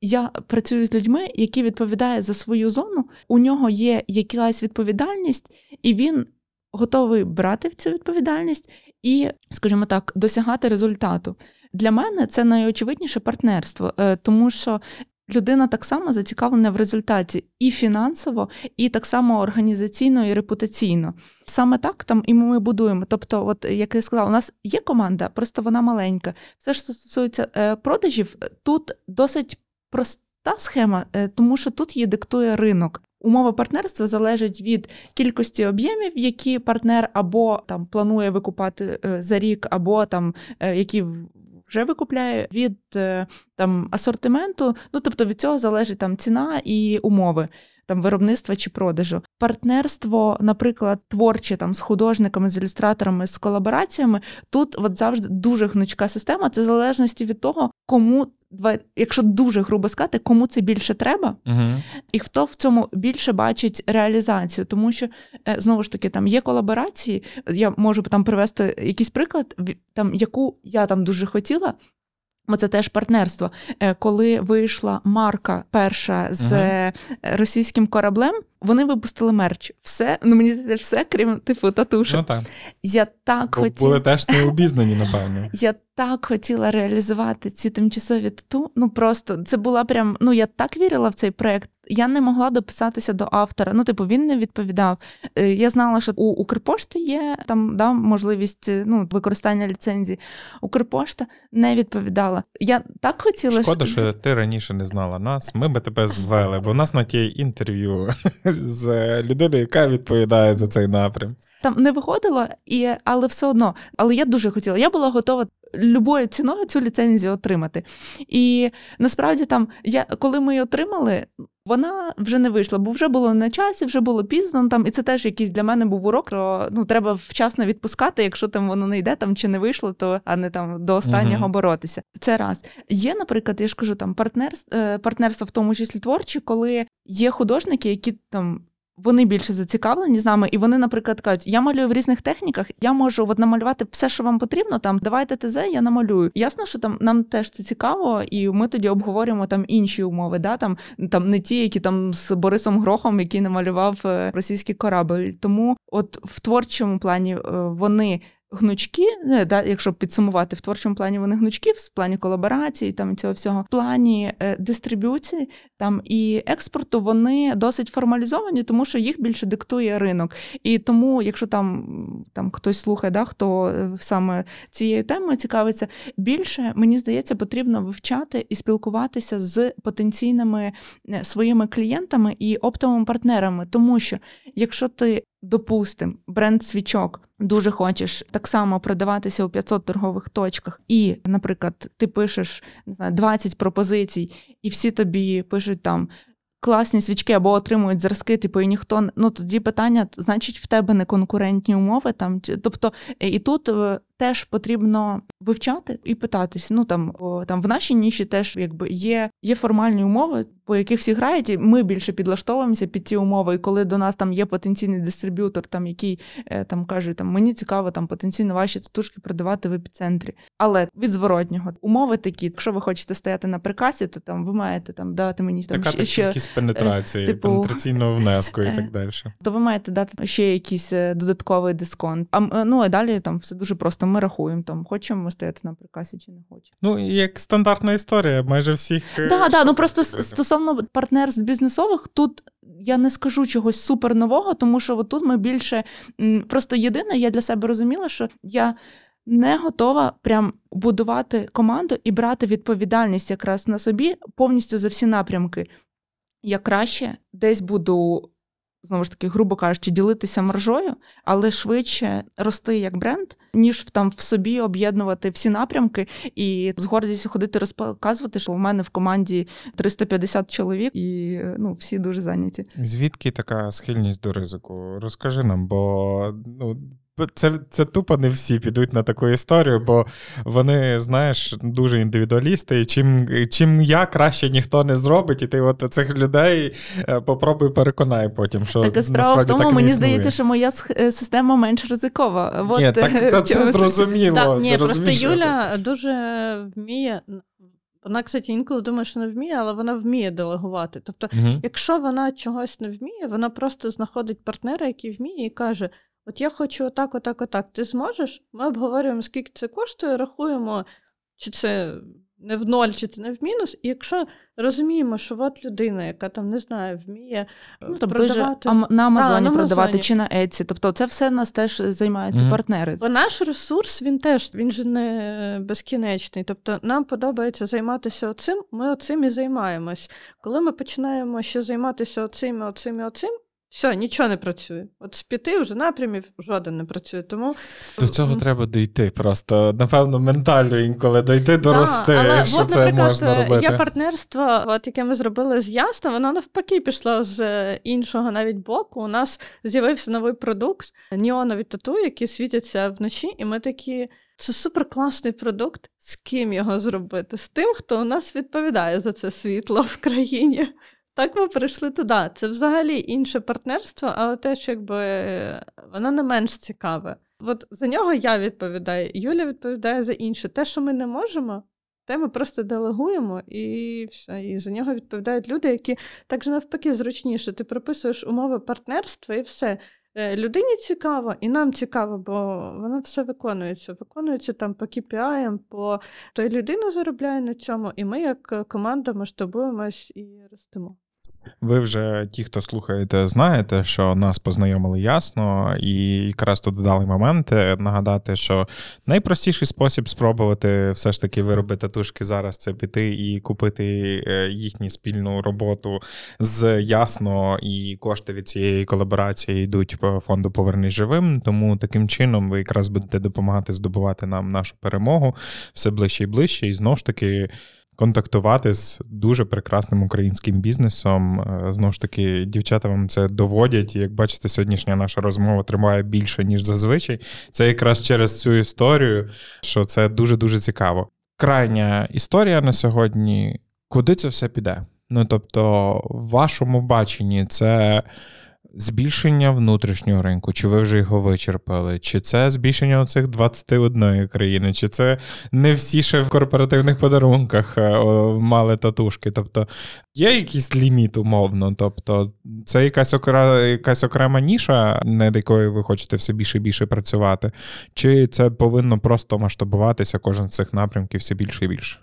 Я працюю з людьми, які відповідають за свою зону. У нього є якась відповідальність, і він готовий брати в цю відповідальність і, скажімо так, досягати результату. Для мене це найочевидніше партнерство, е, тому що. Людина так само зацікавлена в результаті і фінансово, і так само організаційно і репутаційно. Саме так там і ми будуємо. Тобто, от як я сказала, у нас є команда, просто вона маленька. Все, що стосується е, продажів, тут досить проста схема, е, тому що тут її диктує ринок. Умова партнерства залежить від кількості об'ємів, які партнер або там планує викупати е, за рік, або там е, які вже викупляє від е, там асортименту. Ну тобто від цього залежить там ціна і умови там виробництва чи продажу. Партнерство, наприклад, творче там з художниками, з ілюстраторами, з колабораціями. Тут от завжди дуже гнучка система. Це в залежності від того, кому якщо дуже грубо сказати, кому це більше треба, угу. і хто в цьому більше бачить реалізацію. Тому що е, знову ж таки там є колаборації. Я можу там привести якийсь приклад, там яку я там дуже хотіла. Це теж партнерство. Е, коли вийшла марка перша з ага. російським кораблем, вони випустили мерч. Все, ну мені здається, все, крім типу татушок. Ну, так. Я так Бо хотіла... Були теж не обізнані, напевно. (laughs) Я так хотіла реалізувати ці тимчасові тату. Ну просто це була прям. Ну я так вірила в цей проект. Я не могла дописатися до автора. Ну, типу, він не відповідав. Е, я знала, що у Укрпошти є там да, можливість ну, використання ліцензії. Укрпошта не відповідала. Я так хотіла. Шкода, що ти раніше не знала нас. Ми би тебе звели, бо в нас на тій інтерв'ю (laughs) з людиною, яка відповідає за цей напрям. Там не виходило, і але все одно. Але я дуже хотіла. Я була готова любою ціною цю ліцензію отримати. І насправді там я коли ми її отримали, вона вже не вийшла, бо вже було на часі, вже було пізно. Ну, там, І це теж якийсь для мене був урок. Що, ну, треба вчасно відпускати, якщо там воно не йде там чи не вийшло, то а не там до останнього uh-huh. боротися. Це раз. Є, наприклад, я ж кажу, там партнерство, партнерство в тому числі творчі, коли є художники, які там вони більше зацікавлені з нами, і вони, наприклад, кажуть, я малюю в різних техніках, я можу от намалювати все, що вам потрібно. Там давайте ТЗ, я намалюю. Ясно, що там нам теж це цікаво, і ми тоді обговорюємо там інші умови. Да? Там там не ті, які там з Борисом Грохом, який намалював е, російський корабль. Тому, от в творчому плані е, вони гнучки, не, да, якщо підсумувати в творчому плані вони гнучки, в плані колаборації, там цього всього, в плані е, дистриб'юції там і експорту вони досить формалізовані, тому що їх більше диктує ринок. І тому, якщо там там хтось слухає, да, хто е, саме цією темою цікавиться, більше мені здається, потрібно вивчати і спілкуватися з потенційними е, своїми клієнтами і оптовими партнерами, тому що якщо ти допустим, бренд свічок дуже хочеш так само продаватися у 500 торгових точках, і, наприклад, ти пишеш не знаю, 20 пропозицій, і всі тобі пишуть там. Класні свічки або отримують зразки, типу, і ніхто ну тоді питання, значить, в тебе не конкурентні умови там. Тобто, і тут е, теж потрібно вивчати і питатись. Ну там о, там в нашій ніші теж якби є є формальні умови, по яких всі грають, і ми більше підлаштовуємося під ті умови. І коли до нас там є потенційний дистриб'ютор, там який е, там каже, там мені цікаво там потенційно ваші татушки продавати в епіцентрі. Але від зворотнього умови такі, якщо ви хочете стояти на прикасі, то там ви маєте там дати мені там Така ще пенетрації, е, типу, пенетраційного внеску і (laughs) так е, далі. То ви маєте дати ще якийсь додатковий дисконт. А ну а далі там все дуже просто ми рахуємо, там хочемо ми стояти на прикасі чи не хочемо. Ну, як стандартна історія, майже всіх. Так, да, да, ну просто стосовно партнерств бізнесових, тут я не скажу чогось супер нового, тому що тут ми більше просто єдине, я для себе розуміла, що я. Не готова прям будувати команду і брати відповідальність якраз на собі повністю за всі напрямки. Я краще десь буду знову ж таки, грубо кажучи, ділитися маржою, але швидше рости як бренд, ніж там в собі об'єднувати всі напрямки і з гордістю ходити розказувати, що в мене в команді 350 чоловік, і ну всі дуже зайняті. Звідки така схильність до ризику? Розкажи нам, бо ну це це тупо не всі підуть на таку історію, бо вони, знаєш, дуже індивідуалісти. І чим чим я краще ніхто не зробить, і ти от цих людей е, попробуй переконай потім. що Так справа в тому, так мені здається, що моя е, система менш ризикова. От, ні, так, та, Це (laughs) зрозуміло. Так, ні, Просто Юля дуже вміє. Вона, кстати, інколи думає, що не вміє, але вона вміє делегувати. Тобто, uh якщо вона чогось не вміє, вона просто знаходить партнера, який вміє, і каже: От я хочу отак, отак, отак. Ти зможеш? Ми обговорюємо, скільки це коштує, рахуємо, чи це не в ноль, чи це не в мінус. І якщо розуміємо, що от людина, яка там не знаю, вміє ну, тобто продавати а, на Амазоні а, продавати Амазоні. чи на Еці, тобто це все в нас теж займаються mm-hmm. партнери. Бо наш ресурс він теж він же не безкінечний. Тобто нам подобається займатися оцим, ми оцим і займаємось. Коли ми починаємо ще займатися оцим, оцим і оцим. Все, нічого не працює. От з п'яти вже напрямів жоден не працює. Тому до цього треба дійти. Просто напевно ментально інколи дойти дорости. Да, але, що от, це можна робити. Є партнерство, от яке ми зробили з Ясно, воно навпаки пішло з іншого навіть боку. У нас з'явився новий продукт Ніонові тату, які світяться вночі, і ми такі. Це супер класний продукт. З ким його зробити? З тим, хто у нас відповідає за це світло в країні. Так ми прийшли туди. Це взагалі інше партнерство, але теж якби воно не менш цікаве. От за нього я відповідаю, Юля відповідає за інше. Те, що ми не можемо, те ми просто делегуємо і все. І за нього відповідають люди, які так же навпаки зручніше. Ти прописуєш умови партнерства і все. Е, людині цікаво, і нам цікаво, бо воно все виконується. Виконується там по KPI, по той людина заробляє на цьому, і ми, як команда, масштабуємось і ростемо. Ви вже ті, хто слухаєте, знаєте, що нас познайомили ясно, і якраз тут вдалий момент нагадати, що найпростіший спосіб спробувати все ж таки виробити татушки зараз це піти і купити е, їхню спільну роботу з ясно, і кошти від цієї колаборації йдуть по фонду Повернись живим. Тому таким чином ви якраз будете допомагати здобувати нам нашу перемогу все ближче і ближче, і знову ж таки контактувати з дуже прекрасним українським бізнесом. Е, знову ж таки, дівчата вам це доводять. Як бачите, сьогоднішня наша розмова триває більше, ніж зазвичай. Це якраз через цю історію, що це дуже-дуже цікаво. Крайня історія на сьогодні, куди це все піде? Ну тобто, в вашому баченні, це Збільшення внутрішнього ринку, чи ви вже його вичерпали? Чи це збільшення оцих 21 країни, чи це не всі ще в корпоративних подарунках е, мали татушки? Тобто є якийсь ліміт умовно? Тобто, це якась окра... якась окрема ніша, над якою ви хочете все більше і більше працювати, чи це повинно просто масштабуватися кожен з цих напрямків все більше і більше?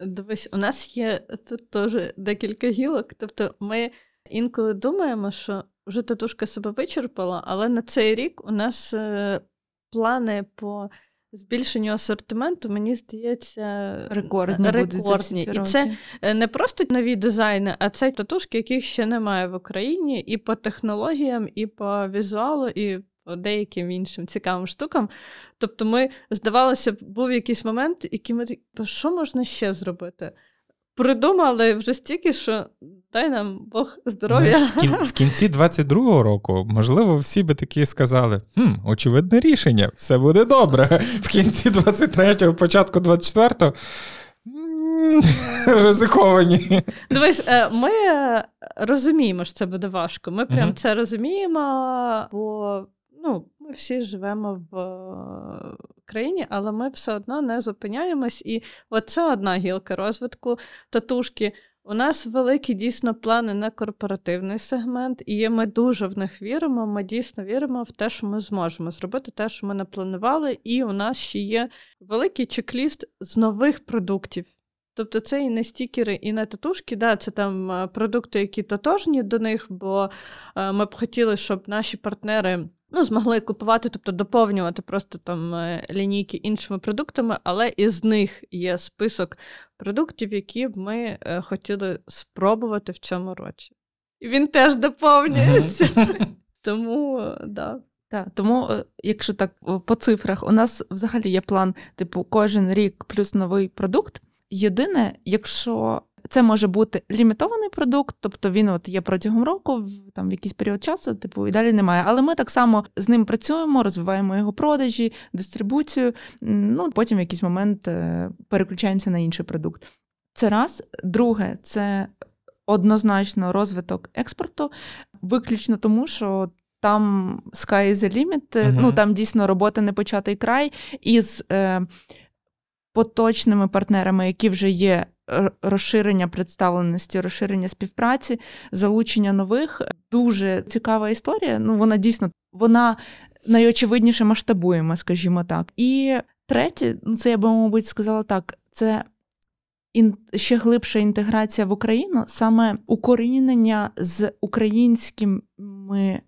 Дивись, у нас є тут теж декілька гілок. Тобто, ми інколи думаємо, що вже татушка себе вичерпала, але на цей рік у нас е, плани по збільшенню асортименту, мені здається, Рекордні, рекордні. І це е, не просто нові дизайни, а це татушки, яких ще немає в Україні, і по технологіям, і по візуалу, і по деяким іншим цікавим штукам. Тобто, ми, здавалося, був якийсь момент, який ми що можна ще зробити? Придумали вже стільки, що дай нам Бог здоров'я. В, кін, в кінці 22-го року, можливо, всі би такі сказали: хм, очевидне рішення, все буде добре. В кінці 23-го, початку 24-го. (laughs) Ризиковані. Дивись, е, ми розуміємо, що це буде важко. Ми прям це розуміємо, бо ну, ми всі живемо в е, країні, але ми все одно не зупиняємось. І от це одна гілка розвитку татушки. У нас великі дійсно плани на корпоративний сегмент, і ми дуже в них віримо. Ми дійсно віримо в те, що ми зможемо зробити те, що ми напланували. І у нас ще є великий чек-ліст з нових продуктів. Тобто це і не стікери, і не татушки, да, це там е, продукти, які тотожні до них, бо е, ми б хотіли, щоб наші партнери ну, змогли купувати, тобто доповнювати просто там е, лінійки іншими продуктами, але із них є список продуктів, які б ми е, хотіли спробувати в цьому році. І він теж доповнюється. (laughs) Тому, е, да. Так, тому, якщо так по цифрах, у нас взагалі є план, типу, кожен рік плюс новий продукт. Єдине, якщо це може бути лімітований продукт, тобто він от є протягом року, там в якийсь період часу, типу, і далі немає. Але ми так само з ним працюємо, розвиваємо його продажі, дистрибуцію. Ну потім в якийсь момент е, переключаємося на інший продукт. Це раз. Друге, це однозначно розвиток експорту, виключно тому, що там sky is the limit, Мгм. ну там дійсно робота не початий край. Із е, поточними партнерами, які вже є розширення представленості, розширення співпраці, залучення нових. Дуже цікава історія. Ну, вона дійсно вона найочевидніше масштабуємо, скажімо так. І третє, ну це я би, мабуть, сказала так: це ще глибша інтеграція в Україну, саме укорінення з українськими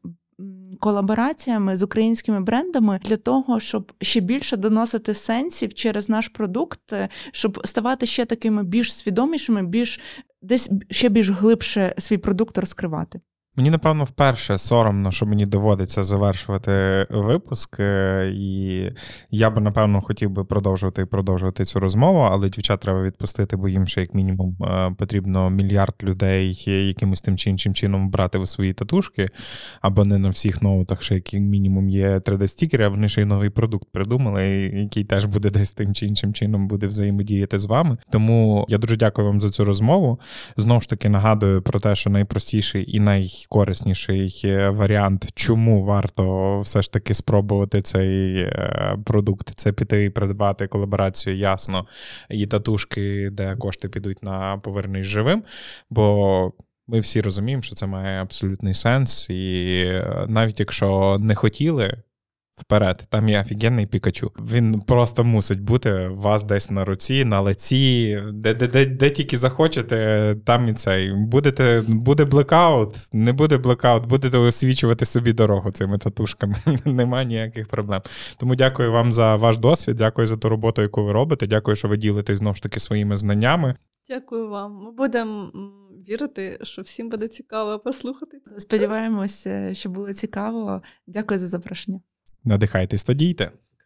колабораціями з українськими брендами для того, щоб ще більше доносити сенсів через наш продукт, е, щоб ставати ще такими більш свідомішими, більш десь ще більш глибше свій продукт розкривати. Мені, напевно, вперше соромно, що мені доводиться завершувати випуск, е, і я би, напевно, хотів би продовжувати і продовжувати цю розмову, але дівчат треба відпустити, бо їм ще як мінімум е, потрібно мільярд людей якимось тим чи іншим чином брати в свої татушки, або не на всіх ноутах, ще як мінімум є 3D-стікери, а вони ще й новий продукт придумали, який теж буде десь тим чи іншим чином буде взаємодіяти з вами. Тому я дуже дякую вам за цю розмову. Знову ж таки нагадую про те, що найпростіший і найкорисніший е, варіант, чому варто все ж таки спробувати цей е, продукт, це піти і придбати колаборацію, ясно, і татушки, де кошти підуть на повернись живим. Бо ми всі розуміємо, що це має абсолютний сенс, і е, навіть якщо не хотіли. Вперед, там є офігенний Пікачу. Він просто мусить бути у вас десь на руці, на лиці, де, де, де, де тільки захочете, там і цей. Будете, буде блекаут, не буде блекаут, будете освічувати собі дорогу цими татушками. (laughs) Нема ніяких проблем. Тому дякую вам за ваш досвід, дякую за ту роботу, яку ви робите. Дякую, що ви ділитесь знову ж таки своїми знаннями. Дякую вам. Ми будемо вірити, що всім буде цікаво послухати. Сподіваємося, що було цікаво. Дякую за запрошення. Надихайтесь та дійте.